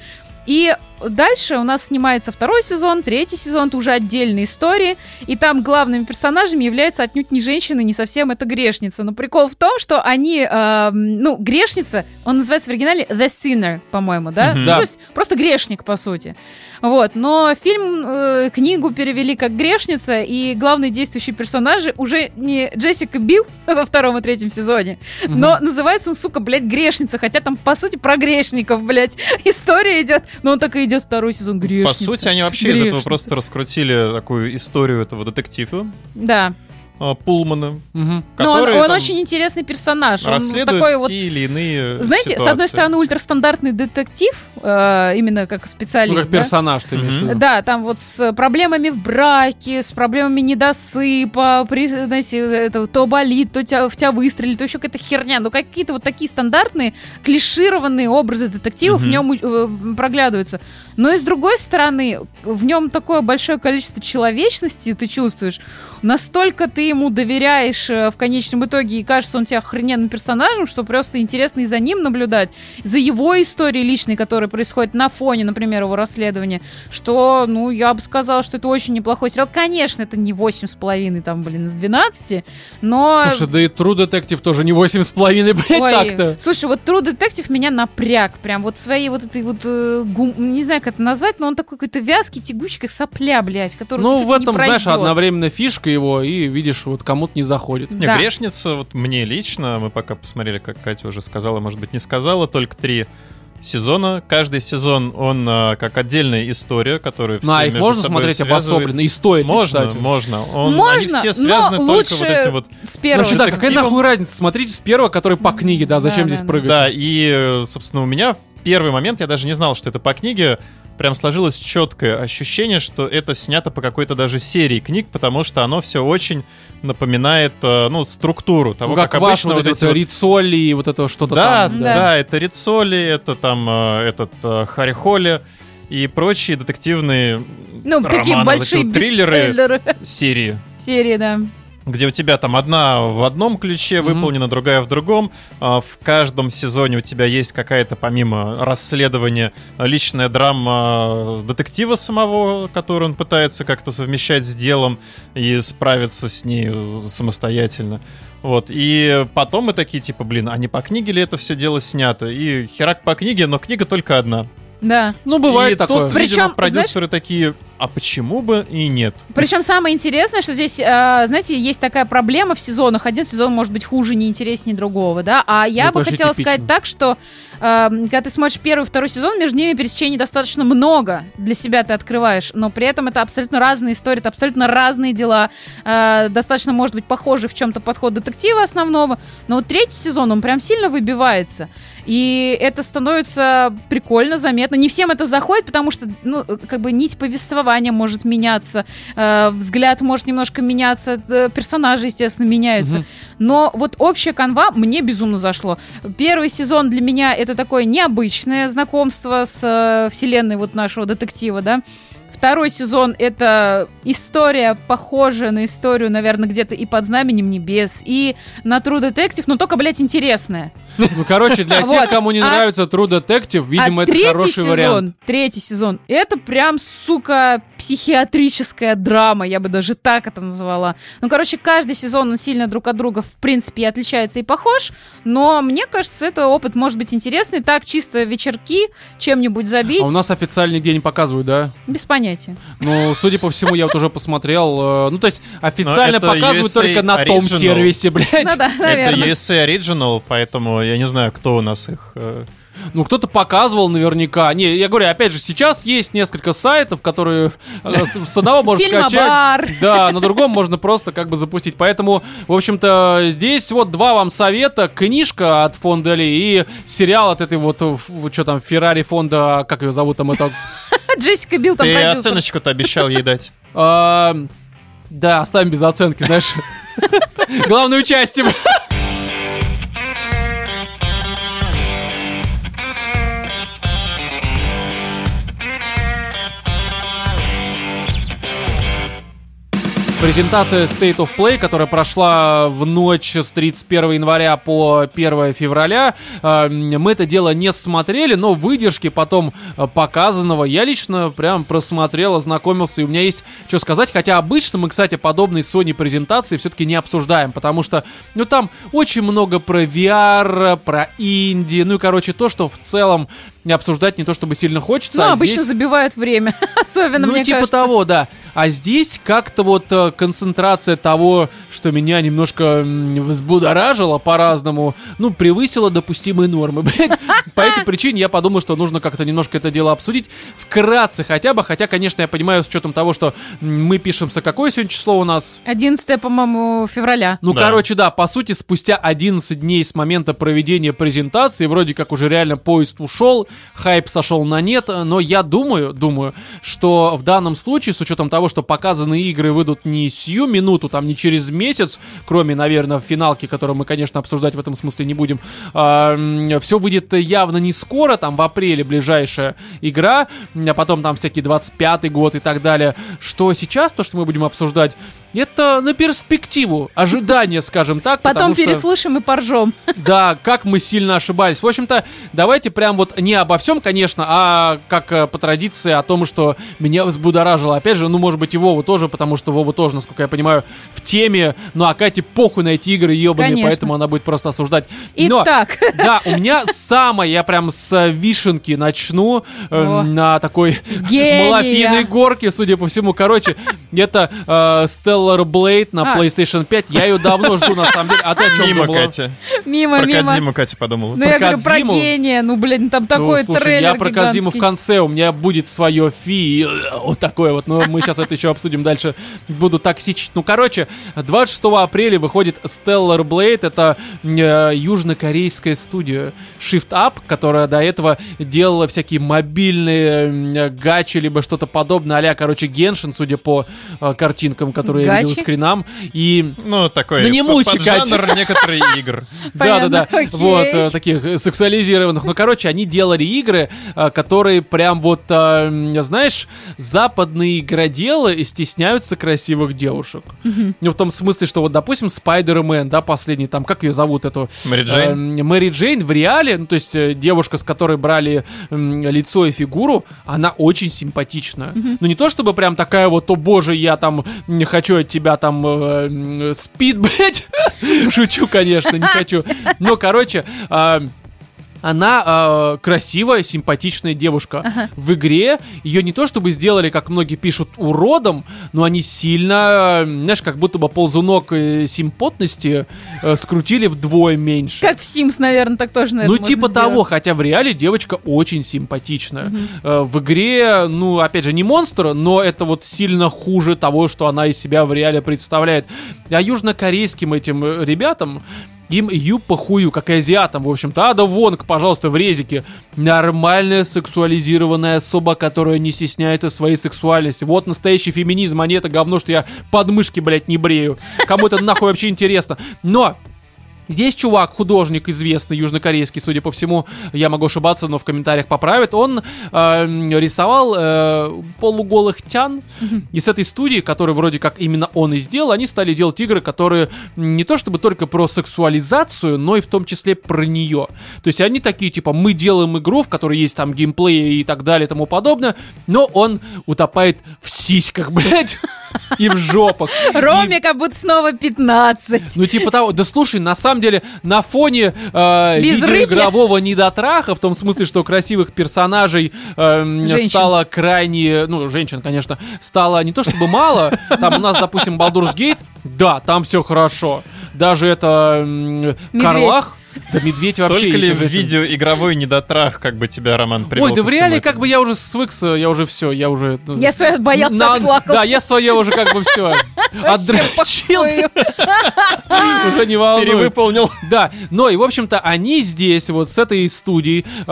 И дальше у нас снимается второй сезон, третий сезон, это уже отдельные истории, и там главными персонажами являются отнюдь не женщины, не совсем это грешница. Но прикол в том, что они, э, ну, грешница, он называется в оригинале The Sinner, по-моему, да? Мгм. Ну, Да. то есть просто грешник, по сути. Вот, но фильм, э, книгу перевели как грешница, и главные действующие персонажи уже не Джессика Билл <laughs> во втором и третьем сезоне, но называется он, сука, блядь, грешница, хотя там, по сути, про грешников, блядь, <laughs> история идет, но он так и идет второй сезон По грешница. сути, они вообще из этого просто раскрутили такую историю этого детектива Да. Э, Пулмана. Но он, который он там очень интересный персонаж. Он расследует такой вот те или иные Знаете, с ситуации. одной стороны, ультрастандартный детектив, э, именно как Ну, специалист, как да? персонаж ты имеешь в виду. Да, там вот с проблемами в браке, с проблемами недосыпа, при, знаете, это, то болит, то тебя, в тебя выстрелит, то еще какая-то херня. Ну, какие-то вот такие стандартные, клишированные образы детективов в Мгм. нем э, проглядываются. Но и с другой стороны, в нем такое большое количество человечности ты чувствуешь. Настолько ты ему доверяешь э, в конечном итоге, и кажется, он тебе охрененным персонажем, что просто интересно и за ним наблюдать, за его историей личной, которая происходит на фоне, например, его расследования, что, ну, я бы сказала, что это очень неплохой сериал. Конечно, это не 8,5, там, блин, из 12, но... Слушай, да и True Detective тоже не 8,5, блядь, Ой, так-то. Слушай, вот True Detective меня напряг. Прям вот своей вот этой вот... э, гум- Не знаю, как это назвать, но он такой какой-то вязкий, тягучий, как сопля, блядь, который Ну, в этом, знаешь, одновременно фишка его, и видишь, вот кому-то не заходит. Не, Да. грешница, вот мне лично, мы пока посмотрели, как Катя уже сказала, может быть, не сказала, только три сезона. Каждый сезон, он а, как отдельная история, которую все На, их между можно собой смотреть связывает. обособленно, и стоит, Можно, кстати. можно. Он, Можно, они все но связаны только лучше вот этим вот... С первого. Вообще, да, какая нахуй разница? Смотрите с первого, который по книге, да, зачем Да, здесь да, прыгать? Да, и, э, собственно, у меня первый момент, я даже не знал, что это по книге, прям сложилось четкое ощущение, что это снято по какой-то даже серии книг, потому что оно все очень напоминает, э, ну, структуру того, Ну, как, как, обычно вот вот эти вот Рицолли и вот это что-то Да, там. да, Да. это Рицоли, это там э, этот э, Харри Холли и прочие детективные Ну, такие романы, эти большие вот триллеры серии. серии, да. Где у тебя там одна в одном ключе Мгм. выполнена, другая в другом. А, В каждом сезоне у тебя есть какая-то, помимо расследования, личная драма детектива самого, которую он пытается как-то совмещать с делом и справиться с ней самостоятельно. Вот, и потом мы такие, типа, блин, а не по книге ли это все дело снято? И херак по книге, но книга только одна. Да. Ну, бывает и такое. тут, Причем, видимо, продюсеры такие, а почему бы и нет? Причем самое интересное, что здесь, э, знаете, есть такая проблема в сезонах. Один сезон может быть хуже, неинтереснее другого, да. А я Это бы хотела типично. сказать так, что э, когда ты смотришь первый и второй сезон, между ними пересечений достаточно много для себя ты открываешь, но при этом это абсолютно разные истории, это абсолютно разные дела. Э, достаточно, может быть, похожий в чем-то подход детектива основного, но вот третий сезон, он прям сильно выбивается. И это становится прикольно, заметно. Не всем это заходит, потому что, ну, как бы нить повествования может меняться, э, взгляд может немножко меняться, э, персонажи, естественно, меняются. Мгм. Но вот общая канва мне безумно зашло. Первый сезон для меня это такое необычное знакомство с э, вселенной вот нашего детектива, да. Второй сезон — это история, похожая на историю, наверное, где-то и под знаменем небес, и на True Detective, но только, блядь, интересная. Ну, короче, для <laughs> тех, кому не А- нравится True Detective, видимо, а это хороший вариант. третий сезон, это прям, сука, психиатрическая драма, я бы даже так это назвала. Ну, короче, каждый сезон, он сильно друг от друга, в принципе, и отличается и похож, но мне кажется, это опыт может быть интересный, так чисто вечерки чем-нибудь забить, А у нас официальный день показывают, да? без понятия. Ну, судя по всему, я вот уже посмотрел. э, Ну, то есть официально показывают только на том сервисе, блядь. Ну Это. USA Original, поэтому я не знаю, кто у нас их... э, Ну, кто-то показывал наверняка. Не, я говорю, опять же, сейчас есть несколько сайтов, которые э, с с одного можно скачать. Да, на другом можно просто как бы запустить. Поэтому, в общем-то, здесь вот два вам совета. Книжка от фонда Ли и сериал от этой вот, что там, Феррари фонда, как ее зовут там, это... <laughs> Джессика Билл там Ты продюсер. оценочку-то обещал ей дать. <laughs> а, Да, оставим без оценки, знаешь. <laughs> Главное участие. Презентация State of Play, которая прошла в ночь с 31 января по 1 февраля. Э, Мы это дело не смотрели, но выдержки потом э, показанного я лично прям просмотрел, ознакомился, и у меня есть что сказать. Хотя обычно мы, кстати, подобные Sony презентации все-таки не обсуждаем, потому что, ну, там очень много про VR, про инди, ну и, короче, то, что в целом не обсуждать не то чтобы сильно хочется. Ну, а обычно здесь- забивают время, <laughs> особенно, ну, мне типа кажется. того, да. А здесь как-то вот э, концентрация того, что меня немножко взбудоражило по-разному, ну, превысила допустимые нормы, <laughs> блядь. По этой причине я подумал, что нужно как-то немножко это дело обсудить вкратце хотя бы, хотя, конечно, я понимаю, с учетом того, что мы пишемся, какое сегодня число у нас? 11, по-моему, февраля. Ну, Да. короче, да, по сути, спустя 11 дней с момента проведения презентации, вроде как уже реально поезд ушел, хайп сошел на нет, но я думаю, думаю, что в данном случае, с учетом того, что показанные игры выйдут не сию минуту, там, не через месяц, кроме, наверное, финалки, которую мы, конечно, обсуждать в этом смысле не будем, все выйдет явно не скоро, там, в апреле ближайшая игра, а потом там всякие 25-й год и так далее, что сейчас, то, что мы будем обсуждать, это на перспективу, ожидание, скажем так, Потом потому что- переслушаем и поржем. да, как мы сильно ошибались. В общем-то, давайте прям вот не обо всем, конечно, а как э, по традиции о том, что меня взбудоражило. Опять же, ну, может быть, и Вову тоже, потому что Вова тоже, насколько я понимаю, в теме. Ну, а Кате похуй на эти игры ебаные, Конечно. поэтому она будет просто осуждать. Но, Итак, <laughs> да, у меня самое, я прям с вишенки начну э, на такой <laughs> малафийной горке, судя по всему. Короче, это э, Blade на А. PlayStation 5. Я ее давно жду, на самом деле. А ты о чем Мимо, думала? Катя. мимо, Про мимо. Кодзиму Катя подумала. Ну, я говорю про гения. Ну, блин, там такой ну, слушай, трейлер я про Кодзиму в гигантский. конце, у меня будет свое фи, э, вот такое вот, но мы сейчас это еще обсудим дальше, буду токсичить. Ну, короче, 26 апреля выходит Stellar Blade, это э, южнокорейская студия Shift Up, которая до этого делала всякие мобильные э, гачи, либо что-то подобное, а короче, Геншин, судя по э, картинкам, которые я видел, скринам, и Ну, такой Ну, не поджанр некоторых игр. <laughs> да-да-да, вот, э, таких сексуализированных. Ну, короче, они делали игры, э, которые прям вот, э, знаешь, западные игроделы стесняются красивых девушек. Ну, в том смысле, что вот, допустим, Спайдермен, да, последний, там, как ее зовут, эту... Мэри Джейн. Мэри Джейн в реале, ну, то есть девушка, с которой брали лицо и фигуру, она очень симпатичная. Ну, не то чтобы прям такая вот, о боже, я там не хочу от тебя там э, м, спид, <laughs> блять. Шучу, конечно, не <laughs> хочу. Но, короче, а, она э, красивая, симпатичная девушка. В игре ее не то чтобы сделали, как многие пишут, уродом, но они сильно, знаешь, как будто бы ползунок э, симпотности э, скрутили вдвое меньше. Как в Sims, наверное, так тоже, наверное, Ну, типа сделать. того, хотя в реале девочка очень симпатичная. Э, В игре, ну, опять же, не монстр, но это вот сильно хуже того, что она из себя в реале представляет. А южнокорейским этим э, ребятам им ю похую, как и азиатам, в общем-то. Ада Вонг, пожалуйста, в резике. Нормальная сексуализированная особа, которая не стесняется своей сексуальности. Вот настоящий феминизм, а не это говно, что я подмышки, блядь, не брею. Кому это нахуй вообще интересно. Но Здесь чувак, художник известный, южнокорейский, судя по всему, я могу ошибаться, но в комментариях поправит, он э, рисовал э, полуголых тян, и с этой студии, которую вроде как именно он и сделал, они стали делать игры, которые не то чтобы только про сексуализацию, но и в том числе про нее. То есть они такие, типа, мы делаем игру, в которой есть там геймплей и так далее и тому подобное, но он утопает в сиськах, <laughs> блядь, и в жопах. <laughs> Роме как будто снова 15. ну, типа того, да слушай, на самом деле, на фоне э, видеоигрового недотраха, в том смысле, что красивых персонажей Женщин. стало крайне, ну, женщин, конечно, стало не то чтобы мало, там у нас, допустим, Baldur's Gate, да, там все хорошо. Даже это м, Карлах, да медведь вообще Только ли в видеоигровой недотрах, как бы тебя, Роман, привел Ой, да в реале как бы я уже свыкся, я уже все, я уже... ну, Я свое боялся, на- отплакался. Да, я свое уже как бы все <laughs> отдрочил, <laughs> уже не волнует. Перевыполнил. Да, но и, в общем-то, они здесь, вот с этой студией, э,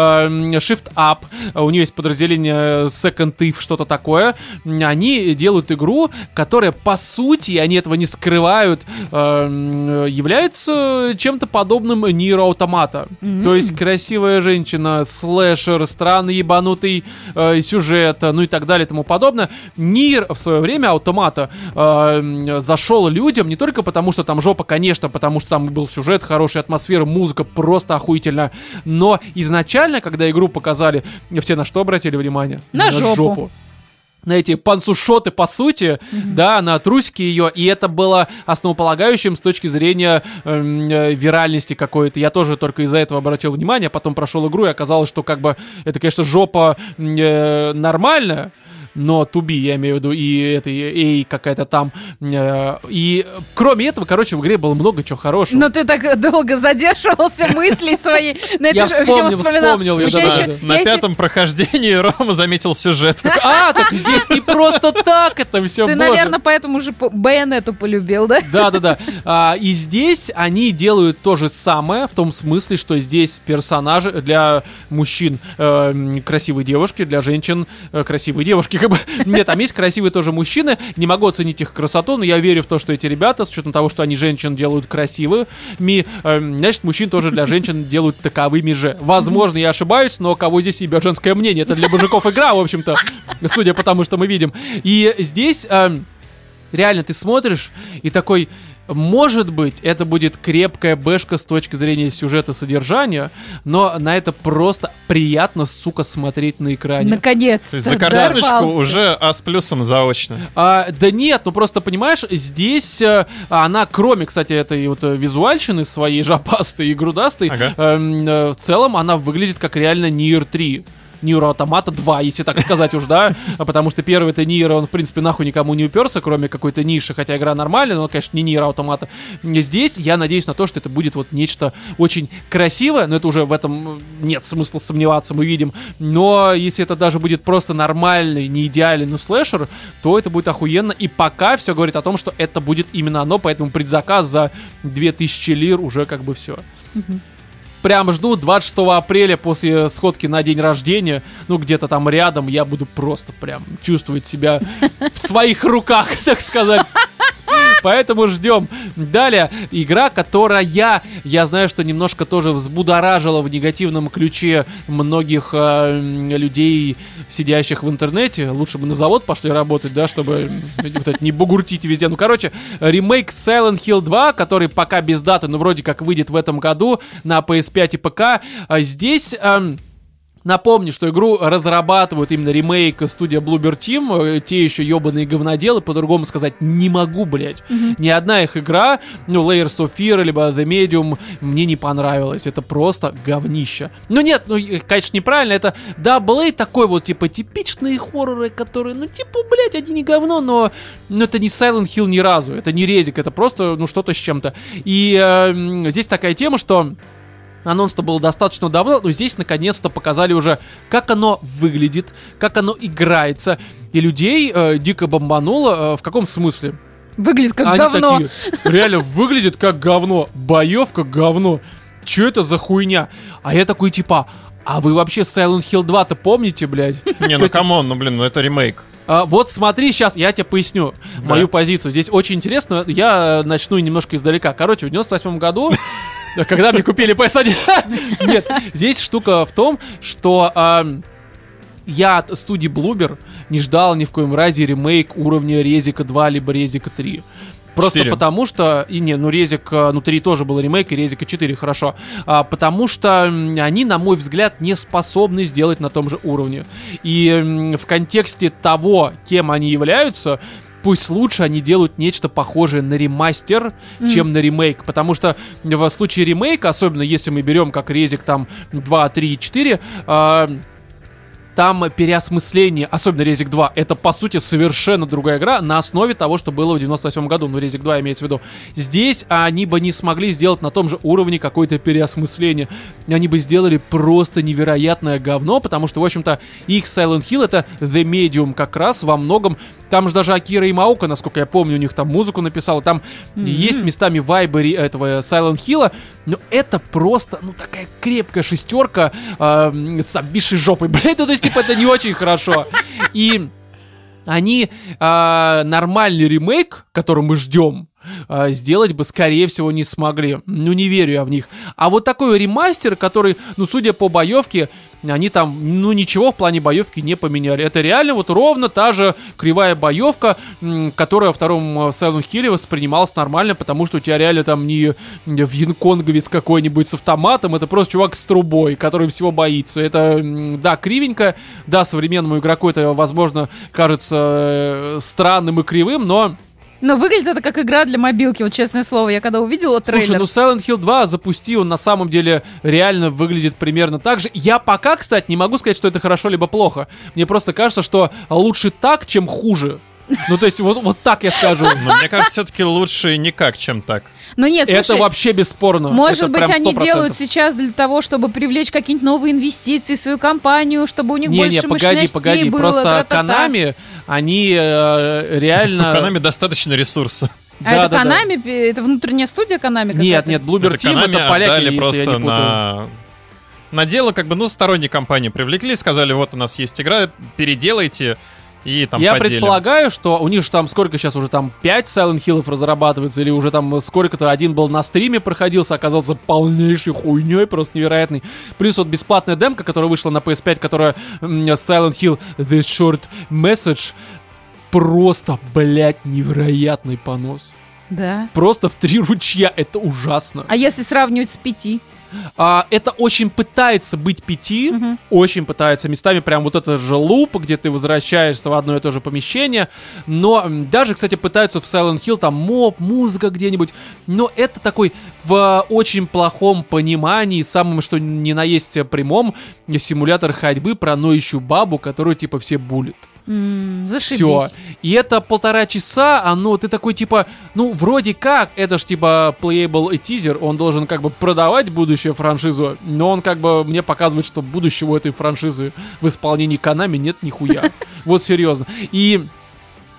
Shift Up, э, у нее есть подразделение Second If, что-то такое, они делают игру, которая, по сути, они этого не скрывают, э, является чем-то подобным Nier Automata. То есть красивая женщина, слэшер, странный ебанутый э, сюжет, ну и так далее и тому подобное. Нир в свое время Автомата э, зашел людям не только потому, что там жопа, конечно, потому что там был сюжет, хорошая атмосфера, музыка просто охуительная, но изначально, когда игру показали, все на что обратили внимание? На жопу. На эти панцушоты, по сути, да, на трусики ее, и это было основополагающим с точки зрения эм, э, виральности какой-то. Я тоже только из-за этого обратил внимание, потом прошел игру, и оказалось, что как бы это, конечно, жопа э, нормальная, но туби, я имею в виду, и это и эй какая-то там. э, и кроме этого, короче, в игре было много чего хорошего. Но ты так долго задерживался <laughs> мыслей своей. На Я же, видимо, вспомнил, вспомнил, я да, еще-. На я если- пятом прохождении Рома заметил сюжет. А, так здесь не просто так это все, Ты, наверное, поэтому уже байонету полюбил, да? Да, да, да. А, и здесь они делают то же самое, в том смысле, что здесь персонажи для мужчин э, красивые девушки, для женщин э, красивые девушки. Как бы. <laughs> Нет, там есть красивые тоже мужчины. Не могу оценить их красоту, но я верю в то, что эти ребята, с учетом того, что они женщин делают красивыми, э, значит, мужчин тоже для женщин делают таковыми же. Возможно, я ошибаюсь, но кого здесь ебет женское мнение? Это для мужиков игра, в общем-то, судя по тому, что мы видим. И здесь... эм, реально ты смотришь и такой, может быть, это будет крепкая бэшка с точки зрения сюжета содержания, но на это просто приятно, сука, смотреть на экране. Наконец-то. То есть за картиночку дорвался. уже А с плюсом заочно. А, да нет, ну просто понимаешь, здесь э, она, кроме, кстати, этой вот э, визуальщины своей жопастой и грудастой, Ага. эм, э, в целом она выглядит как реально Nier 3. Nier Automata 2, если так сказать уж, да, <laughs> потому что первый это Nier, он, в принципе, нахуй никому не уперся, кроме какой-то ниши, хотя игра нормальная, но, конечно, не Nier Automata. Здесь я надеюсь на то, что это будет вот нечто очень красивое, но это уже в этом нет смысла сомневаться, мы видим, но если это даже будет просто нормальный, не идеальный, но слэшер, то это будет охуенно, и пока все говорит о том, что это будет именно оно, поэтому предзаказ за 2000 лир уже как бы все. Прям жду 26 апреля после сходки на день рождения, ну где-то там рядом, я буду просто прям чувствовать себя в своих руках, <laughs> так сказать. Поэтому ждем. Далее, игра, которая, я знаю, что немножко тоже взбудоражила в негативном ключе многих э, людей, сидящих в интернете. Лучше бы на завод пошли работать, да, чтобы вот это не бугуртить везде. Ну, короче, ремейк Silent Hill 2, который пока без даты, но вроде как выйдет в этом году на PS5 и ПК. А Здесь... эм, Напомню, что игру разрабатывают именно ремейк студия Bloober Team, э, те еще ебаные говноделы, по-другому сказать не могу, блять. Ни одна их игра, ну, Layers of Fear, либо The Medium, мне не понравилась. Это просто говнище. Ну нет, ну, конечно, неправильно, это Double A такой вот, типа, типичные хорроры, которые, ну, типа, блять, они не говно, но, но это не Silent Hill ни разу, это не резик, это просто, ну, что-то с чем-то. И э, здесь такая тема, что Анонс-то был достаточно давно, но здесь наконец-то показали уже, как оно выглядит, как оно играется. И людей э, дико бомбануло. э, в каком смысле? Выглядит как Они говно. такие, реально выглядит как говно. Боевка говно. Че это за хуйня? А я такой типа, а вы вообще Silent Hill 2-то помните, блядь? <laughs> Не, ну come on, ну блин, ну это ремейк. а, вот смотри, сейчас я тебе поясню мою позицию. Здесь очень интересно. Я начну немножко издалека. Короче, в 98 году <laughs> Когда мне купили PS1. <laughs> Нет, здесь штука в том, что я от студии Bloober не ждал ни в коем разе ремейк уровня Резика 2 либо Резика 3. Просто 4. потому что... И не, ну Резик, э, ну 3 тоже был ремейк, и Резика 4, хорошо. А, потому что они, на мой взгляд, не способны сделать на том же уровне. И в контексте того, кем они являются, пусть лучше они делают нечто похожее на ремастер, чем на ремейк. Потому что в случае ремейка, особенно если мы берем как резик там 2, 3, 4, а, там переосмысление, особенно Резик 2, это по сути совершенно другая игра на основе того, что было в 98 году, ну Резик 2 имеется в виду. Здесь они бы не смогли сделать на том же уровне какое-то переосмысление. Они бы сделали просто невероятное говно, потому что, в общем-то, их Silent Hill это The Medium как раз во многом. Там же даже Акира Имаука, насколько я помню, у них там музыку написала, там есть местами вайбы ре- этого Silent Hill, но это просто, ну, такая крепкая шестерка э, с обвисшей жопой, <laughs> блядь, ну, то есть, типа, это не очень хорошо. И они а, нормальный ремейк, который мы ждем, а, сделать бы, скорее всего, не смогли. Ну, не верю я в них. А вот такой ремастер, который, ну, судя по боевке, они там, ну, ничего в плане боевки не поменяли. Это реально вот ровно та же кривая боевка, которая во втором э, Silent Hill воспринималась нормально, потому что у тебя реально там не вьенконговец какой-нибудь с автоматом, это просто чувак с трубой, который всего боится. Это, да, кривенько, да, современному игроку это, возможно, кажется э, странным и кривым, но Но выглядит это как игра для мобилки, вот честное слово. Я когда увидела трейлер... Слушай, ну Silent Hill 2 запусти, он на самом деле реально выглядит примерно так же. Я пока, кстати, не могу сказать, что это хорошо либо плохо. Мне просто кажется, что лучше так, чем хуже. Ну, то есть, вот, вот так я скажу. Но мне кажется, все-таки лучше никак, чем так. Но нет, Это слушай, вообще бесспорно. Может Это быть, они 100%. делают сейчас для того, чтобы привлечь какие-нибудь новые инвестиции в свою компанию, чтобы у них Не, больше не, погоди, погоди. было. Просто. Канами, они э, У реально... Конами достаточно ресурсов. А это Да-да-да. Канами? Это внутренняя студия Канами Нет, какая-то? нет, Bloober Это Team Konami это поляки, если я просто не путаю. на... На дело, как бы, ну, сторонние компании привлекли, сказали, вот у нас есть игра, переделайте и там Я поделим. предполагаю, что у них же там сколько сейчас уже там 5 Silent Hill'ов разрабатывается, или уже там сколько-то один был на стриме проходился, оказался полнейшей хуйней, просто невероятный. Плюс вот бесплатная демка, которая вышла на PS5, которая Silent Hill The Short Message, просто, блядь, невероятный понос. Да. Просто в три ручья, это ужасно. А если сравнивать с пяти? А, это очень пытается быть пяти, Мгм. очень пытается местами прям вот это же луп, где ты возвращаешься в одно и то же помещение, но даже, кстати, пытаются в Silent Hill там моп, музыка где-нибудь, но это такой в очень плохом понимании, самым что ни на есть прямом, симулятор ходьбы про ноющую бабу, которую типа все булят. Зашибись. Все. И это полтора часа, оно, ты такой, типа, ну, вроде как, это ж, типа, playable тизер, он должен, как бы, продавать будущую франшизу, но он, как бы, мне показывает, что будущего у этой франшизы в исполнении Канами нет нихуя. <laughs> Вот серьезно. И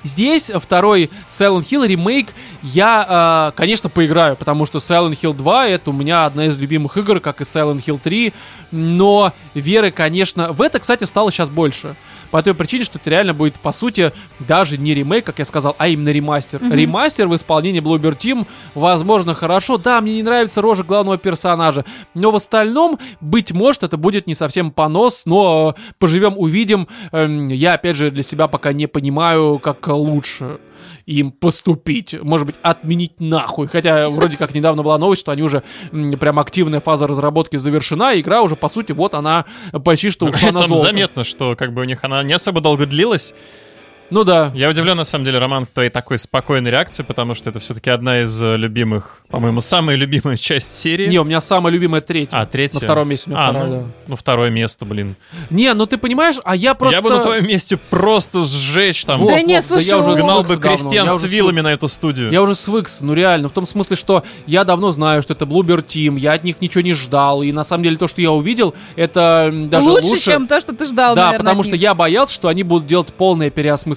Здесь второй Silent Hill ремейк я, э, конечно, поиграю, потому что Silent Hill 2 это у меня одна из любимых игр, как и Silent Hill 3, но веры, конечно, в это, кстати, стало сейчас больше. По той причине, что это реально будет, по сути, даже не ремейк, как я сказал, а именно ремастер. Ремастер в исполнении Bloober Team, возможно, хорошо. Да, мне не нравится рожа главного персонажа, но в остальном, быть может, это будет не совсем понос, но э, поживем, увидим. Эм, я, опять же, для себя пока не понимаю, как лучше им поступить. Может быть, отменить нахуй. Хотя вроде как недавно была новость, что они уже прям активная фаза разработки завершена. и Игра уже, по сути, вот она почти что ушла на золото. заметно, что как бы у них она не особо долго длилась. Ну да. Я удивлен, на самом деле, Роман, твоей такой спокойной реакции, потому что это все-таки одна из э, любимых, по-моему, самая любимая <laughs> часть серии. Не, у меня самая любимая третья. а, третья. На втором месте у меня а, вторая, ну, да. ну, второе место, блин. Не, ну ты понимаешь, а я просто... Я бы на твоем месте просто сжечь там. Вот, Да не, слушай, я уже Гнал бы крестьян с вилами на эту студию. Я уже свыкся, ну реально, в том смысле, что я давно знаю, что это Bloober Team, я от них ничего не ждал, и на самом деле то, что я увидел, это даже лучше, лучше, чем то, что ты ждал, Да, наверное, потому от что я боялся, что они будут делать полное переосмысление,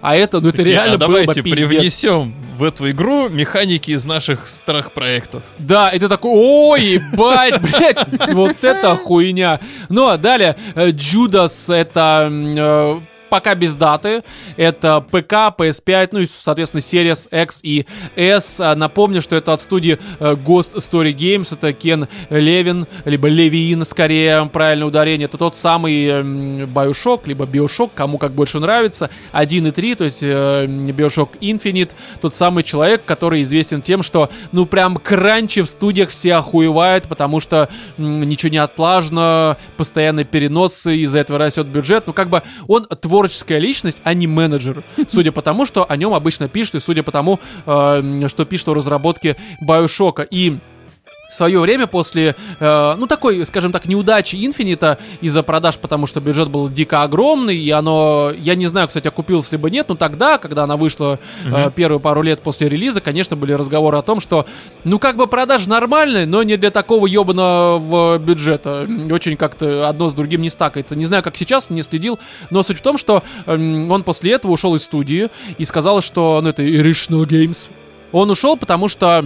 а это, ну это реально а было бы давайте пиздец. привнесем в эту игру механики из наших старых проектов. Да, и ты такой, ой, ебать, <laughs> блядь, вот это хуйня. Ну, а далее, э, Джудас, это м, э, пока без даты. Это ПК, PS5, ну и, соответственно, Series X и S. А, Напомню, что это от студии э, Ghost Story Games. Это Кен Левин, либо Левин, скорее, правильное ударение. Это тот самый эм, Bioshock, либо Bioshock, кому как больше нравится. 1 и 3, то есть э, Bioshock Infinite. Тот самый человек, который известен тем, что, ну, прям кранчи в студиях все охуевают, потому что ничего не отлажено, постоянные переносы, из-за этого растет бюджет. Ну, как бы он творческая личность, а не менеджер. Судя по тому, что о нем обычно пишут, и судя по тому, э, что пишут о разработке Bioshock. И в свое время после, э, ну, такой, скажем так, неудачи Инфинита из-за продаж, потому что бюджет был дико огромный, и оно, я не знаю, кстати, окупилось либо нет, но тогда, когда она вышла э, первые пару лет после релиза, конечно, были разговоры о том, что, ну, как бы продажи нормальные, но не для такого ебаного бюджета. Очень как-то одно с другим не стакается. Не знаю, как сейчас, не следил, но суть в том, что эм, он после этого ушел из студии и сказал, что, ну, это Irrational Games. Он ушел, потому что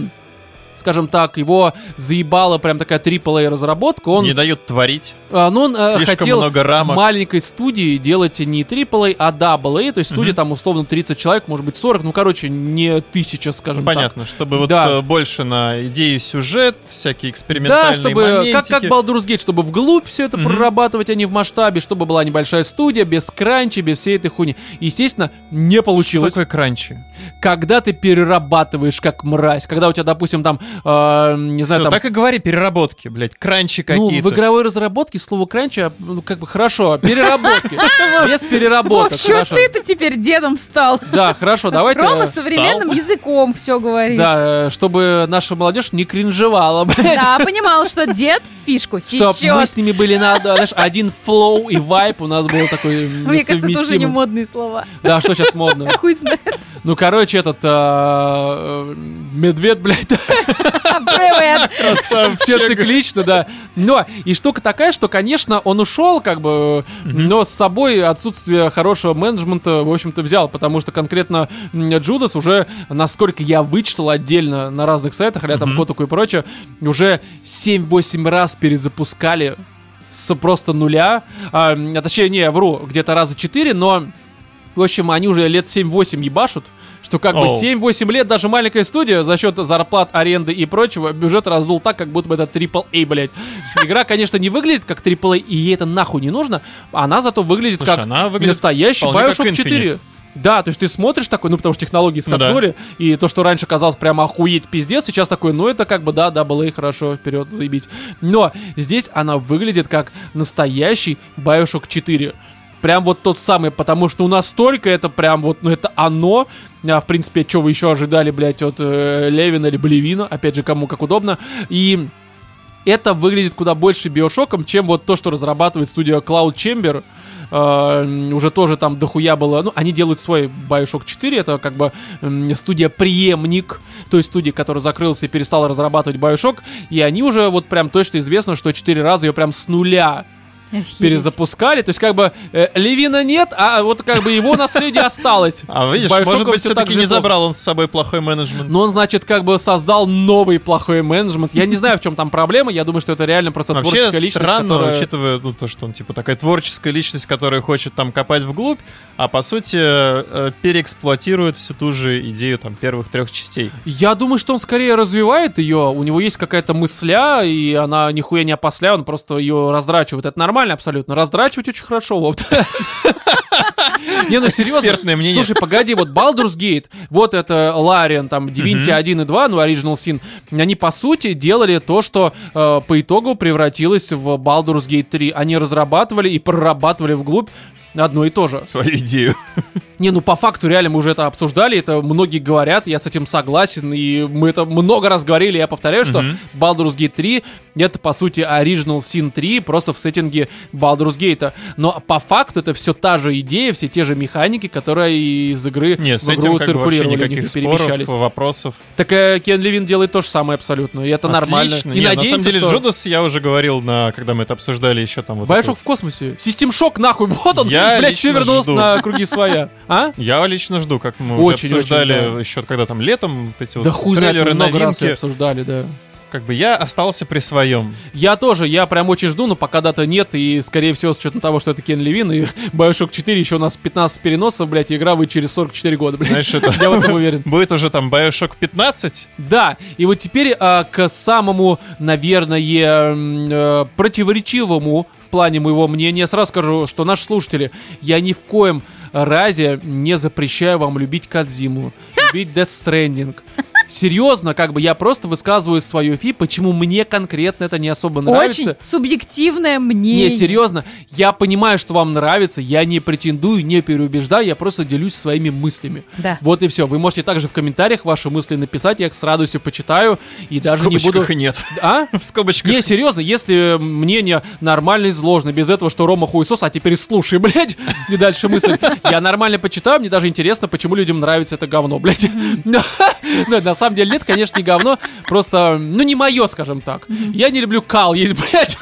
скажем так, его заебала прям такая AAA разработка. Он, Не дают творить. а, ну, он э, Слишком хотел много рамок. маленькой студии делать не AAA, а AA, то есть студия там условно 30 человек, может быть 40, ну, короче, не тысяча, скажем так. Понятно, чтобы вот Да. э, больше на идею сюжет, всякие Да, экспериментальные чтобы, как, как моментики. Baldur's Gate, чтобы вглубь все это Мгм. прорабатывать, а не в масштабе, чтобы была небольшая студия, без кранчи, без всей этой хуйни. Естественно, не Что получилось. такое кранчи? Когда ты перерабатываешь как мразь, когда у тебя, допустим, там, э, не знаю, Всё, там... так и говори, переработки, блядь, кранчи Ну, какие-то. в игровой разработке слово кранча, ну, как бы хорошо, переработки. <laughs> Без переработок, хорошо. ты-то теперь дедом стал? Да, хорошо, давайте... Рома современным языком все говорит. Да, э, чтобы наша молодежь не кринжевала, <laughs> блядь. Да, понимал, что дед фишку Чтоб мы сечет. с ними были на, знаешь, один флоу и вайп у нас был такой Мне кажется, это уже не модные слова. Да, что сейчас модно? <laughs> Хуй знает. Ну, короче, этот э, э, медведь, блядь, Привет. все циклично, да. Но и штука такая, что, конечно, он ушел, как бы, но с собой отсутствие хорошего менеджмента, в общем-то, взял, потому что конкретно Джудас уже, насколько я вычитал отдельно на разных сайтах, а там. Котаку и прочее, уже 7-8 раз перезапускали с просто нуля, а, а точнее, не, вру, где-то раза 4, но в общем, они уже лет 7-8 ебашут, что как бы Оу. 7-8 лет даже маленькая студия за счет зарплат, аренды и прочего бюджет раздул так, как будто бы это AAA, блядь. Игра, конечно, не выглядит как AAA, и ей это нахуй не нужно, она зато выглядит Слушай, как она выглядит настоящий Bioshock 4. Infinite. Да, то есть ты смотришь такой, ну потому что технологии Ну да. скакнули, и то, что раньше казалось прямо охуеть пиздец, сейчас такой, ну это как бы да, AA, хорошо, вперед, заебись. Но здесь она выглядит как настоящий Bioshock 4. Прям вот тот самый, потому что ну настолько это прям вот, ну это оно. А, в принципе, что вы еще ожидали, блядь, от э, Левина или Блевина, опять же, кому как удобно. И это выглядит куда больше биошоком, чем вот то, что разрабатывает студия Cloud Chamber. Э, уже тоже там дохуя было. Ну, они делают свой Bioshock 4. Это как бы студия преемник той студии, которая закрылась и перестала разрабатывать Bioshock. И они уже вот прям точно известно, что 4 раза ее прям с нуля Охереть. перезапускали. То есть как бы э, Левина нет, а вот как бы его наследие <laughs> осталось. А видишь, может быть, все-таки не забрал он с собой плохой менеджмент. Но он, значит, как бы создал новый плохой менеджмент. Я не знаю, в чем там проблема. Я думаю, что это реально просто творческая личность, странно, учитывая ну, то, что он типа такая творческая личность, которая хочет там копать вглубь, а по сути э, переэксплуатирует всю ту же идею там первых трех частей. Я думаю, что он скорее развивает ее. У него есть какая-то мысля, и она нихуя не опосля, он просто ее раздрачивает. Это нормально абсолютно. Раздрачивать очень хорошо, Вов. <laughs> Не, ну серьезно. Экспертное мнение. Слушай, погоди, вот Baldur's Gate, вот это Лариан, там, Divinity 1 и 2, ну, Original Sin, они, по сути, делали то, что э, по итогу превратилось в Baldur's Gate 3. Они разрабатывали и прорабатывали вглубь одно и то же. Свою идею. Не, ну по факту реально мы уже это обсуждали, это многие говорят, я с этим согласен, и мы это много раз говорили, я повторяю, что Мгм. Baldur's Gate 3 это по сути Original Sin 3, просто в сеттинге Baldur's Gate. Но по факту это все та же идея, все те же механики, которые из игры Нет, с в игру этим как бы вообще циркулировали, никаких и споров, перемещались. вопросов. Так э, Кен Левин делает то же самое абсолютно, и это нормально. Отлично. И Не, на надеемся, самом деле, что... Джудас, я уже говорил, на, когда мы это обсуждали еще там вот Bioshock эту- в космосе. Систем шок нахуй. <laughs> Вот он, Я блядь, все лично вернулся жду. на круги своя. А? Я лично жду, как мы Очень, уже обсуждали очень, да. еще когда там летом вот эти Да вот хуй трейлеры, много раз новинки. это обсуждали, да. Как бы я остался при своем. Я тоже, я прям очень жду, но пока дата нет, и, скорее всего, с учетом того, что это Кен Левин, и Bioshock 4 еще у нас 15 переносов, блядь, и игра выйдет через 44 года, блядь. Знаешь, это <laughs> Я в этом уверен. <laughs> будет уже там Bioshock 15. Да, и вот теперь а, к самому, наверное, э, противоречивому в плане моего мнения сразу скажу, что наши слушатели, я ни в коем разе не запрещаю вам любить Кадзиму, <laughs> любить Death Stranding. Серьезно, как бы я просто высказываю свое фи, почему мне конкретно это не особо нравится. Очень субъективное мнение. Не, серьезно, я понимаю, что вам нравится, я не претендую, не переубеждаю, я просто делюсь своими мыслями. Да. Вот и все. Вы можете также в комментариях ваши мысли написать, я их с радостью почитаю и даже в не буду... скобочках и нет. А? <laughs> В скобочках. Не, серьезно, если мнение нормально изложено, без этого, что Рома хуесос, а теперь слушай, <laughs> блядь, и дальше мысль. Я нормально почитаю, мне даже интересно, почему людям нравится это говно, блядь. <laughs> Но, но на самом деле нет, конечно, не говно, просто, ну, не мое, скажем так. Я не люблю кал есть, блядь.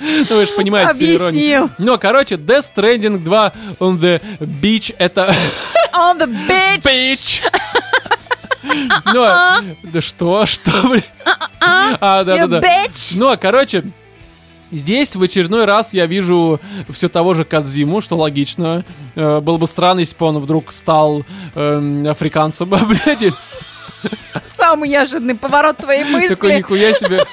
Ну, вы же понимаете всю иронию. Но, короче, Death Stranding 2 on the Beach это... On the beach. Beach! <laughs> Ну, да что, что, блин? А, да, да, да. Ну, а, короче, здесь в очередной раз я вижу все того же Кадзиму, что логично. Э, Было бы странно, если бы он вдруг стал эм, африканцем, <laughs> блядь. Самый неожиданный поворот твоей <laughs> Такой, мысли. нихуя себе.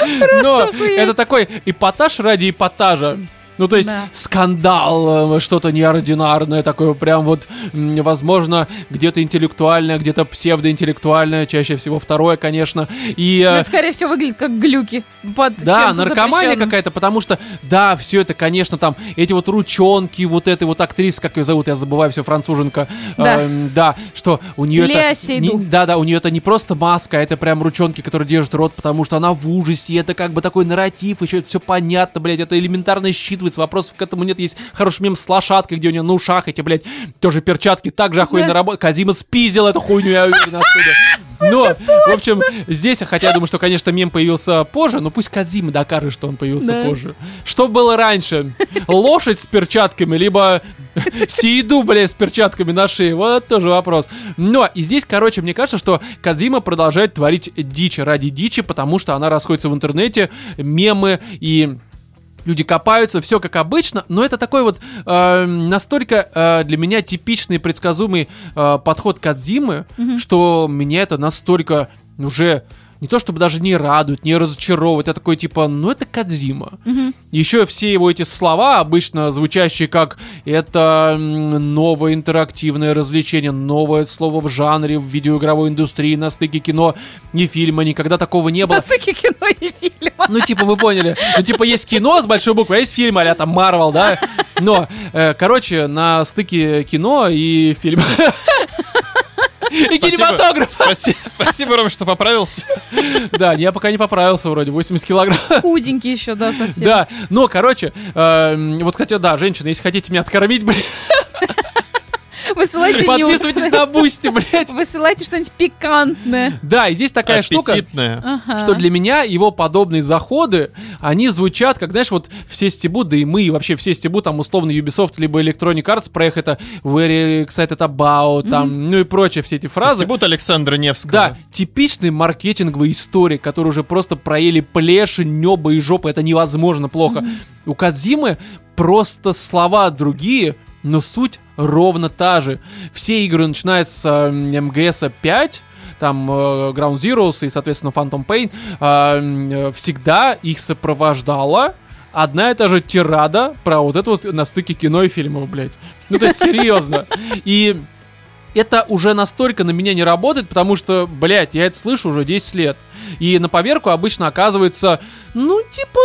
<laughs> Но это такой эпатаж ради эпатажа. Ну, то есть Да. скандал, э, что-то неординарное, такое прям вот, возможно, где-то интеллектуальное, где-то псевдоинтеллектуальное, чаще всего второе, конечно. И, э, Это, скорее всего, выглядит как глюки под да, наркомания какая-то, потому что, да, все это, конечно, там, эти вот ручонки, вот этой вот актрисы, как ее зовут, я забываю, все француженка, Да. Эм, да, что у нее Леа это... Не- да, да, у нее это не просто маска, а это прям ручонки, которые держат рот, потому что она в ужасе, и это как бы такой нарратив, еще все понятно, блядь, это элементарно считывается, вопросов к этому нет, есть хороший мем с лошадкой, где у нее на ушах эти, блядь, тоже перчатки, так же охуенно работают, Кадима спиздил эту хуйню, я уверен, оттуда. Но, в общем, здесь, хотя я думаю, что, конечно, мем появился позже, но пусть Кадзима докажет, что он появился позже. Что было раньше? Лошадь с перчатками, либо <laughs> Сиеду, блядь, с перчатками на шее? Вот тоже вопрос. Но и здесь, короче, мне кажется, что Кадзима продолжает творить дичь ради дичи, потому что она расходится в интернете, мемы и люди копаются, все как обычно, но это такой вот э, настолько э, для меня типичный предсказуемый э, подход Кадзимы, что меня это настолько уже не то чтобы даже не радует, не разочаровывает, я такой типа, ну это Кадзима. Еще все его эти слова, обычно звучащие как это новое интерактивное развлечение, новое слово в жанре, в видеоигровой индустрии, на стыке кино и фильма, никогда такого не было. На стыке кино и фильма. Ну, типа, вы поняли. Ну, типа, есть кино с большой буквы, а есть фильм, а там Марвел, да? Но, э, короче, на стыке кино и фильма. <laughs> И Спасибо. кинематограф. Спасибо, спасибо, Ром, что поправился. Да, я пока не поправился вроде, 80 килограмм. Худенький еще, да, совсем. Да, но, короче, э, вот, кстати, да, женщины, если хотите меня откормить, блядь, Высылайте подписывайтесь на Boosty, блядь. Высылайте что-нибудь пикантное. Да, и здесь такая штука. Что для меня его подобные заходы, они звучат, как, знаешь, вот все стебут, да и мы, и вообще все стебут, там, условно, Ubisoft, либо Electronic Arts, про их это very excited about, там, ну и прочие все эти фразы. Стебут Александра Невского. Да, типичные маркетинговые истории, которые уже просто проели плеши, небо и жопы, это невозможно плохо. У Кадзимы просто слова другие, но суть ровно та же. Все игры, начиная с э, МГС 5, там э, Ground Zeroes и, соответственно, Phantom Pain, э, э, всегда их сопровождала одна и та же тирада про вот это вот на стыке кино и фильмов, блядь. Ну, то есть, серьезно. И это уже настолько на меня не работает, потому что, блядь, я это слышу уже 10 лет. И на поверку обычно оказывается, ну, типа,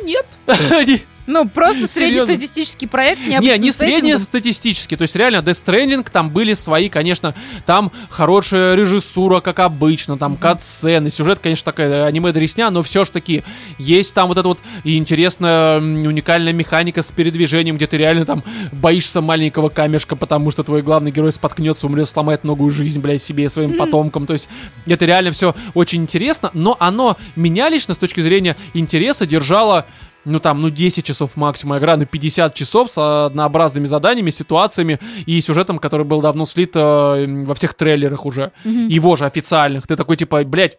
ну, нет. <laughs> Ну, просто среднестатистический проект Не, не сеттингом. среднестатистически. То есть реально Death Stranding там были свои, конечно, там хорошая режиссура, как обычно, там кат-сцены, сюжет, конечно, такая аниме-дресня, но все ж таки есть там вот эта вот и интересная уникальная механика с передвижением, где ты реально там боишься маленького камешка, потому что твой главный герой споткнется, умрет, сломает новую жизнь, блядь, себе и своим потомкам. То есть это реально все очень интересно, но оно меня лично с точки зрения интереса держало ну там, ну 10 часов максимум игра, ну 50 часов с однообразными заданиями, ситуациями и сюжетом, который был давно слит э, во всех трейлерах уже, Мгм. его же официальных. Ты такой типа, блядь,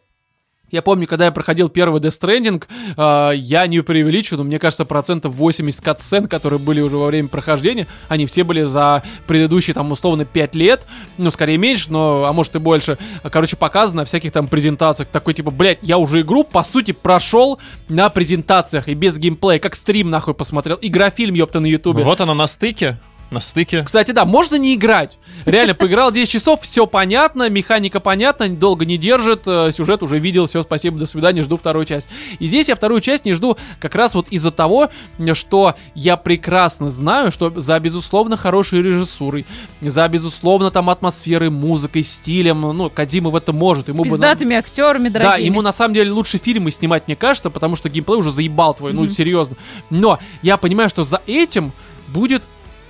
я помню, когда я проходил первый Death Stranding, э, я не преувеличу, но мне кажется, процентов 80 катсцен, которые были уже во время прохождения, они все были за предыдущие, там, условно, 5 лет, ну, скорее меньше, но, а может и больше, короче, показано на всяких там презентациях, такой, типа, блядь, я уже игру, по сути, прошел на презентациях и без геймплея, как стрим, нахуй, посмотрел, игрофильм, ёпта, на ютубе. Вот она на стыке. На стыке. Кстати, да, можно не играть. Реально, поиграл 10 часов, все понятно, механика понятна, долго не держит, э, сюжет уже видел, все, спасибо, до свидания, жду вторую часть. И здесь я вторую часть не жду как раз вот из-за того, что я прекрасно знаю, что за, безусловно, хорошей режиссурой, за, безусловно, там атмосферой, музыкой, стилем, ну, Кадима в этом может, ему бы... на- Пиздатыми актерами, да, дорогими. ему на самом деле лучше фильмы снимать, мне кажется, потому что геймплей уже заебал твой, ну Мгм. серьезно. Но я понимаю, что за этим будет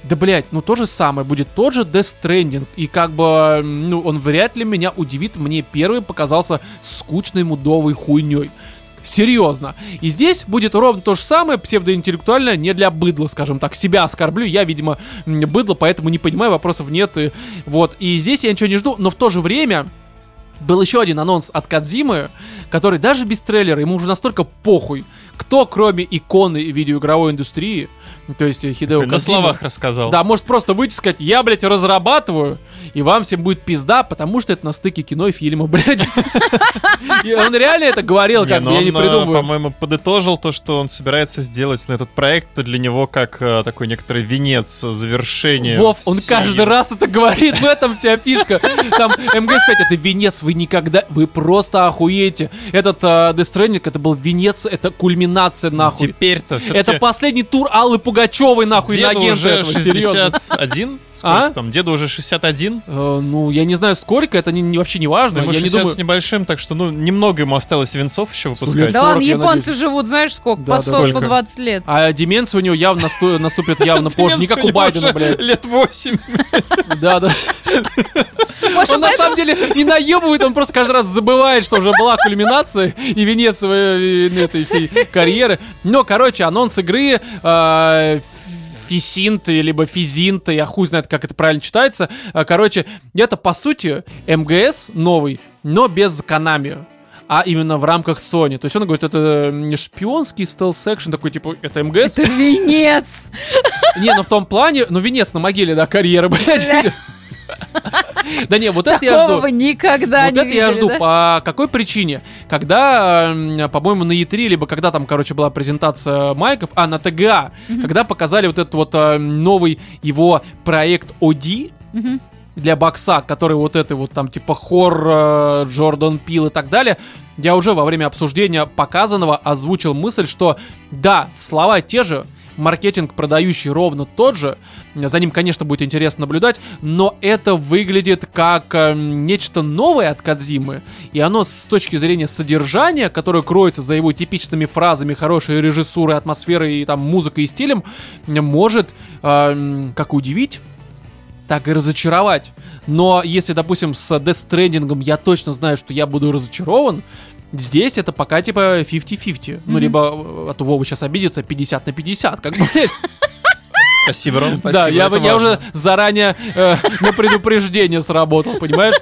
да, блять, ну то же самое, будет тот же Death Stranding. И как бы, ну, он вряд ли меня удивит. Мне первый показался скучной мудовой хуйней. Серьезно. И здесь будет ровно то же самое, псевдоинтеллектуальное, не для быдла, скажем так. Себя оскорблю. Я, видимо, быдло, поэтому не понимаю, вопросов нет. И, вот. И здесь я ничего не жду, но в то же время был еще один анонс от Кадзимы, который даже без трейлера, ему уже настолько похуй, кто, кроме иконы видеоигровой индустрии, то есть э, Хидео На Кадзима, словах рассказал. да, может просто выйти и сказать, я, блядь, разрабатываю, и вам всем будет пизда, потому что это на стыке кино и фильма, <laughs> блядь. Он реально это говорил, Не, как бы, я не он, э, придумываю. по-моему, подытожил то, что он собирается сделать. Но этот проект для него как э, такой некоторый венец, завершение. Вов, он каждый раз это говорит, в этом вся фишка. Там МГС-5 это венец, вы никогда, вы просто охуеете. Этот Death это был венец, это кульминация нахуй. Теперь-то все Это последний тур Аллы Пугачевой нахуй на агента уже этого, серьезно. 61? <laughs> Сколько А? там? Деду уже 61? Э, ну, я не знаю сколько, это не, не- вообще не важно. Ему я не 60 думаю... с небольшим, так что, ну, немного ему осталось венцов еще выпускать. Да ладно, 40, японцы живут, знаешь сколько? Да, По да. 100 Сколько? 120 лет. А деменция у него явно насту- наступит явно <laughs> позже, не как у Байдена, блядь. Лет 8. <laughs> Да, да. Маша, Он на самом деле не наебывает, он просто каждый раз забывает, что уже была кульминация и венец своей, э, этой всей карьеры. Но, короче, анонс игры э, Фисинт, либо Физинт, я хуй знает, как это правильно читается. Э, Короче, это, по сути, МГС новый, но без Канами. А именно в рамках Sony. То есть он говорит, это не шпионский стелс-экшен, такой, типа, это МГС. это венец. Не, ну в том плане, ну венец на могиле, да, карьеры, блядь. Да не, вот это я Такого жду. вы никогда Вот не это я жду. По какой причине? Когда, по-моему, на E3, либо когда там, короче, была презентация майков, а, на ТГА, когда показали вот этот вот э, новый его проект OD, для бокса, который вот это вот там типа хор, э, Джордан Пил и так далее, я уже во время обсуждения показанного озвучил мысль, что да, слова те же, маркетинг продающий ровно тот же, за ним, конечно, будет интересно наблюдать, но это выглядит как э, нечто новое от Кадзимы, и оно с точки зрения содержания, которое кроется за его типичными фразами, хорошей режиссурой, атмосферой, и там музыкой и стилем, может э, как удивить, так и разочаровать. Но если, допустим, с Death Stranding я точно знаю, что я буду разочарован, здесь это пока типа 50-50. Ну, Мгм. либо, э, а то Вова сейчас обидится, 50 на 50, как бы. <laughs> Спасибо, Ром. Да, я, я уже заранее э, на предупреждение сработал, понимаешь?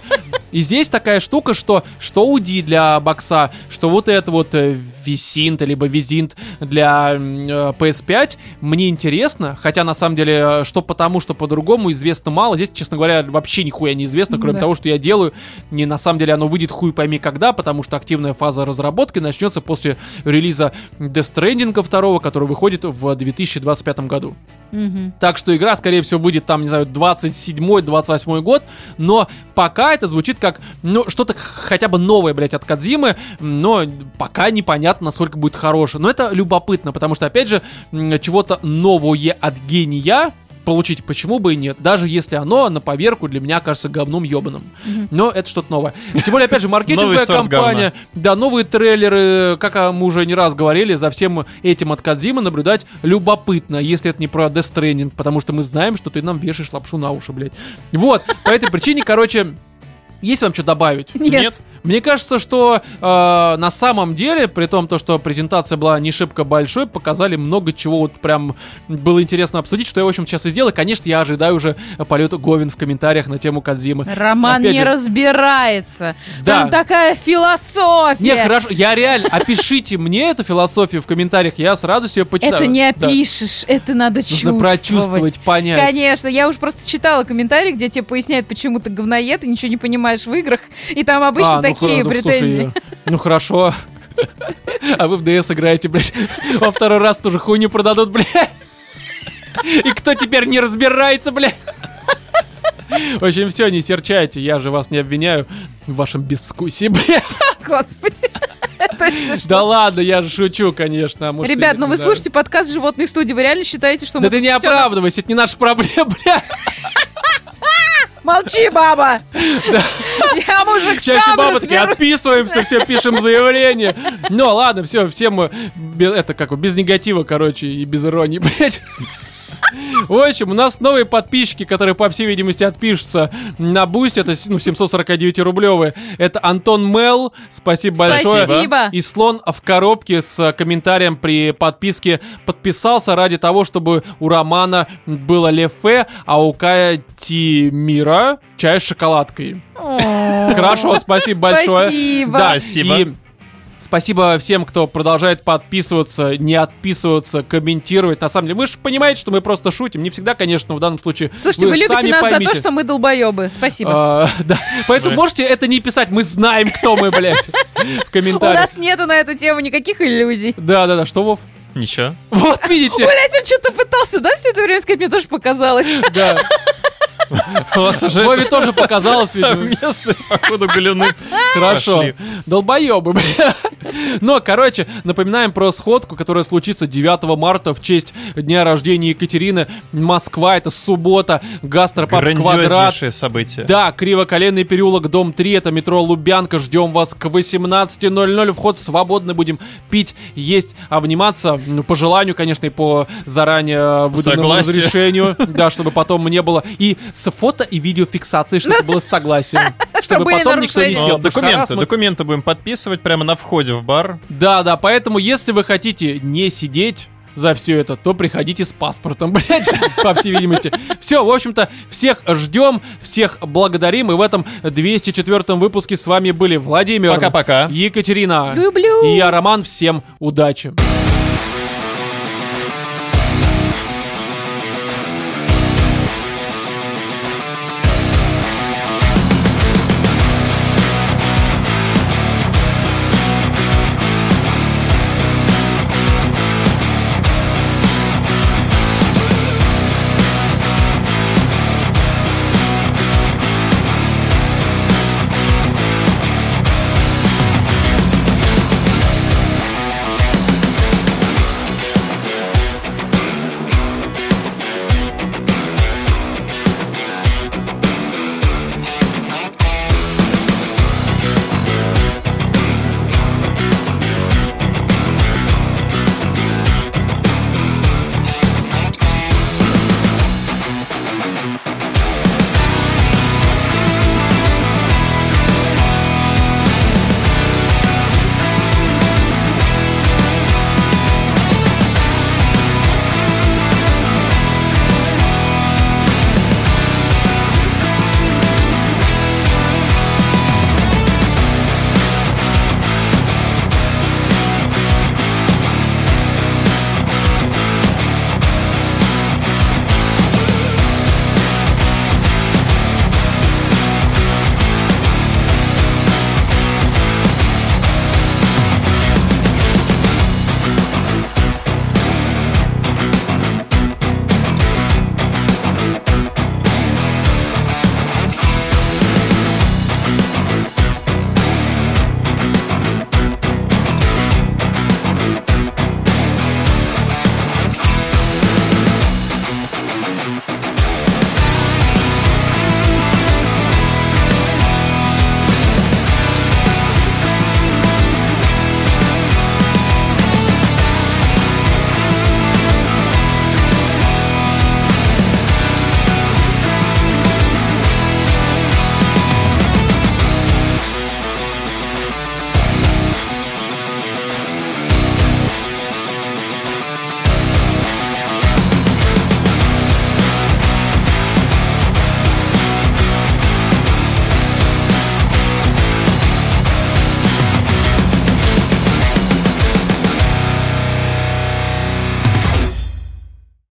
И здесь такая штука, что что уди для бокса, что вот это вот э, Висинт, либо Визинт для м, э, PS5, мне интересно, хотя на самом деле, э, что потому, что по-другому известно мало, здесь, честно говоря, вообще нихуя не известно, кроме Да. того, что я делаю, не на самом деле оно выйдет хуй пойми когда, потому что активная фаза разработки начнется после релиза Death Stranding 2, который выходит в 2025 году. Мгм. Так что игра, скорее всего, выйдет там, не знаю, 27-28 год. Но пока это звучит как, ну, что-то хотя бы новое, блядь, от Кадзимы. Но пока непонятно, насколько будет хорошее. Но это любопытно, потому что, опять же, чего-то новое от гения получить, почему бы и нет, даже если оно на поверку для меня кажется говном ебаным. Но это что-то новое. И тем более, опять же, маркетинговая компания, да, новые трейлеры, как а, мы уже не раз говорили, за всем этим от Кадзимы наблюдать любопытно, если это не про Death Stranding, потому что мы знаем, что ты нам вешаешь лапшу на уши, блядь. Вот, по этой причине, короче, есть вам что добавить? Нет. Мне кажется, что э, на самом деле, при том, то, что презентация была не шибко большой, показали много чего вот прям было интересно обсудить, что я, в общем, сейчас и сделаю. Конечно, я ожидаю уже полета Говин в комментариях на тему Кадзимы. Роман Опять не же, разбирается. Да. Там такая философия. Не, хорошо, я реально, опишите мне эту философию в комментариях, я с радостью ее почитаю. Это не опишешь, это надо Нужно чувствовать. прочувствовать, понять. Конечно, я уж просто читала комментарии, где тебе поясняют, почему ты говноед и ничего не понимаешь в играх, и там обычно А, ну такие хо- ну, претензии. слушай, ну хорошо. А вы в ДС играете, блядь. Во второй раз тоже хуйню продадут, блядь. И кто теперь не разбирается, блядь? В общем, все, не серчайте, я же вас не обвиняю в вашем безвкусии, блядь. Господи. Это что? Да ладно, я же шучу, конечно. а может, Ребят, ну вы знаю. слушаете подкаст «Животной студии», вы реально считаете, что Да мы ты тут не всё- оправдывайся, это не наша проблема, блядь. Молчи, баба! Я мужик Чаще сам бабы такие, отписываемся, все пишем заявление. Ну ладно, все, все мы это как бы без негатива, короче, и без иронии, блядь. В общем, у нас новые подписчики, которые, по всей видимости, отпишутся на Бусть. Это ну, 749-рублевые. Это Антон Мел. Спасибо большое. Спасибо. И слон в коробке с э, комментарием при подписке подписался ради того, чтобы у Романа было лефе, а у Кая Тимира чай с шоколадкой. Хорошо, спасибо большое. Спасибо. Да, Спасибо. И спасибо всем, кто продолжает подписываться, не отписываться, комментировать. На самом деле, вы же понимаете, что мы просто шутим. Не всегда, конечно, в данном случае. Слушайте, вы, любите сами нас за поймите. то, что мы долбоебы. Спасибо. А, <laughs> да. Поэтому можете это не писать. Мы знаем, кто мы, блядь. В <laughs> У комментариях. нас нету на эту тему никаких иллюзий. Да, да, да. Что, Вов? Ничего. Вот видите. <laughs> Блять, он что-то пытался, да, все это время сказать? Мне тоже показалось. Да. Вове тоже показалось, видимо. совместные, походу, галюны Хорошо. Долбоебы. Но, короче, напоминаем про сходку, которая случится 9 марта в честь дня рождения Екатерины. Москва, это суббота, гастропаб Квадрат. Событие. Да, Кривоколенный переулок, дом 3, это метро Лубянка. Ждем вас к 18.00. Вход свободный, будем пить, есть, обниматься. Ну, по желанию, конечно, и по заранее выданному Согласие. разрешению. Да, чтобы потом не было. И с фото и видеофиксацией, чтобы было с согласием. <laughs> Чтобы потом никто не сел. Что документы, документы будем подписывать прямо на входе в бар. Да, да, поэтому если вы хотите не сидеть за все это, то приходите с паспортом, <laughs> блядь, по всей видимости. Все, в общем-то, всех ждем, всех благодарим, и в этом 204 выпуске с вами были Владимир, Пока-пока. Екатерина Люблю. и я, Роман. Всем удачи!